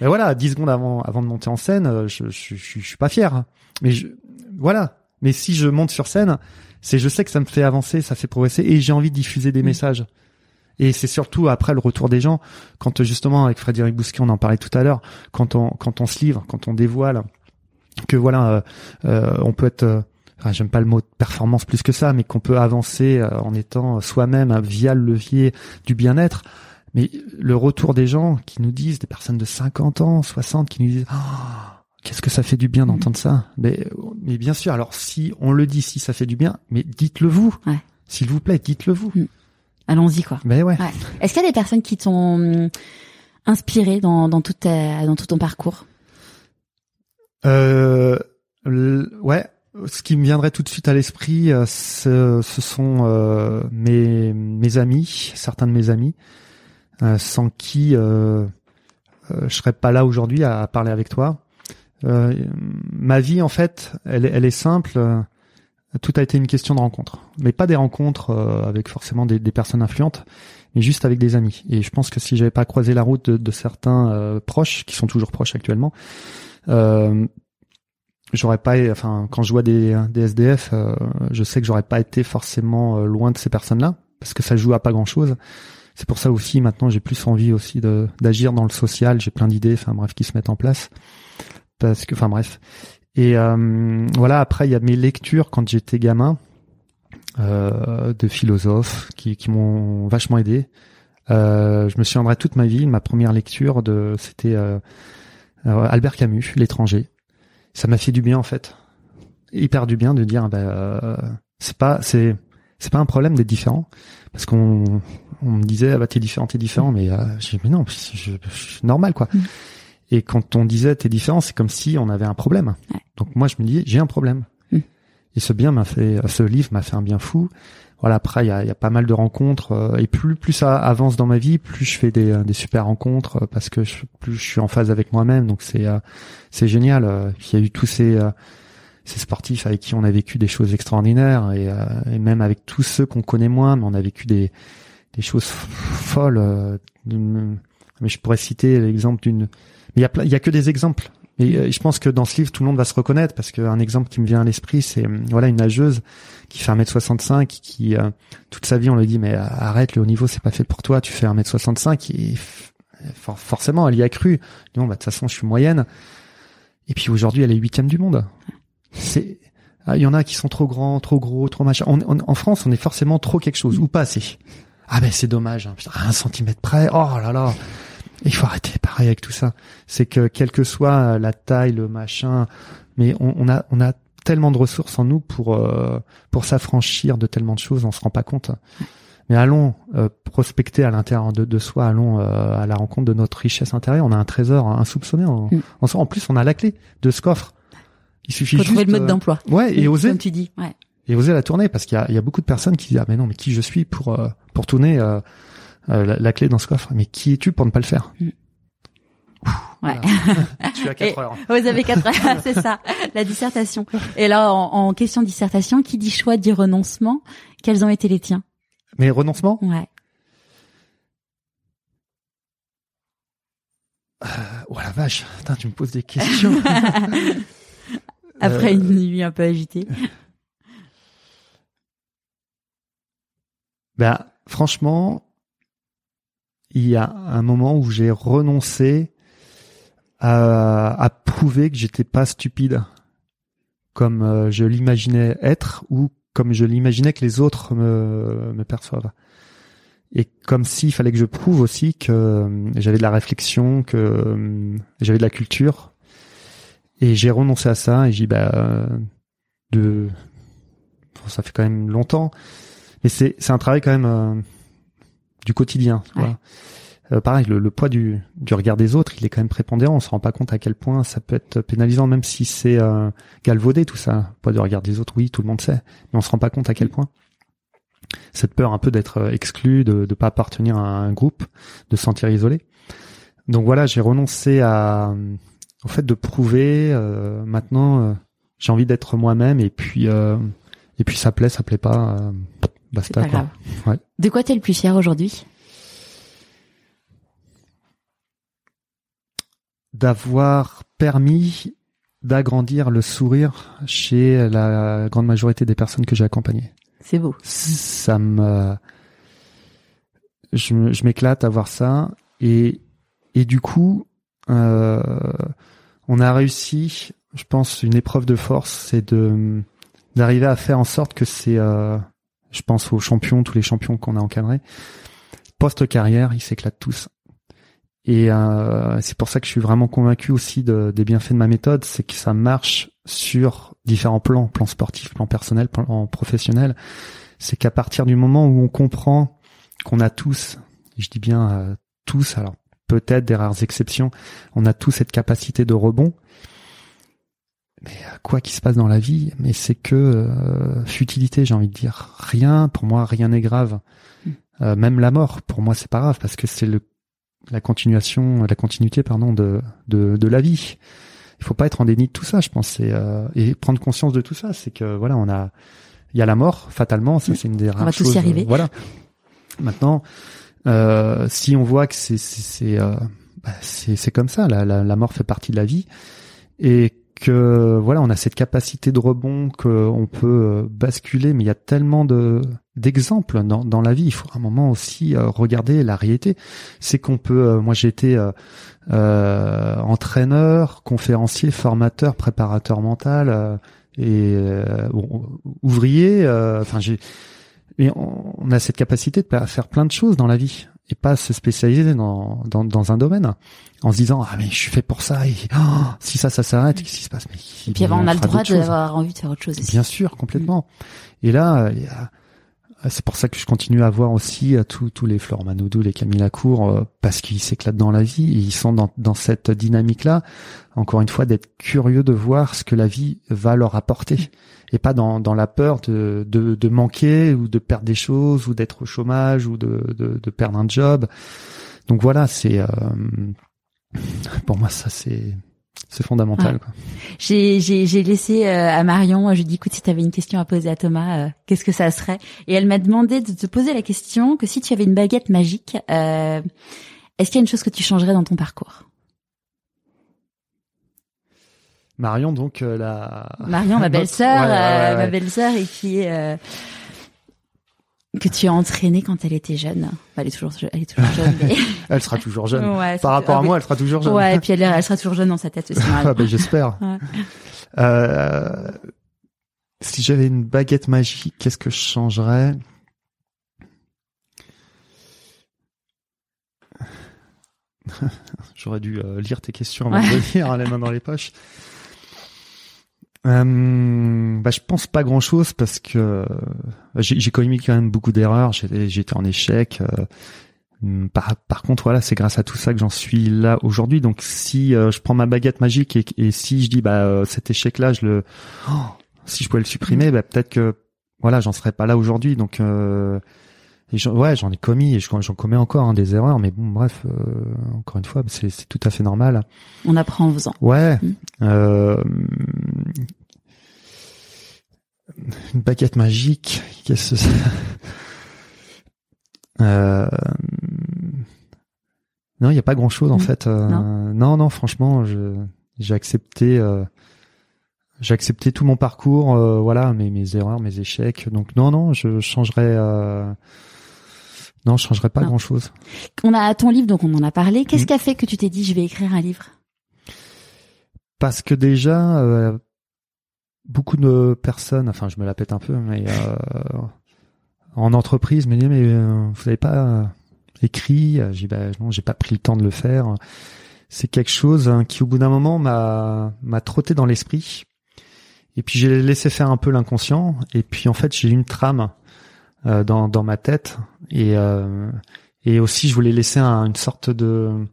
Mais voilà, dix secondes avant avant de monter en scène, je je, je, suis pas fier. Mais je, voilà. Mais si je monte sur scène, c'est je sais que ça me fait avancer, ça fait progresser et j'ai envie de diffuser des mm. messages. Et c'est surtout après le retour des gens, quand justement avec Frédéric Bousquet, on en parlait tout à l'heure, quand on quand on se livre, quand on dévoile, que voilà, euh, euh on peut être, euh, j'aime pas le mot performance plus que ça, mais qu'on peut avancer euh, en étant soi-même via le levier du bien-être. Mais le retour des gens qui nous disent, des personnes de 50 ans, 60, qui nous disent, oh, qu'est-ce que ça fait du bien d'entendre ça? Mais, mais bien sûr, alors si on le dit, si ça fait du bien, mais dites-le vous. Ouais. S'il vous plaît, dites-le vous. Allons-y quoi. Ben ouais. Est-ce qu'il y a des personnes qui t'ont hum, inspiré dans dans tout dans tout ton parcours? Euh, ouais, ce qui me viendrait tout de suite à l'esprit, euh, ce, ce, sont euh, mes mes amis, certains de mes amis, euh, sans qui euh, euh, je serais pas là aujourd'hui à, parler avec toi. ma vie en fait, elle, elle est simple tout a été une question de rencontre, mais pas des rencontres euh, avec forcément des, personnes influentes, mais juste avec des amis. Et je pense que si j'avais pas croisé la route de, certains euh, proches, qui sont toujours proches actuellement, euh, j'aurais pas, enfin, quand je vois des, des SDF, je sais que j'aurais pas été forcément loin de ces personnes-là, parce que ça joue à pas grand-chose. C'est pour ça aussi maintenant j'ai plus envie aussi de d'agir dans le social. J'ai plein d'idées, enfin bref, qui se mettent en place. Parce que, enfin bref, et euh, voilà, après, il y a mes lectures quand j'étais gamin euh, de philosophes qui, qui m'ont vachement aidé. Euh, je me souviendrai toute ma vie, ma première lecture de c'était Albert Camus, L'étranger. Ça m'a fait du bien en fait. hyper du bien de dire euh, c'est pas c'est c'est pas un problème d'être différent parce qu'on on me disait ah bah t'es différent t'es différent mais euh, mais non je, je, normal quoi Mm. Et quand on disait t'es différent c'est comme si on avait un problème Ouais. donc moi je me dis j'ai un problème Mm. et ce bien m'a fait ce livre m'a fait un bien fou voilà après il y a, il y a pas mal de rencontres euh, et plus plus ça avance dans ma vie plus je fais des, euh, des super rencontres euh, parce que je, plus je suis en phase avec moi-même donc c'est euh, c'est génial euh, il y a eu tous ces euh, ces sportifs avec qui on a vécu des choses extraordinaires et, euh, et même avec tous ceux qu'on connaît moins mais on a vécu des des choses folles euh, mais je pourrais citer l'exemple d'une il y y a que des exemples. Et euh, je pense que dans ce livre tout le monde va se reconnaître parce qu'un exemple qui me vient à l'esprit c'est euh, voilà une nageuse qui fait 1m65 qui euh, toute sa vie on lui dit mais euh, arrête le haut niveau c'est pas fait pour toi tu fais 1m65 et forcément elle y a cru. Non bah de toute façon je suis moyenne. Et puis aujourd'hui elle est huitième du monde. C'est ah, il y en a qui sont trop grands trop gros trop machin. On- on- en France on est forcément trop quelque chose ou pas assez. Ah ben c'est dommage hein, putain, un centimètre près oh là là il faut arrêter pareil avec tout ça c'est que quelle que soit la taille le machin mais on, on a on a tellement de ressources en nous pour euh, pour s'affranchir de tellement de choses on se rend pas compte mais allons euh, prospecter à l'intérieur de, de soi allons euh, à la rencontre de notre richesse intérieure on a un trésor insoupçonné en, Mm. en soi. en plus on a la clé de ce coffre il suffit Faut juste trouver le mode euh, d'emploi. ouais et oser Comme tu dis. Ouais. et oser la tourner parce qu'il y a, il y a beaucoup de personnes qui disent ah mais non mais qui je suis pour euh, pour tourner euh, euh, la, la clé dans ce coffre mais qui es-tu pour ne pas le faire Mm. Ouais. je suis à 4 Et- heures Vous avez quatre heures, c'est ça, la dissertation. Et là, en, en question dissertation, qui dit choix dit renoncement Quels ont été les tiens? Mais renoncement? Ouais. oh la vache Putain, tu me poses des questions Après Euh, une nuit un peu agitée. Ben, franchement, il y a un moment où j'ai renoncé à, prouver que j'étais pas stupide comme euh, je l'imaginais être ou comme je l'imaginais que les autres me, perçoivent. Et comme s'il fallait que je prouve aussi que euh, j'avais de la réflexion, que euh, j'avais de la culture. Et j'ai renoncé à ça et j'ai dit, bah, de, ça fait quand même longtemps, mais c'est c'est un travail quand même du quotidien. vois. Euh, pareil, le, le poids du, du regard des autres, il est quand même prépondérant. On se rend pas compte à quel point ça peut être pénalisant, même si c'est euh, galvaudé tout ça. Le poids du regard des autres, oui, tout le monde sait, mais on se rend pas compte à quel point. Cette peur un peu d'être euh, exclu, de ne pas appartenir à un groupe, de se sentir isolé. Donc voilà, j'ai renoncé à au fait de prouver. euh, maintenant, euh, j'ai envie d'être moi-même et puis euh, et puis ça plaît, ça plaît pas, euh, basta pas quoi. grave. Ouais. De quoi t'es le plus fier aujourd'hui? D'avoir permis d'agrandir le sourire chez la grande majorité des personnes que j'ai accompagnées. C'est beau. Ça me, je, m'éclate à voir ça et et du coup, euh, on a réussi, je pense, une épreuve de force, c'est de d'arriver à faire en sorte que c'est, euh, je pense aux champions, tous les champions qu'on a encadrés, post carrière, ils s'éclatent tous. Et euh, c'est pour ça que je suis vraiment convaincu aussi de- des bienfaits de ma méthode, c'est que ça marche sur différents plans, plan sportif, plan personnel, plan professionnel. C'est qu'à partir du moment où on comprend qu'on a tous, je dis bien euh, tous, alors peut-être des rares exceptions, on a tous cette capacité de rebond. Mais euh, quoi qu'il se passe dans la vie, mais c'est que euh, futilité, j'ai envie de dire. Rien, pour moi, rien n'est grave. Euh, même la mort, pour moi, c'est pas grave parce que c'est le la continuation, la continuité, pardon, de de, de la vie. Il faut pas être en déni de tout ça, je pense, c'est, euh, et prendre conscience de tout ça, c'est que voilà, on a, il y a la mort, fatalement, ça c'est une des rares va tous y choses, arriver. euh, voilà. Maintenant, euh, si on voit que c'est c'est c'est euh, bah, comme ça, la, la la mort fait partie de la vie et que voilà, on a cette capacité de rebond qu'on peut euh, basculer, mais il y a tellement de d'exemples dans dans la vie. Il faut un moment aussi euh, regarder la réalité. C'est qu'on peut. euh, moi, j'ai été euh, euh, entraîneur, conférencier, formateur, préparateur mental euh, et euh, ouvrier. euh, Enfin, j'ai. Et on, a cette capacité de faire plein de choses dans la vie. Et pas se spécialiser dans, dans, dans un domaine en se disant ah mais je suis fait pour ça et oh, si ça ça s'arrête qu'est-ce qui se passe? Mais et puis on a le droit d'avoir envie de faire autre chose aussi. bien sûr complètement. Et là c'est pour ça que je continue à voir aussi euh, tous les Florent Manoudou, les Camille Lacour, euh, parce qu'ils s'éclatent dans la vie, et ils sont dans, dans cette dynamique-là, encore une fois, d'être curieux de voir ce que la vie va leur apporter, et pas dans, dans la peur de, de, de manquer, ou de perdre des choses, ou d'être au chômage, ou de, de, de perdre un job. Donc voilà, c'est... Euh, pour moi, ça c'est c'est fondamental. J'ai, j'ai, j'ai laissé euh, à Marion, je lui ai dit, écoute, si tu avais une question à poser à Thomas, euh, qu'est-ce que ça serait? Et elle m'a demandé de te poser la question que si tu avais une baguette magique, euh, est-ce qu'il y a une chose que tu changerais dans ton parcours? Marion, donc la... Marion, ma belle-sœur, ma belle-sœur, et qui est que tu as entraîné quand elle était jeune. Elle est toujours, elle est toujours jeune. Mais... elle sera toujours jeune. Par rapport à moi, elle sera toujours jeune. Ouais, et puis elle, elle sera toujours jeune dans sa tête aussi. ah, ben, j'espère. Ouais. Euh, si j'avais une baguette magique, qu'est-ce que je changerais? J'aurais dû euh, lire tes questions avant de lire, hein, les mains dans les poches. Euh, bah, je pense pas grand chose parce que euh, j'ai commis quand même beaucoup d'erreurs. J'étais en échec. Euh, par, par, contre, voilà, c'est grâce à tout ça que j'en suis là aujourd'hui. Donc, si euh, je prends ma baguette magique et, et si je dis, bah, cet échec-là, je le, oh, si je pouvais le supprimer, bah, peut-être que, voilà, j'en serais pas là aujourd'hui. Donc, ouais, j'en ai commis et j'en commets encore hein, des erreurs, mais bon, bref, encore une fois, c'est tout à fait normal. On apprend en faisant. Ouais. Mmh. Euh, une baguette magique. Qu'est-ce que c'est euh... Non, il n'y a pas grand-chose en mmh. fait. Euh... Non. non, franchement, j'ai accepté. Euh... J'ai accepté tout mon parcours, euh, voilà, mes, mes erreurs, mes échecs. Donc non, non, je changerais. Euh, non, je changerais pas grand-chose. On a ton livre, donc on en a parlé. Qu'est-ce mmh. qui a fait que tu t'es dit, je vais écrire un livre? Parce que déjà, beaucoup de personnes, enfin je me la pète un peu, mais euh, en entreprise, me disent mais euh, vous n'avez pas écrit J'ai bah, non, j'ai pas pris le temps de le faire. C'est quelque chose hein, qui au bout d'un moment m'a m'a trotté dans l'esprit. Et puis j'ai laissé faire un peu l'inconscient. Et puis en fait j'ai une trame euh, dans dans ma tête et euh, et aussi je voulais laisser une sorte de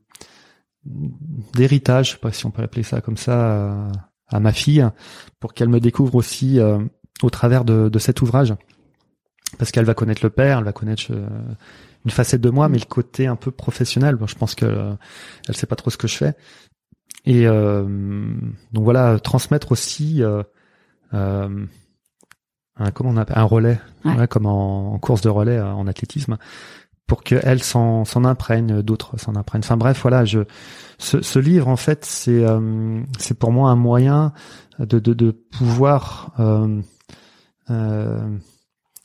d'héritage, je sais pas si on peut appeler ça comme ça à ma fille pour qu'elle me découvre aussi euh, au travers de, de, cet ouvrage parce qu'elle va connaître le père, elle va connaître euh, une facette de moi, mais le côté un peu professionnel. Bon, je pense que euh, elle sait pas trop ce que je fais. Et donc voilà, transmettre aussi un comment on appelle un relais, comme en, en, course de relais en athlétisme, pour qu'elle s'en s'en imprègne, d'autres s'en imprègnent. Enfin bref, voilà, je ce, ce livre en fait c'est euh, c'est pour moi un moyen de de, de pouvoir euh, euh,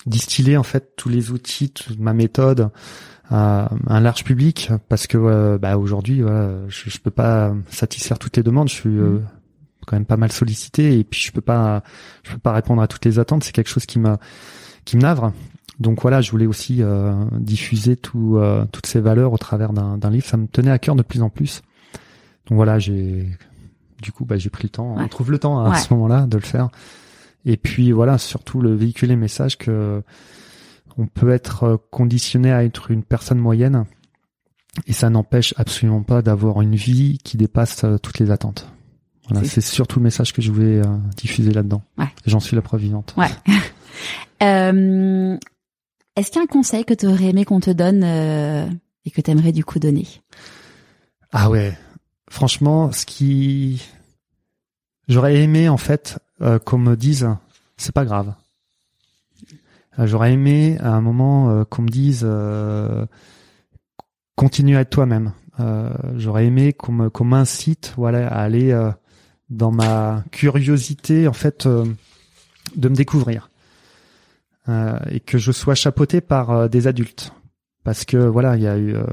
distiller en fait tous les outils, toute ma méthode à un large public parce que bah aujourd'hui voilà, je, je peux pas satisfaire toutes les demandes, je suis euh, mmh. quand même pas mal sollicité et puis je peux pas je peux pas répondre à toutes les attentes, c'est quelque chose qui m'a qui me navre donc voilà, je voulais aussi euh, diffuser tout, euh, toutes ces valeurs au travers d'un livre. Ça me tenait à cœur de plus en plus. Donc voilà, j'ai du coup bah, j'ai pris le temps. On trouve le temps à ce moment-là de le faire. Et puis voilà, surtout le véhiculer le message que on peut être conditionné à être une personne moyenne et ça n'empêche absolument pas d'avoir une vie qui dépasse euh, toutes les attentes. Voilà, c'est surtout le message que je voulais diffuser là-dedans. Ouais. J'en suis la preuve vivante. Ouais. euh, est-ce qu'il y a un conseil que tu aurais aimé qu'on te donne euh, et que tu aimerais du coup donner? Ah ouais, franchement, ce qui j'aurais aimé en fait euh, qu'on me dise c'est pas grave. Euh, j'aurais aimé à un moment euh, qu'on me dise continue à être toi-même. j'aurais aimé qu'on m'incite voilà à aller dans ma curiosité en fait de me découvrir euh, et que je sois chapeauté par euh, des adultes parce que voilà il y a eu euh,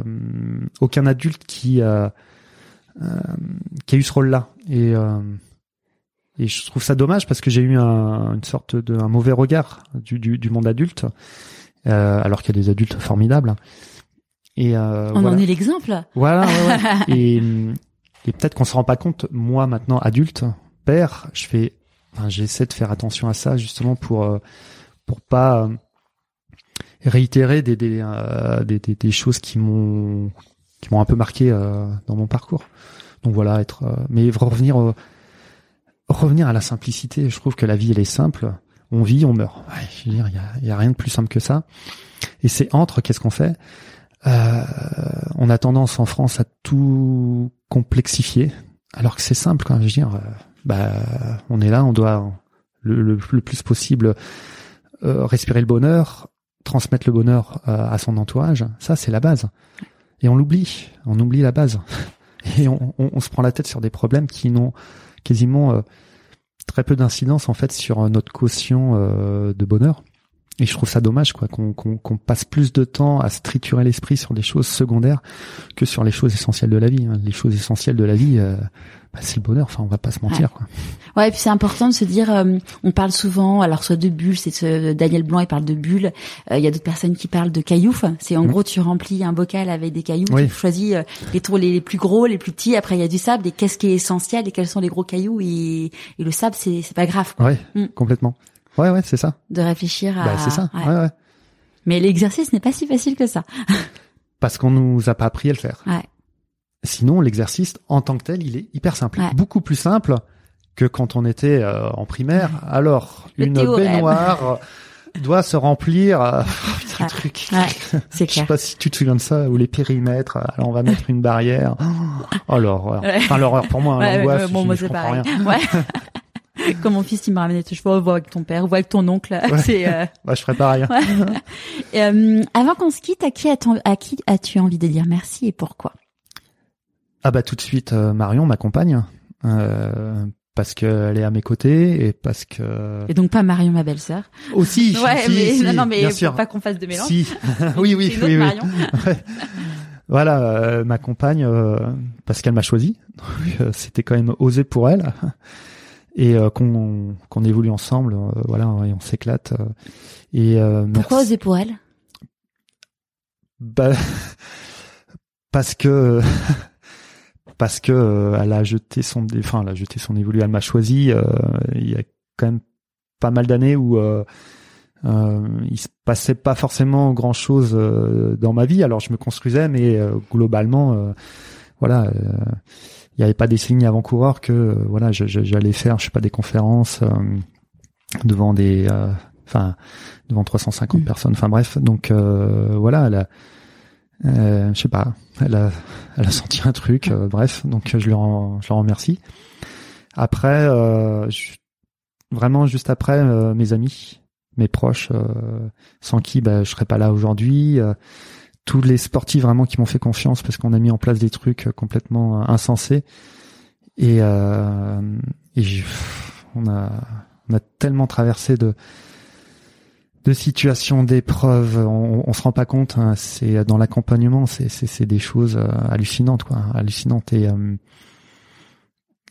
aucun adulte qui qui a eu ce rôle-là et et je trouve ça dommage parce que j'ai eu un, une sorte de un mauvais regard du, du, du monde adulte alors qu'il y a des adultes formidables Et euh, On voilà. en est l'exemple. Voilà. ouais, ouais. et et peut-être qu'on se rend pas compte. Moi, maintenant adulte, père, je fais, enfin, j'essaie de faire attention à ça justement pour euh, pour pas euh, réitérer des des, euh, des des choses qui m'ont qui m'ont un peu marqué euh, dans mon parcours. Donc voilà, être euh, mais revenir revenir à la simplicité. Je trouve que la vie elle est simple. On vit, on meurt. Ouais, je veux dire, il y a, y a rien de plus simple que ça. Et c'est entre, qu'est-ce qu'on fait? Euh, On a tendance en France à tout complexifier, alors que c'est simple. Quand je veux dire, euh, bah, on est là, on doit le, le plus possible euh, respirer le bonheur, transmettre le bonheur euh, à son entourage. Ça, c'est la base. Et on l'oublie, on oublie la base. Et on, se prend la tête sur des problèmes qui n'ont quasiment euh, très peu d'incidence en fait sur notre euh, de bonheur. Et je trouve ça dommage quoi qu'on qu'on qu'on passe plus de temps à se triturer l'esprit sur des choses secondaires que sur les choses essentielles de la vie. hein. Les choses essentielles de la vie, euh, bah, c'est le bonheur. Enfin, on va pas se mentir. Quoi. Ouais, et puis c'est important de se dire, euh, on parle souvent, alors soit de bulles, c'est ce, Daniel Blanc, il parle de bulles. Euh, Il y a d'autres personnes qui parlent de cailloux. C'est en Mhm. gros, tu remplis un bocal avec des cailloux, Oui. tu choisis euh, les trous les, les plus gros, les plus petits. Après, il y a du sable. Et qu'est-ce qui est essentiel et quels sont les gros cailloux et, et le sable, c'est c'est pas grave quoi, Ouais, Mm. complètement. Ouais, ouais, c'est ça. de réfléchir à. Bah, c'est ça. ouais. Ouais, ouais. Mais l'exercice n'est pas si facile que ça. Parce qu'on nous a pas appris à le faire. Ouais. Sinon, l'exercice en tant que tel, il est hyper simple, Ouais. beaucoup plus simple que quand on était euh, en primaire. Alors, Le une théorème. baignoire doit se remplir. euh, putain, Ouais. le truc. C'est Je sais clair. pas si tu te souviens de ça, ou les périmètres. Alors, on va mettre une barrière. Oh, l'horreur. Enfin, l'horreur pour moi, hein, Ouais, l'angoisse. ouais, je- bon, je, moi c'est comprends pareil. rien. Ouais. Comme mon fils, il me ramenait tes cheveux, vois avec ton père, vois avec ton oncle. C'est. euh, Bah, je ferais pareil. Ouais. Et, euh, avant qu'on se quitte, à qui as-tu à qui as-tu envie de dire merci et pourquoi? Ah bah tout de suite, euh, Marion m'accompagne. Euh, parce qu'elle est à mes côtés et parce que Et donc pas Marion, ma belle-sœur. aussi Ouais, si, mais si, non, non, mais faut pas qu'on fasse de mélange. si oui oui une oui, autre oui. Marion. Ouais. Voilà, euh, ma compagne, euh, parce qu'elle m'a choisi. Euh, C'était quand même osé pour elle. Et euh, qu'on qu'on évolue ensemble, euh, voilà, et on s'éclate. euh. et euh, Pourquoi merci- oser pour elle? Bah, parce que parce que euh, elle a jeté son, enfin, elle a jeté son évolue. Elle m'a choisi. euh, il y a quand même pas mal d'années où euh, euh, il se passait pas forcément grand chose dans ma vie. Alors je me construisais, mais euh, globalement, euh, voilà, euh, il n'y avait pas des signes avant-coureurs que euh, voilà, j'allais faire, je sais pas, des conférences euh, devant des, euh, enfin, devant 350 Mm. personnes. Enfin bref, donc euh, voilà, elle a, euh, je sais pas, elle a, elle a senti un truc. euh, bref, donc je lui en, je le remercie. Après, euh, je- vraiment juste après, euh, mes amis, mes proches, euh, sans qui bah, je serais pas là aujourd'hui. Tous les sportifs vraiment qui m'ont fait confiance parce qu'on a mis en place des trucs euh, complètement euh, insensés. Et, euh, et on a, on a tellement traversé de de situations, d'épreuves, on, on se rend pas compte. hein, c'est dans l'accompagnement, c'est c'est c'est des choses euh, hallucinantes, quoi, hallucinantes. Et euh,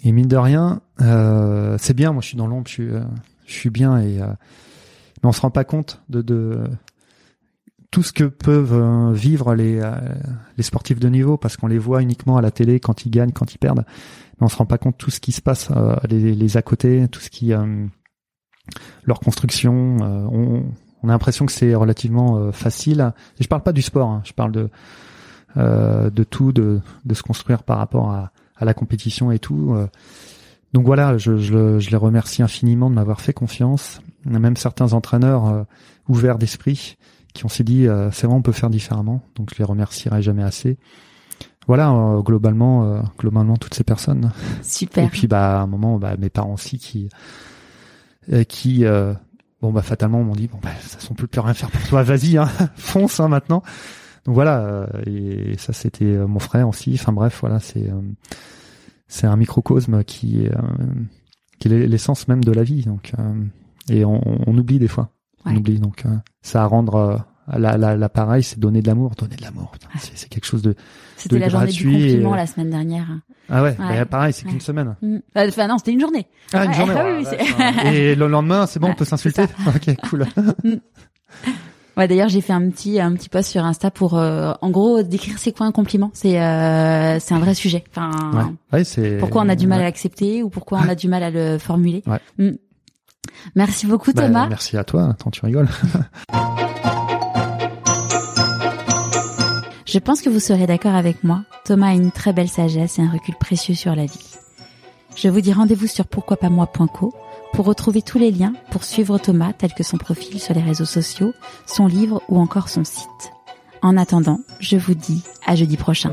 et mine de rien, euh, c'est bien. Moi, je suis dans l'ombre, je suis je suis bien. Et mais on se rend pas compte de de tout ce que peuvent euh, vivre les euh, les sportifs de niveau parce qu'on les voit uniquement à la télé quand ils gagnent, quand ils perdent. Mais on se rend pas compte de tout ce qui se passe, euh, les, les à côté, tout ce qui leur construction. on, on a l'impression que c'est relativement facile. Je parle pas du sport, hein, je parle de de tout, de, de se construire par rapport à, à la compétition et tout. Donc voilà, je, je, je les remercie infiniment de m'avoir fait confiance. Même certains entraîneurs euh, ouverts d'esprit qui ont s'est dit euh, c'est vrai on peut faire différemment. Donc je les remercierai jamais assez. Voilà euh, globalement euh, globalement toutes ces personnes. Super. Et puis bah à un moment bah mes parents aussi qui euh, qui euh, bon bah fatalement m'ont dit bon bah ça sont plus plus rien faire pour toi, vas-y hein, fonce hein, maintenant. Donc voilà euh, et ça c'était mon frère aussi. Enfin bref voilà c'est euh, c'est un microcosme qui euh, qui est l'essence même de la vie donc euh, et on, on oublie des fois on Ouais. oublie donc euh, ça à rendre euh, la, la, l'appareil c'est donner de l'amour donner de l'amour c'est, quelque chose de C'était la journée du gratuit et- compliment la semaine dernière. ah ouais, Ouais. bah, pareil c'est Ouais. qu'une semaine Mm. Euh, Enfin non, c'était une journée. ah, une Ouais, journée. ah oui, oui. Et le lendemain, c'est bon, on peut s'insulter. Ok, cool. Ouais, d'ailleurs, j'ai fait un petit un petit post sur Insta pour, euh, en gros, décrire c'est quoi un compliment. C'est euh, c'est un vrai sujet. Enfin. Pourquoi on a du mal à l'accepter ou pourquoi on a du mal à le formuler. Ouais. Merci beaucoup, bah, Thomas. merci à toi. Tant tu rigoles. Je pense que vous serez d'accord avec moi. Thomas a une très belle sagesse et un recul précieux sur la vie. Je vous dis rendez-vous sur pourquoipasmoi.co pour retrouver tous les liens pour suivre Thomas tel que son profil sur les réseaux sociaux, son livre ou encore son site. En attendant, je vous dis à jeudi prochain.